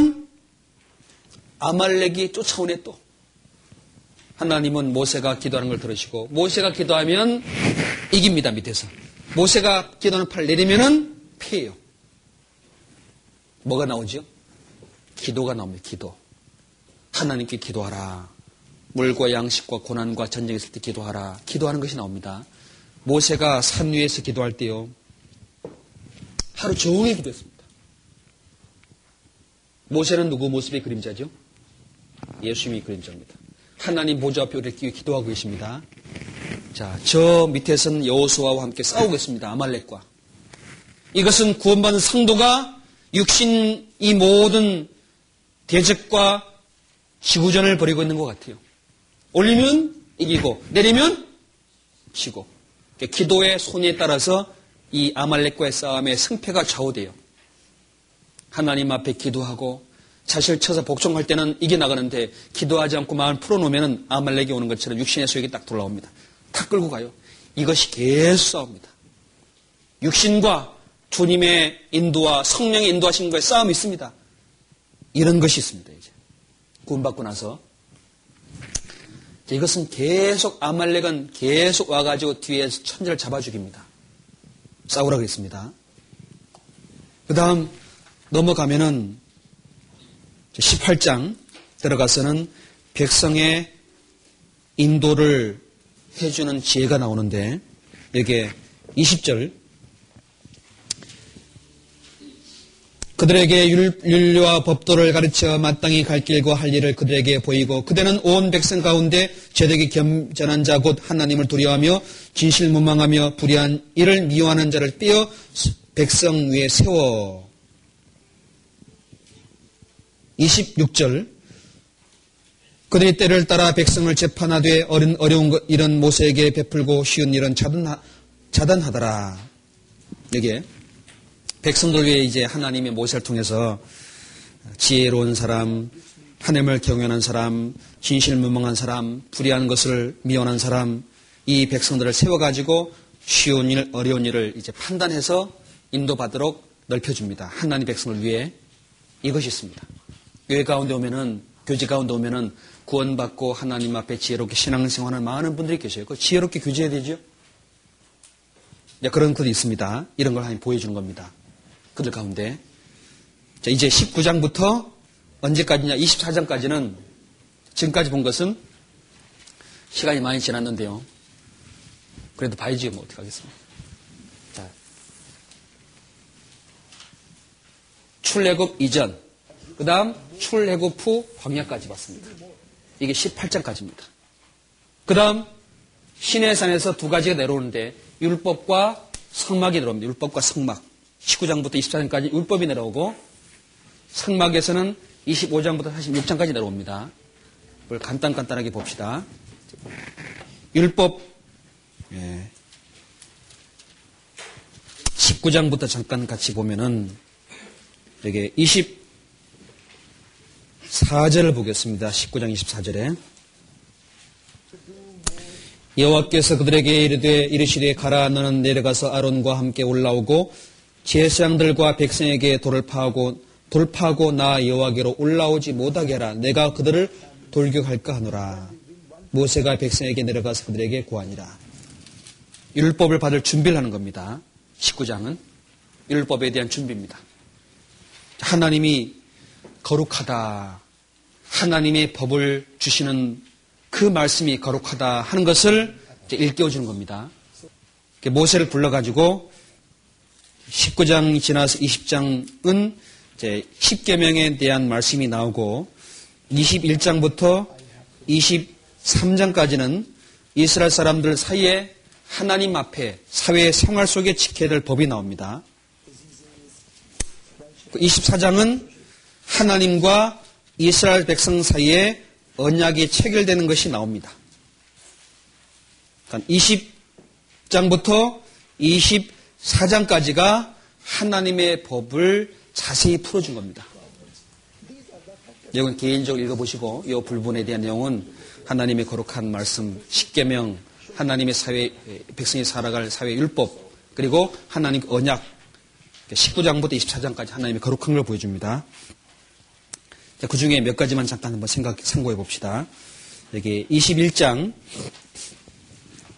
아말렉이 쫓아오네 또. 하나님은 모세가 기도하는 걸 들으시고 모세가 기도하면 이깁니다 밑에서 모세가 기도하는 팔 내리면은 피해요. 뭐가 나오죠? 기도가 나옵니다. 기도. 하나님께 기도하라. 물과 양식과 고난과 전쟁이 있을 때 기도하라. 기도하는 것이 나옵니다. 모세가 산 위에서 기도할 때요. 하루 종일 기도했습니다. 모세는 누구 모습의 그림자죠? 예수님이 그림자입니다. 하나님 보좌 앞에 이렇게 기도하고 계십니다. 자, 저 밑에서는 여호수아와 함께 싸우고 있습니다. 아말렉과. 이것은 구원받은 성도가 육신 이 모든 대적과 지구전을 벌이고 있는 것 같아요. 올리면 이기고 내리면 지고 기도의 손에 따라서 이 아말렉과의 싸움의 승패가 좌우돼요. 하나님 앞에 기도하고 자신을 쳐서 복종할 때는 이겨나가는데 기도하지 않고 마음을 풀어놓으면 아말렉이 오는 것처럼 육신의 소욕이 딱 돌아옵니다. 탁 끌고 가요. 이것이 계속 싸웁니다. 육신과 주님의 인도와 성령의 인도하신 거에 싸움이 있습니다. 이런 것이 있습니다. 이제 구원받고 나서 이것은 계속 아말렉은 계속 와가지고 뒤에서 천재를 잡아 죽입니다. 싸우라 그랬습니다. 그 다음 넘어가면은 18장 들어가서는 백성의 인도를 해주는 지혜가 나오는데 여기에 20절 그들에게 윤리와 법도를 가르쳐 마땅히 갈 길과 할 일을 그들에게 보이고 그대는 온 백성 가운데 제대기 겸전한 자 곧 하나님을 두려워하며 진실 무망하며 불의한 이를 미워하는 자를 떼어 백성 위에 세워 26절 그들이 때를 따라 백성을 재판하되 어린, 어려운 것, 이런 모세에게 베풀고 쉬운 일은 자단, 자단하더라. 여기에 백성들 위해 이제 하나님의 모세를 통해서 지혜로운 사람, 하나님을 경외하는 사람, 진실 무망한 사람, 불의한 것을 미워하는 사람, 이 백성들을 세워가지고 쉬운 일, 어려운 일을 이제 판단해서 인도받도록 넓혀줍니다. 하나님 백성을 위해 이것이 있습니다. 교회 가운데 오면은, 교제 가운데 오면은 구원받고 하나님 앞에 지혜롭게 신앙생활하는 많은 분들이 계셔요. 그 지혜롭게 교제해야 되죠? 그런 글이 있습니다. 이런 걸 하나님 보여주는 겁니다. 그들 가운데. 자, 이제 19장부터 언제까지냐? 24장까지는 지금까지 본 것은 시간이 많이 지났는데요. 그래도 봐야지 뭐 어떻게 하겠습니까? 자, 출애굽 이전, 그 다음 출애굽 후 광야까지 봤습니다. 이게 18장까지입니다. 그 다음 시내산에서 두 가지가 내려오는데 율법과 성막이 내려옵니다. 율법과 성막. 19장부터 24장까지 율법이 내려오고 성막에서는 25장부터 46장까지 내려옵니다. 그걸 간단간단하게 봅시다. 율법 예. 19장부터 잠깐 같이 보면은 여기 24절을 보겠습니다. 19장 24절에 여호와께서 그들에게 이르되 이르시되 가라 너는 내려가서 아론과 함께 올라오고 제사장들과 백성에게 돌을 파하고 돌파하고 나 여호와께로 올라오지 못하게 하라. 내가 그들을 돌격할까 하노라. 모세가 백성에게 내려가서 그들에게 구하니라. 율법을 받을 준비를 하는 겁니다. 19장은 율법에 대한 준비입니다. 하나님이 거룩하다. 하나님의 법을 주시는 그 말씀이 거룩하다 하는 것을 일깨워주는 겁니다. 모세를 불러가지고 19장 지나서 20장은 이제 10계명에 대한 말씀이 나오고 21장부터 23장까지는 이스라엘 사람들 사이에 하나님 앞에 사회 생활 속에 지켜야 될 법이 나옵니다. 24장은 그 하나님과 이스라엘 백성 사이에 언약이 체결되는 것이 나옵니다. 그러니까 20장부터 24장까지가 하나님의 법을 자세히 풀어준 겁니다. 이건 개인적으로 읽어보시고 이 불분에 대한 내용은 하나님의 거룩한 말씀, 십계명, 하나님의 사회, 백성이 살아갈 사회 율법, 그리고 하나님 언약, 19장부터 24장까지 하나님의 거룩한 걸 보여줍니다. 그 중에 몇 가지만 잠깐 한번 생각, 참고해 봅시다. 여기 21장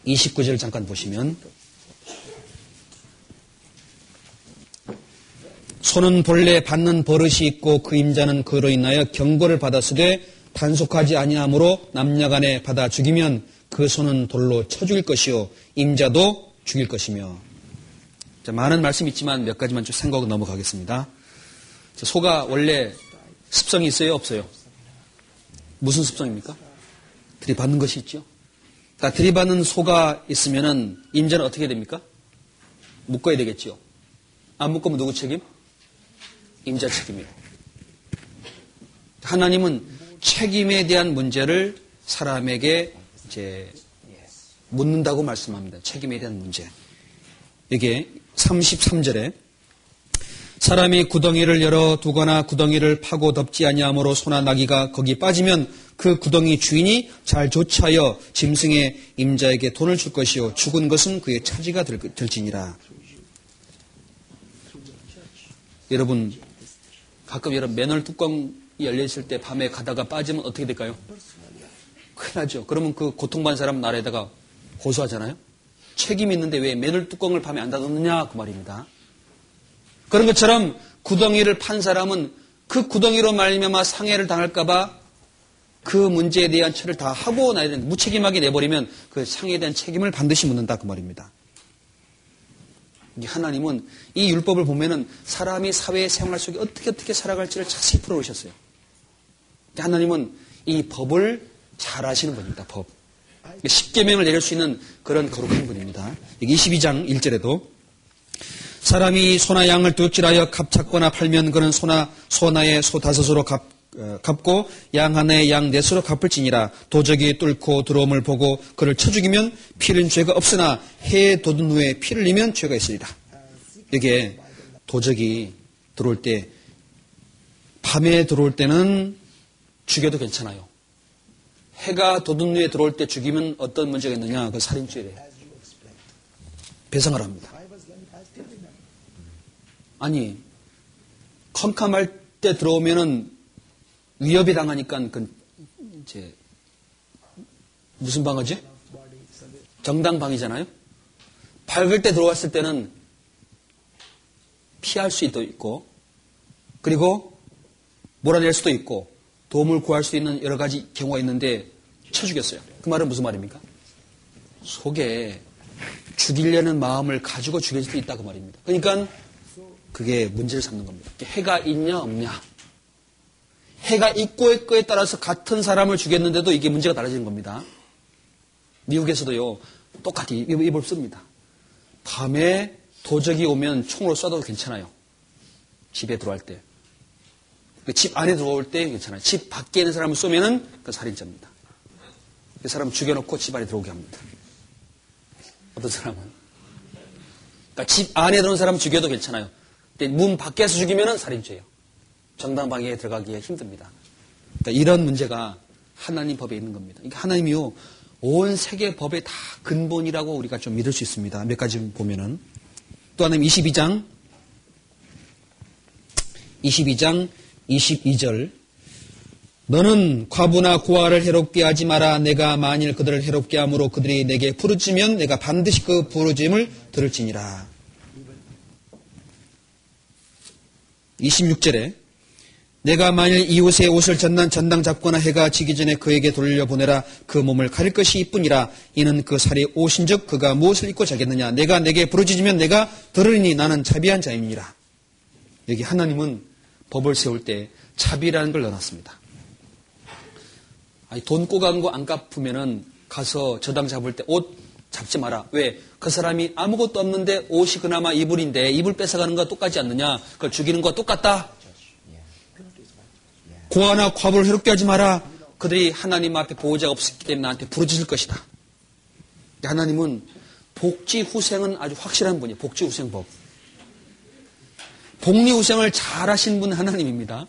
29절 잠깐 보시면 손은 본래 받는 버릇이 있고 그 임자는 그로 인하여 경고를 받았으되 단속하지 아니하므로 남녀간에 받아 죽이면 그 손은 돌로 쳐 죽일 것이요 임자도 죽일 것이며 자, 많은 말씀 있지만 몇 가지만 좀 생각하고 넘어가겠습니다. 자, 소가 원래 습성이 있어요 없어요? 무슨 습성입니까? 들이받는 것이 있죠. 그러니까 들이받는 소가 있으면은 임자는 어떻게 됩니까? 묶어야 되겠지요. 안 묶으면 누구 책임? 임자 책임이에요. 하나님은 책임에 대한 문제를 사람에게 이제 묻는다고 말씀합니다. 책임에 대한 문제. 이게 33절에 사람이 구덩이를 열어 두거나 구덩이를 파고 덮지 아니하므로 소나 나귀가 거기 빠지면 그 구덩이 주인이 잘 조차하여 짐승의 임자에게 돈을 줄 것이요 죽은 것은 그의 차지가 될, 될지니라. 여러분 가끔 여러분 맨홀 뚜껑이 열려 있을 때 밤에 가다가 빠지면 어떻게 될까요? 큰일 나죠. 그러면 그 고통받는 사람 나라에다가 고소하잖아요. 책임 있는데 왜 맨홀 뚜껑을 밤에 안 닫았느냐 그 말입니다. 그런 것처럼 구덩이를 판 사람은 그 구덩이로 말미암아 상해를 당할까봐 그 문제에 대한 처리를 다 하고 나야 되는 무책임하게 내버리면 그 상해에 대한 책임을 반드시 묻는다 그 말입니다. 하나님은 이 율법을 보면은 사람이 사회 생활 속에 어떻게 어떻게 살아갈지를 자세히 풀어오셨어요. 하나님은 이 법을 잘 아시는 분입니다. 법. 십계명을 내릴 수 있는 그런 거룩한 분입니다. 22장 1절에도 사람이 소나 양을 두둑질하여 값 찾거나 팔면 그는 소나 소나의 소 다섯으로 값, 어, 갚고 양 하나에 양 넷으로 갚을지니라 도적이 뚫고 들어옴을 보고 그를 쳐 죽이면 피는 죄가 없으나 해에 돋은 후에 피를 흘리면 죄가 있으리라. 이게 도적이 들어올 때 밤에 들어올 때는 죽여도 괜찮아요. 해가 돋은 후에 들어올 때 죽이면 어떤 문제가 있느냐? 그 살인죄래. 배상을 합니다. 아니, 컴컴할 때 들어오면은 위협이 당하니까 그 이제 무슨 방어지? 정당 방이잖아요. 밝을 때 들어왔을 때는 피할 수도 있고 그리고 몰아낼 수도 있고 도움을 구할 수 있는 여러 가지 경우가 있는데 쳐 죽였어요. 그 말은 무슨 말입니까? 속에 죽이려는 마음을 가지고 죽일 수도 있다 그 말입니다. 그러니까 그게 문제를 삼는 겁니다. 해가 있냐 없냐. 해가 있고 있고에 따라서 같은 사람을 죽였는데도 이게 문제가 달라지는 겁니다. 미국에서도요 똑같이 입을 씁니다. 밤에 도적이 오면 총으로 쏴도 괜찮아요. 집에 들어갈 때. 그집 안에 들어올 때 괜찮아요. 집 밖에 있는 사람을 쏘면은 그 살인자입니다. 그 사람 죽여놓고 집 안에 들어오게 합니다. 어떤 사람은. 그러니까 집 안에 들어온 사람 죽여도 괜찮아요. 문 밖에서 죽이면 살인죄예요. 정당방위에 들어가기에 힘듭니다. 그러니까 이런 문제가 하나님 법에 있는 겁니다. 그러니까 하나님이요 온 세계 법의 다 근본이라고 우리가 좀 믿을 수 있습니다. 몇 가지 보면은 또 하나님 22장 22장 22절 너는 과부나 고아를 해롭게 하지 마라. 내가 만일 그들을 해롭게 함으로 그들이 내게 부르짖으면 내가 반드시 그 부르짖음을 들을지니라. 26절에 내가 만일 이웃의 옷을 전난 전당 잡거나 해가 지기 전에 그에게 돌려보내라 그 몸을 가릴 것이 이뿐이라 이는 그 살이 오신즉 그가 무엇을 입고 자겠느냐 내가 내게 부르짖으면 내가 들으니 나는 자비한 자입니다 여기 하나님은 법을 세울 때 자비라는 걸 넣어놨습니다 아니, 돈 꼬간 거 안 갚으면은 가서 저당 잡을 때 옷 잡지 마라. 왜? 그 사람이 아무것도 없는데 옷이 그나마 이불인데 이불 뺏어가는 거 똑같지 않느냐? 그걸 죽이는 거 똑같다? 고아나 과부를 해롭게 하지 마라. 그들이 하나님 앞에 보호자가 없었기 때문에 나한테 부르짖을 것이다. 하나님은 복지 후생은 아주 확실한 분이에요. 복지 후생법. 복리 후생을 잘 하신 분 하나님입니다.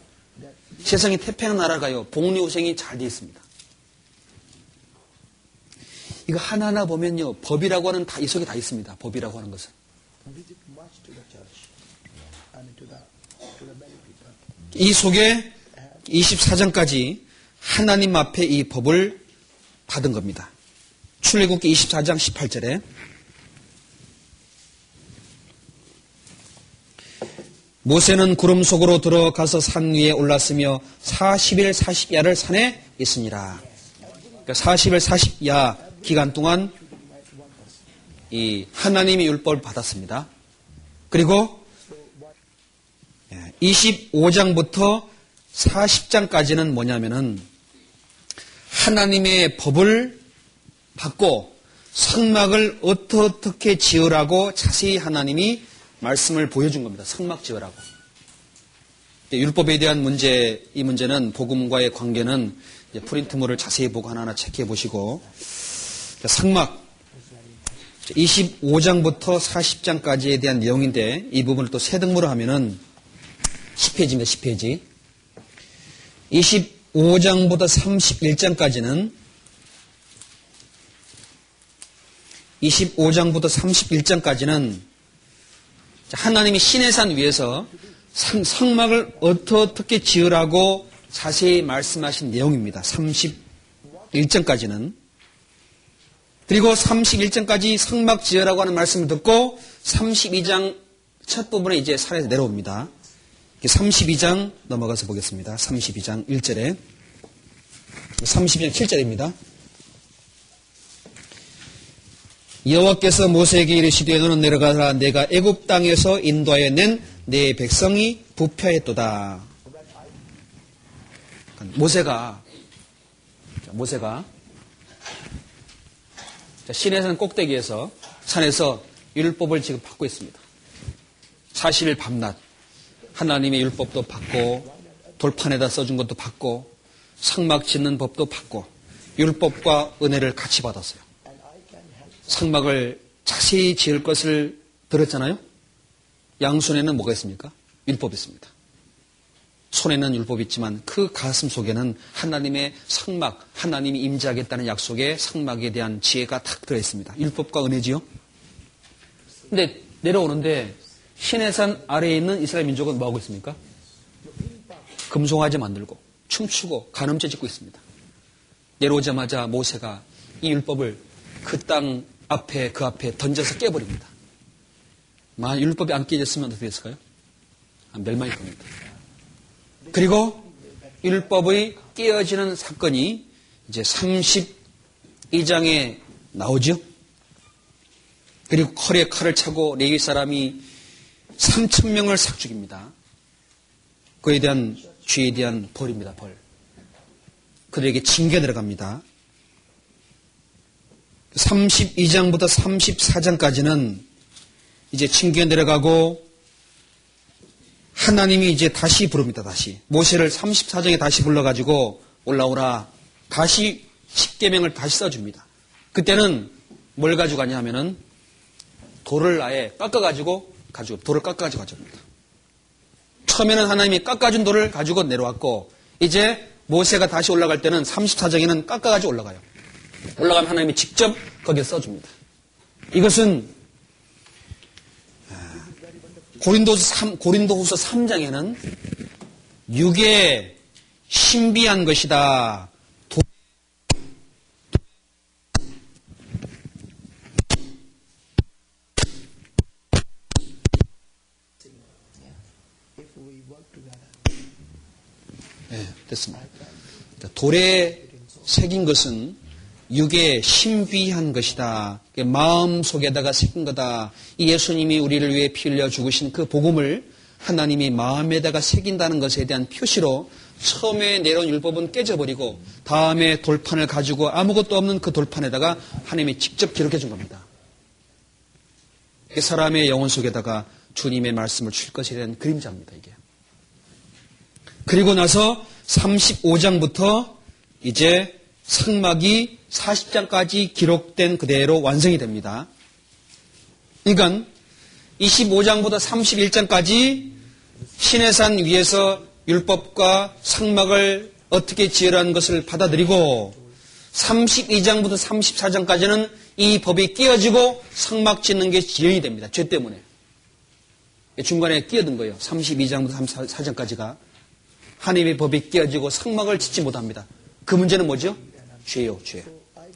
세상이 태평한 나라가요. 복리 후생이 잘 되어 있습니다. 이거 하나하나 보면요. 법이라고 하는 다 이 속에 다 있습니다. 법이라고 하는 것은. 이 속에 24장까지 하나님 앞에 이 법을 받은 겁니다. 출애굽기 24장 18절에 모세는 구름 속으로 들어가서 산 위에 올랐으며 40일 40야를 산에. 그러니까 40일 40야 기간 동안 이 하나님의 율법을 받았습니다. 그리고 25장부터 40장까지는 뭐냐면은 하나님의 법을 받고 성막을 어떻게 지으라고 자세히 하나님이 말씀을 보여준 겁니다. 성막 지으라고. 율법에 대한 문제, 이 문제는 복음과의 관계는 프린트물을 자세히 보고 하나하나 체크해 보시고 성막 25장부터 40장까지에 대한 내용인데 이 부분을 또 세 등으로 하면은 10페이지입니다. 10페이지. 25장부터 31장까지는 25장부터 31장까지는 하나님이 신의 산 위에서 성막을 어떻게 지으라고 자세히 말씀하신 내용입니다. 31장까지는. 그리고 31장까지 성막 지으라고 하는 말씀을 듣고 32장 첫 부분에 이제 산에서 내려옵니다. 32장 넘어가서 보겠습니다. 32장 1절에 32장 7절입니다. 여호와께서 모세에게 이르시되 너는 내려가라 내가 애굽 땅에서 인도하여 낸 내 백성이 부패했도다. 모세가 모세가 신의 꼭대기에서 산에서 율법을 지금 받고 있습니다. 40일 밤낮 하나님의 율법도 받고 돌판에다 써준 것도 받고 상막 짓는 법도 받고 율법과 은혜를 같이 받았어요. 상막을 자세히 지을 것을 들었잖아요. 양손에는 뭐가 있습니까? 율법이 있습니다. 손에는 율법이 있지만 그 가슴 속에는 하나님의 상막, 하나님이 임재하겠다는 약속의 상막에 대한 지혜가 탁 들어 있습니다. 율법과 은혜지요. 근데 내려오는데 신의 산 아래에 있는 이스라엘 민족은 뭐하고 있습니까? 금송아지 만들고 춤추고 간음죄 짓고 있습니다. 내려오자마자 모세가 이 율법을 그 땅 앞에 그 앞에 던져서 깨버립니다. 만약 율법이 안 깨졌으면 어떻게 됐을까요? 멸망일 겁니다. 그리고 율법의 깨어지는 사건이 이제 32장에 나오죠. 그리고 컬에 칼을 차고 레위 사람이 3천 명을 삭 죽입니다. 그에 대한 죄에 대한 벌입니다. 벌. 그들에게 징계 들어갑니다. 32장부터 34장까지는 이제 징계 내려가고 하나님이 이제 다시 부릅니다. 다시 모세를 34장에 다시 불러가지고 올라오라. 다시 10계명을 다시 써줍니다. 그때는 뭘 가지고 가냐 하면은 돌을 아예 깎아가지고 가지고 돌을 깎아가지고 가져옵니다. 처음에는 하나님이 깎아준 돌을 가지고 내려왔고 이제 모세가 다시 올라갈 때는 34장에는 깎아가지고 올라가요. 올라가면 하나님이 직접 거기에 써줍니다. 이것은 고린도서 3, 고린도후서 3장에는 육의 신비한 것이다. 됐습니다. 돌에 새긴 것은 육의 신비한 것이다. 마음 속에다가 새긴 거다. 이 예수님이 우리를 위해 피 흘려 죽으신 그 복음을 하나님이 마음에다가 새긴다는 것에 대한 표시로 처음에 내려온 율법은 깨져버리고 다음에 돌판을 가지고 아무것도 없는 그 돌판에다가 하나님이 직접 기록해 준 겁니다. 사람의 영혼 속에다가 주님의 말씀을 줄 것에 대한 그림자입니다, 이게. 그리고 나서 35장부터 이제 성막이 40장까지 기록된 그대로 완성이 됩니다. 그러니까 25장부터 31장까지 신해산 위에서 율법과 성막을 어떻게 지으라는 것을 받아들이고 32장부터 34장까지는 이 법이 끼어지고 성막 짓는 게 지연이 됩니다. 죄 때문에. 중간에 끼어든 거예요. 32장부터 34장까지가. 하나님의 법이 끼어지고 성막을 짓지 못합니다. 그 문제는 뭐죠? 죄요, 죄.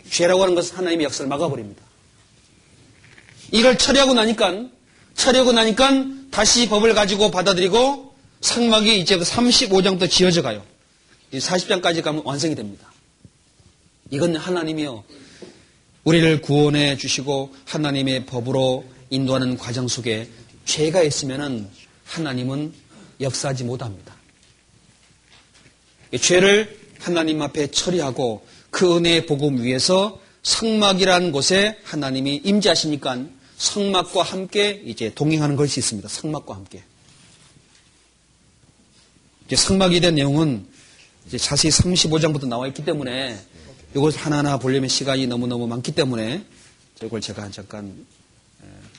죄라고 하는 것은 하나님의 역사를 막아버립니다. 이걸 처리하고 나니까 처리하고 나니까 다시 법을 가지고 받아들이고 상막이 이제 35장부터 그 지어져 가요. 40장까지 가면 완성이 됩니다. 이건 하나님이요. 우리를 구원해 주시고 하나님의 법으로 인도하는 과정 속에 죄가 있으면은 하나님은 역사하지 못합니다. 죄를 하나님 앞에 처리하고 그 은혜의 복음 위에서 성막이라는 곳에 하나님이 임재하시니까 성막과 함께 이제 동행하는 것이 있습니다. 성막과 함께. 이제 성막에 대한 내용은 이제 자세히 35장부터 나와 있기 때문에 이걸 하나하나 보려면 시간이 너무너무 많기 때문에 이걸 제가 잠깐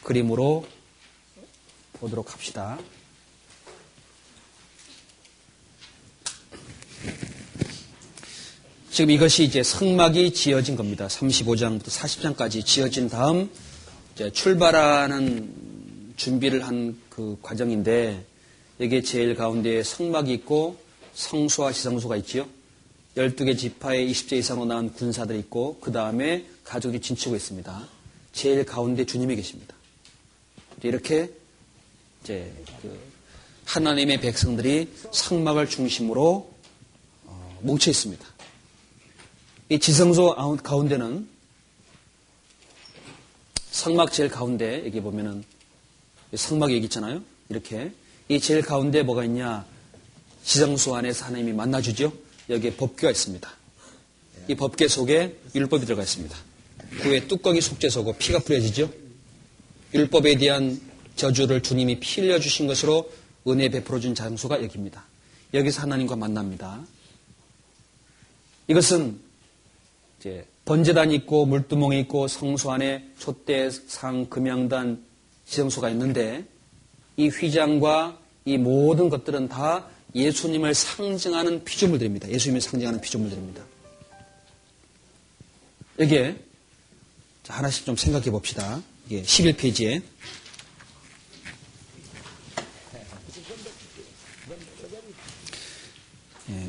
그림으로 보도록 합시다. 지금 이것이 이제 성막이 지어진 겁니다. 35장부터 40장까지 지어진 다음 출발하는 준비를 한 그 과정인데 여기에 제일 가운데 성막이 있고 성소와 지성소가 있지요. 12개 지파의 20제 이상으로 나온 군사들이 있고 그 다음에 가족이 진치고 있습니다. 제일 가운데 주님이 계십니다. 이렇게 이제 그 하나님의 백성들이 성막을 중심으로 어, 뭉쳐 있습니다. 이 지성소 가운데는 성막 제일 가운데 여기 보면은 성막 여기 있잖아요. 이렇게 이 제일 가운데 뭐가 있냐? 지성소 안에서 하나님이 만나주죠. 여기에 법궤가 있습니다. 이 법궤 속에 율법이 들어가 있습니다. 그에 뚜껑이 속죄소고 피가 뿌려지죠. 율법에 대한 저주를 주님이 피 흘려 주신 것으로 은혜 베풀어 준 장소가 여기입니다. 여기서 하나님과 만납니다. 이것은 이제 번제단이 있고 물두멍이 있고 성소 안에 촛대, 상, 금양단, 지정소가 있는데 이 휘장과 이 모든 것들은 다 예수님을 상징하는 피조물들입니다. 예수님을 상징하는 피조물들입니다. 여기에 하나씩 좀 생각해 봅시다. 이게 11페이지에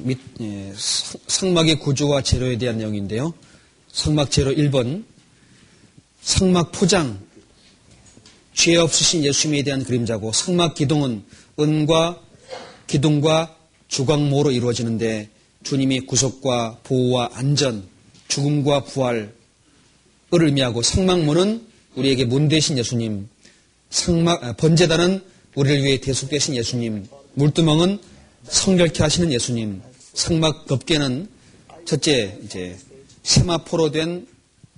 밑, 예, 성막의 구조와 재료에 대한 내용인데요. 성막 재료 1번, 성막 포장, 죄 없으신 예수님에 대한 그림자고, 성막 기둥은 은과 기둥과 주광모로 이루어지는데, 주님이 구속과 보호와 안전, 죽음과 부활을 의미하고, 성막문은 우리에게 문 대신 예수님, 성막, 아, 번제단은 우리를 위해 대속되신 예수님, 물두멍은 성결케 하시는 예수님, 성막 덮개는 첫째 이제 세마포로 된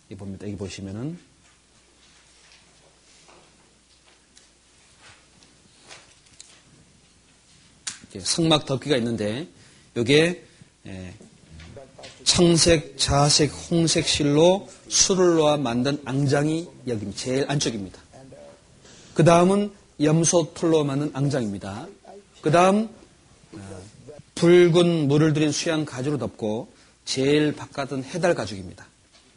이 봅니다. 여기 보시면은 성막 덮개가 있는데 이게 청색, 자색, 홍색 실로 술을 놓아 만든 앙장이 여기 제일 안쪽입니다. 그 다음은 염소 털로 만든 앙장입니다. 그 다음 붉은 물을 들인 수양 가지로 덮고 제일 바깥은 해달 가죽입니다.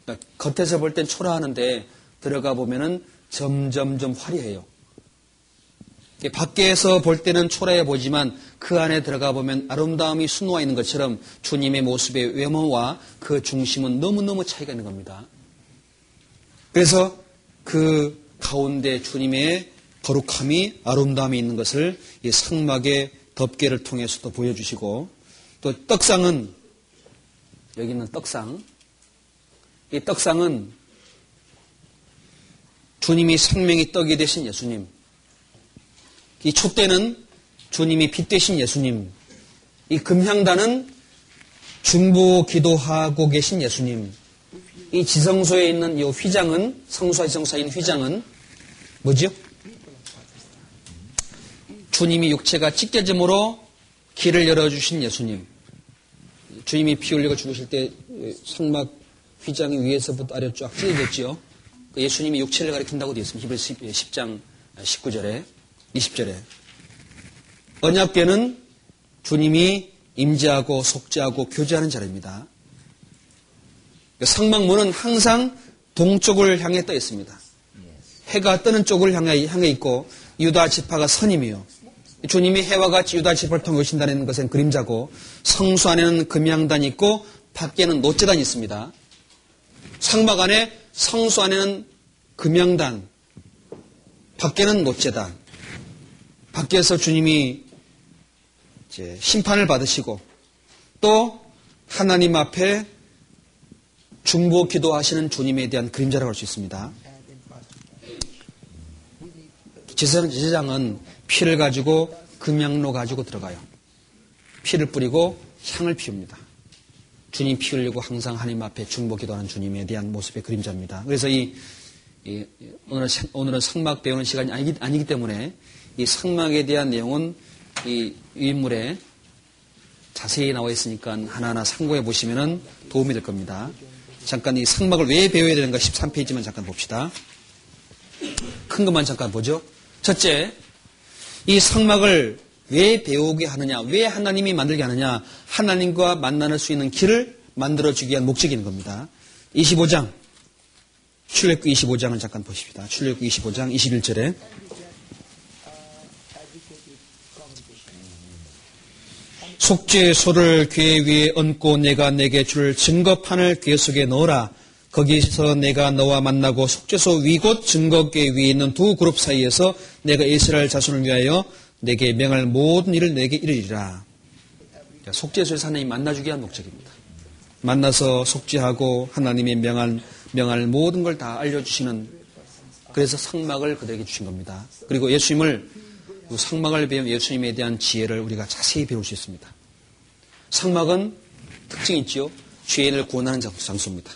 그러니까 겉에서 볼 땐 초라하는데 들어가 보면은 점점점 화려해요. 밖에서 볼 때는 초라해 보지만 그 안에 들어가 보면 아름다움이 수놓아 있는 것처럼 주님의 모습의 외모와 그 중심은 너무너무 차이가 있는 겁니다. 그래서 그 가운데 주님의 거룩함이 아름다움이 있는 것을 이 성막의 덮개를 통해서도 보여주시고 또 떡상은 여기 있는 떡상. 이 떡상은 주님이 생명이 떡이 되신 예수님. 이 촛대는 주님이 빛 되신 예수님. 이 금향단은 중부 기도하고 계신 예수님. 이 지성소에 있는 이 휘장은 성소와 있는 휘장은 뭐죠? 주님이 육체가 찢겨짐으로 길을 열어주신 예수님. 주님이 피 흘리고 죽으실 때 성막 휘장이 위에서부터 아래로 쫙 찢어졌지요. 그 예수님이 육체를 가리킨다고 되어 있습니다. 히브리 10장 19절에 20절에 언약계는 주님이 임재하고 속죄하고 교제하는 자리입니다. 그 성막문은 항상 동쪽을 향해 떠 있습니다. 해가 뜨는 쪽을 향해, 향해 있고 유다 지파가 선임이요. 주님이 해와 같이 유다 지파를 통해 오신다는 것은 그림자고 성수 안에는 금양단이 있고 밖에는 노제단이 있습니다. 상막 안에 성수 안에는 금양단, 밖에는 못제단. 밖에서 주님이 심판을 받으시고 또 하나님 앞에 중보 기도하시는 주님에 대한 그림자라고 할 수 있습니다. 제사장은 피를 가지고 금양로 가지고 들어가요. 피를 뿌리고 향을 피웁니다. 주님 피 흘리고 항상 하나님 앞에 중보 기도하는 주님에 대한 모습의 그림자입니다. 그래서 이, 이 오늘은, 오늘은 성막 배우는 시간이 아니기, 아니기 때문에 이 성막에 대한 내용은 이 인물에 자세히 나와 있으니까 하나하나 참고해 보시면 도움이 될 겁니다. 잠깐 이 성막을 왜 배워야 되는가 13페이지만 잠깐 봅시다. 큰 것만 잠깐 보죠. 첫째, 이 성막을 왜 배우게 하느냐, 왜 하나님이 만들게 하느냐, 하나님과 만날 수 있는 길을 만들어주기 위한 있는 겁니다. 25장, 출애굽 25장을 잠깐 보십시다. 출애굽 25장 21절에 속죄 소를 궤 위에 얹고 내가 내게 줄 증거판을 궤 속에 넣어라. 거기서 내가 너와 만나고 속죄소 위곧 증거궤 위에 있는 두 그룹 사이에서 내가 이스라엘 자손을 위하여 내게 명할 모든 일을 내게 이르리라. 속죄소에서 하나님 만나주기 위한 목적입니다. 만나서 속죄하고 하나님의 명할, 명할 모든 걸 다 알려주시는 그래서 상막을 그들에게 주신 겁니다. 그리고 예수님을 상막을 배운 예수님에 대한 지혜를 우리가 자세히 배울 수 있습니다. 상막은 특징이 있죠. 죄인을 구원하는 장소입니다.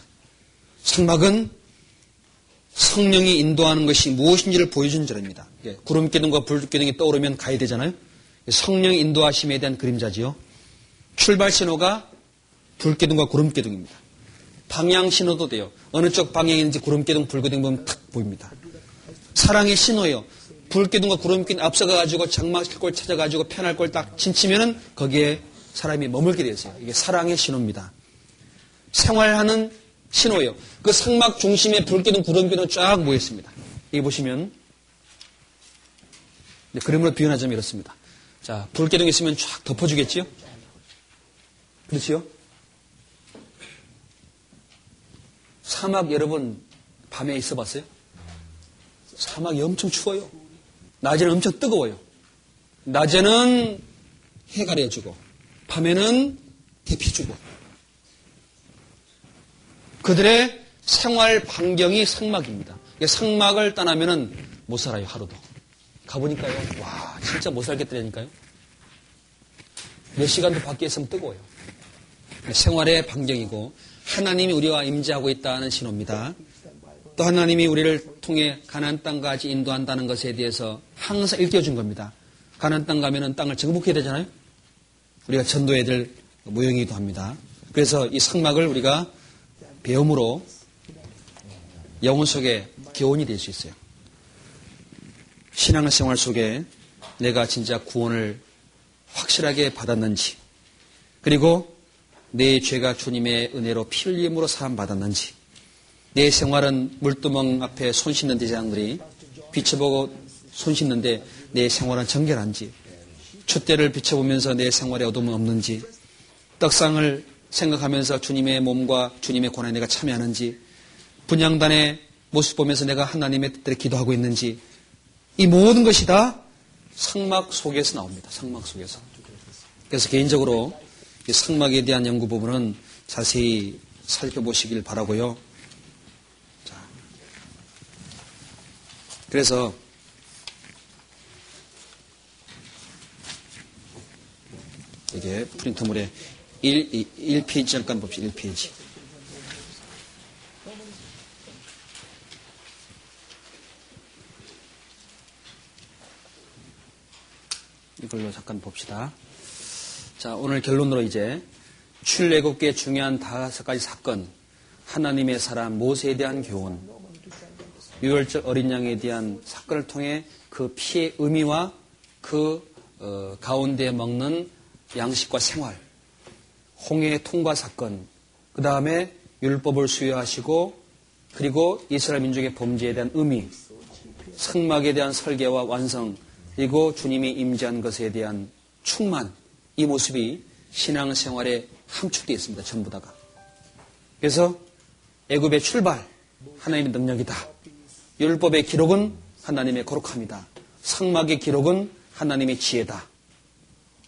상막은 성령이 인도하는 것이 무엇인지를 보여주는 자리입니다. 예, 구름 기둥과 불 기둥이 떠오르면 가야 되잖아요. 성령의 인도하심에 대한 그림자지요. 출발 신호가 불 기둥과 구름 기둥입니다. 방향 신호도 돼요. 어느 쪽 방향인지 구름 기둥, 불 기둥 보면 탁 보입니다. 사랑의 신호예요. 불 기둥과 구름 기둥 앞서가 가지고 장막실 걸 찾아가지고 편할 걸 딱 진치면은 거기에 사람이 머물게 되었어요. 이게 사랑의 신호입니다. 생활하는 신호예요. 그 성막 중심에 불기둥, 구름기둥 쫙 모였습니다. 여기 보시면 네, 그림으로 표현하자면 이렇습니다. 자, 불기둥 있으면 쫙 덮어주겠지요? 그렇지요? 사막 여러분 밤에 있어 봤어요? 사막이 엄청 추워요. 낮에는 엄청 뜨거워요. 낮에는 해 가려주고 밤에는 대피 주고 그들의 생활 반경이 상막입니다. 상막을 떠나면은 못 살아요, 하루도. 가보니까요, 와, 진짜 못 살겠다니까요. 몇 시간도 밖에 있으면 뜨거워요. 생활의 반경이고, 하나님이 우리와 임재하고 있다는 신호입니다. 또 하나님이 우리를 통해 가난 땅까지 인도한다는 것에 대해서 항상 일깨워준 겁니다. 가난 땅 가면은 땅을 정복해야 되잖아요. 우리가 전도해야 될 모형이기도 합니다. 그래서 이 상막을 우리가 배움으로 영혼 속에 교훈이 될 수 있어요. 신앙생활 속에 내가 진짜 구원을 확실하게 받았는지, 그리고 내 죄가 주님의 은혜로 피 흘림으로 사함 받았는지, 내 생활은 물두멍 앞에 손 씻는 대장들이 비춰보고 손 씻는데 내 생활은 정결한지, 촛대를 비춰보면서 내 생활에 어둠은 없는지, 떡상을 생각하면서 주님의 몸과 주님의 고난에 내가 참여하는지, 분양단의 모습 보면서 내가 하나님의 뜻대로 기도하고 있는지, 이 모든 것이 다 상막 속에서 나옵니다. 상막 속에서. 그래서 개인적으로 이 상막에 대한 연구 부분은 자세히 살펴보시길 바라고요. 자, 그래서 이게 프린터물에 1, 1페이지 잠깐 봅시다. 1페이지. 이걸로 잠깐 봅시다. 자, 오늘 결론으로 이제 출애굽계 중요한 다섯 가지 사건, 하나님의 사람 모세에 대한 교훈, 유월절 어린 양에 대한 사건을 통해 그 피의 의미와 그 어, 가운데 먹는 양식과 생활, 홍해의 통과 사건, 그 다음에 율법을 수여하시고 그리고 이스라엘 민족의 범죄에 대한 의미, 성막에 대한 설계와 완성, 그리고 주님이 임재한 것에 대한 충만, 이 모습이 신앙생활에 함축되어 있습니다. 전부 다가. 그래서 애굽의 출발 하나님의 능력이다. 율법의 기록은 하나님의 거룩함이다. 상막의 기록은 하나님의 지혜다.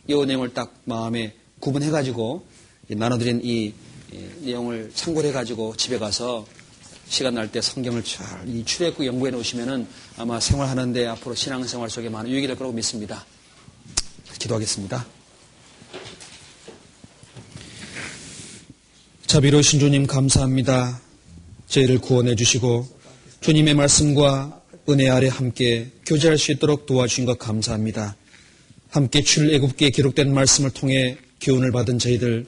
이 내용을 딱 마음에 구분해가지고 나눠드린 이 내용을 참고를 해가지고 집에 가서 시간 날 때 성경을 잘이 출애굽 연구해 놓으시면은 아마 생활하는데 앞으로 신앙생활 속에 많은 유익이 될 거라고 믿습니다. 기도하겠습니다. 자비로우신 주님 감사합니다. 저희를 구원해 주시고 주님의 말씀과 은혜 아래 함께 교제할 수 있도록 도와주신 것 감사합니다. 함께 출애굽기에 기록된 말씀을 통해 교훈을 받은 저희들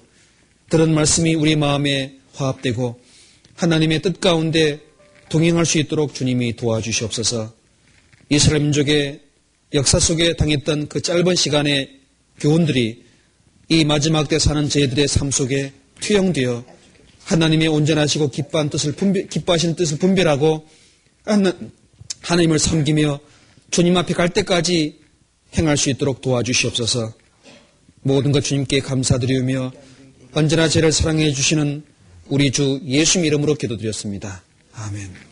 들은 말씀이 우리 마음에 화합되고 하나님의 뜻 가운데 동행할 수 있도록 주님이 도와주시옵소서. 이스라엘 민족의 역사 속에 당했던 그 짧은 시간의 교훈들이 이 마지막 때 사는 저희들의 삶 속에 투영되어 하나님의 온전하시고 기뻐한 뜻을 분별, 기뻐하시는 뜻을 분별하고 하나님을 섬기며 주님 앞에 갈 때까지 행할 수 있도록 도와주시옵소서. 모든 것 주님께 감사드리며 언제나 저를 사랑해 주시는 우리 주 예수 이름으로 기도드렸습니다. 아멘.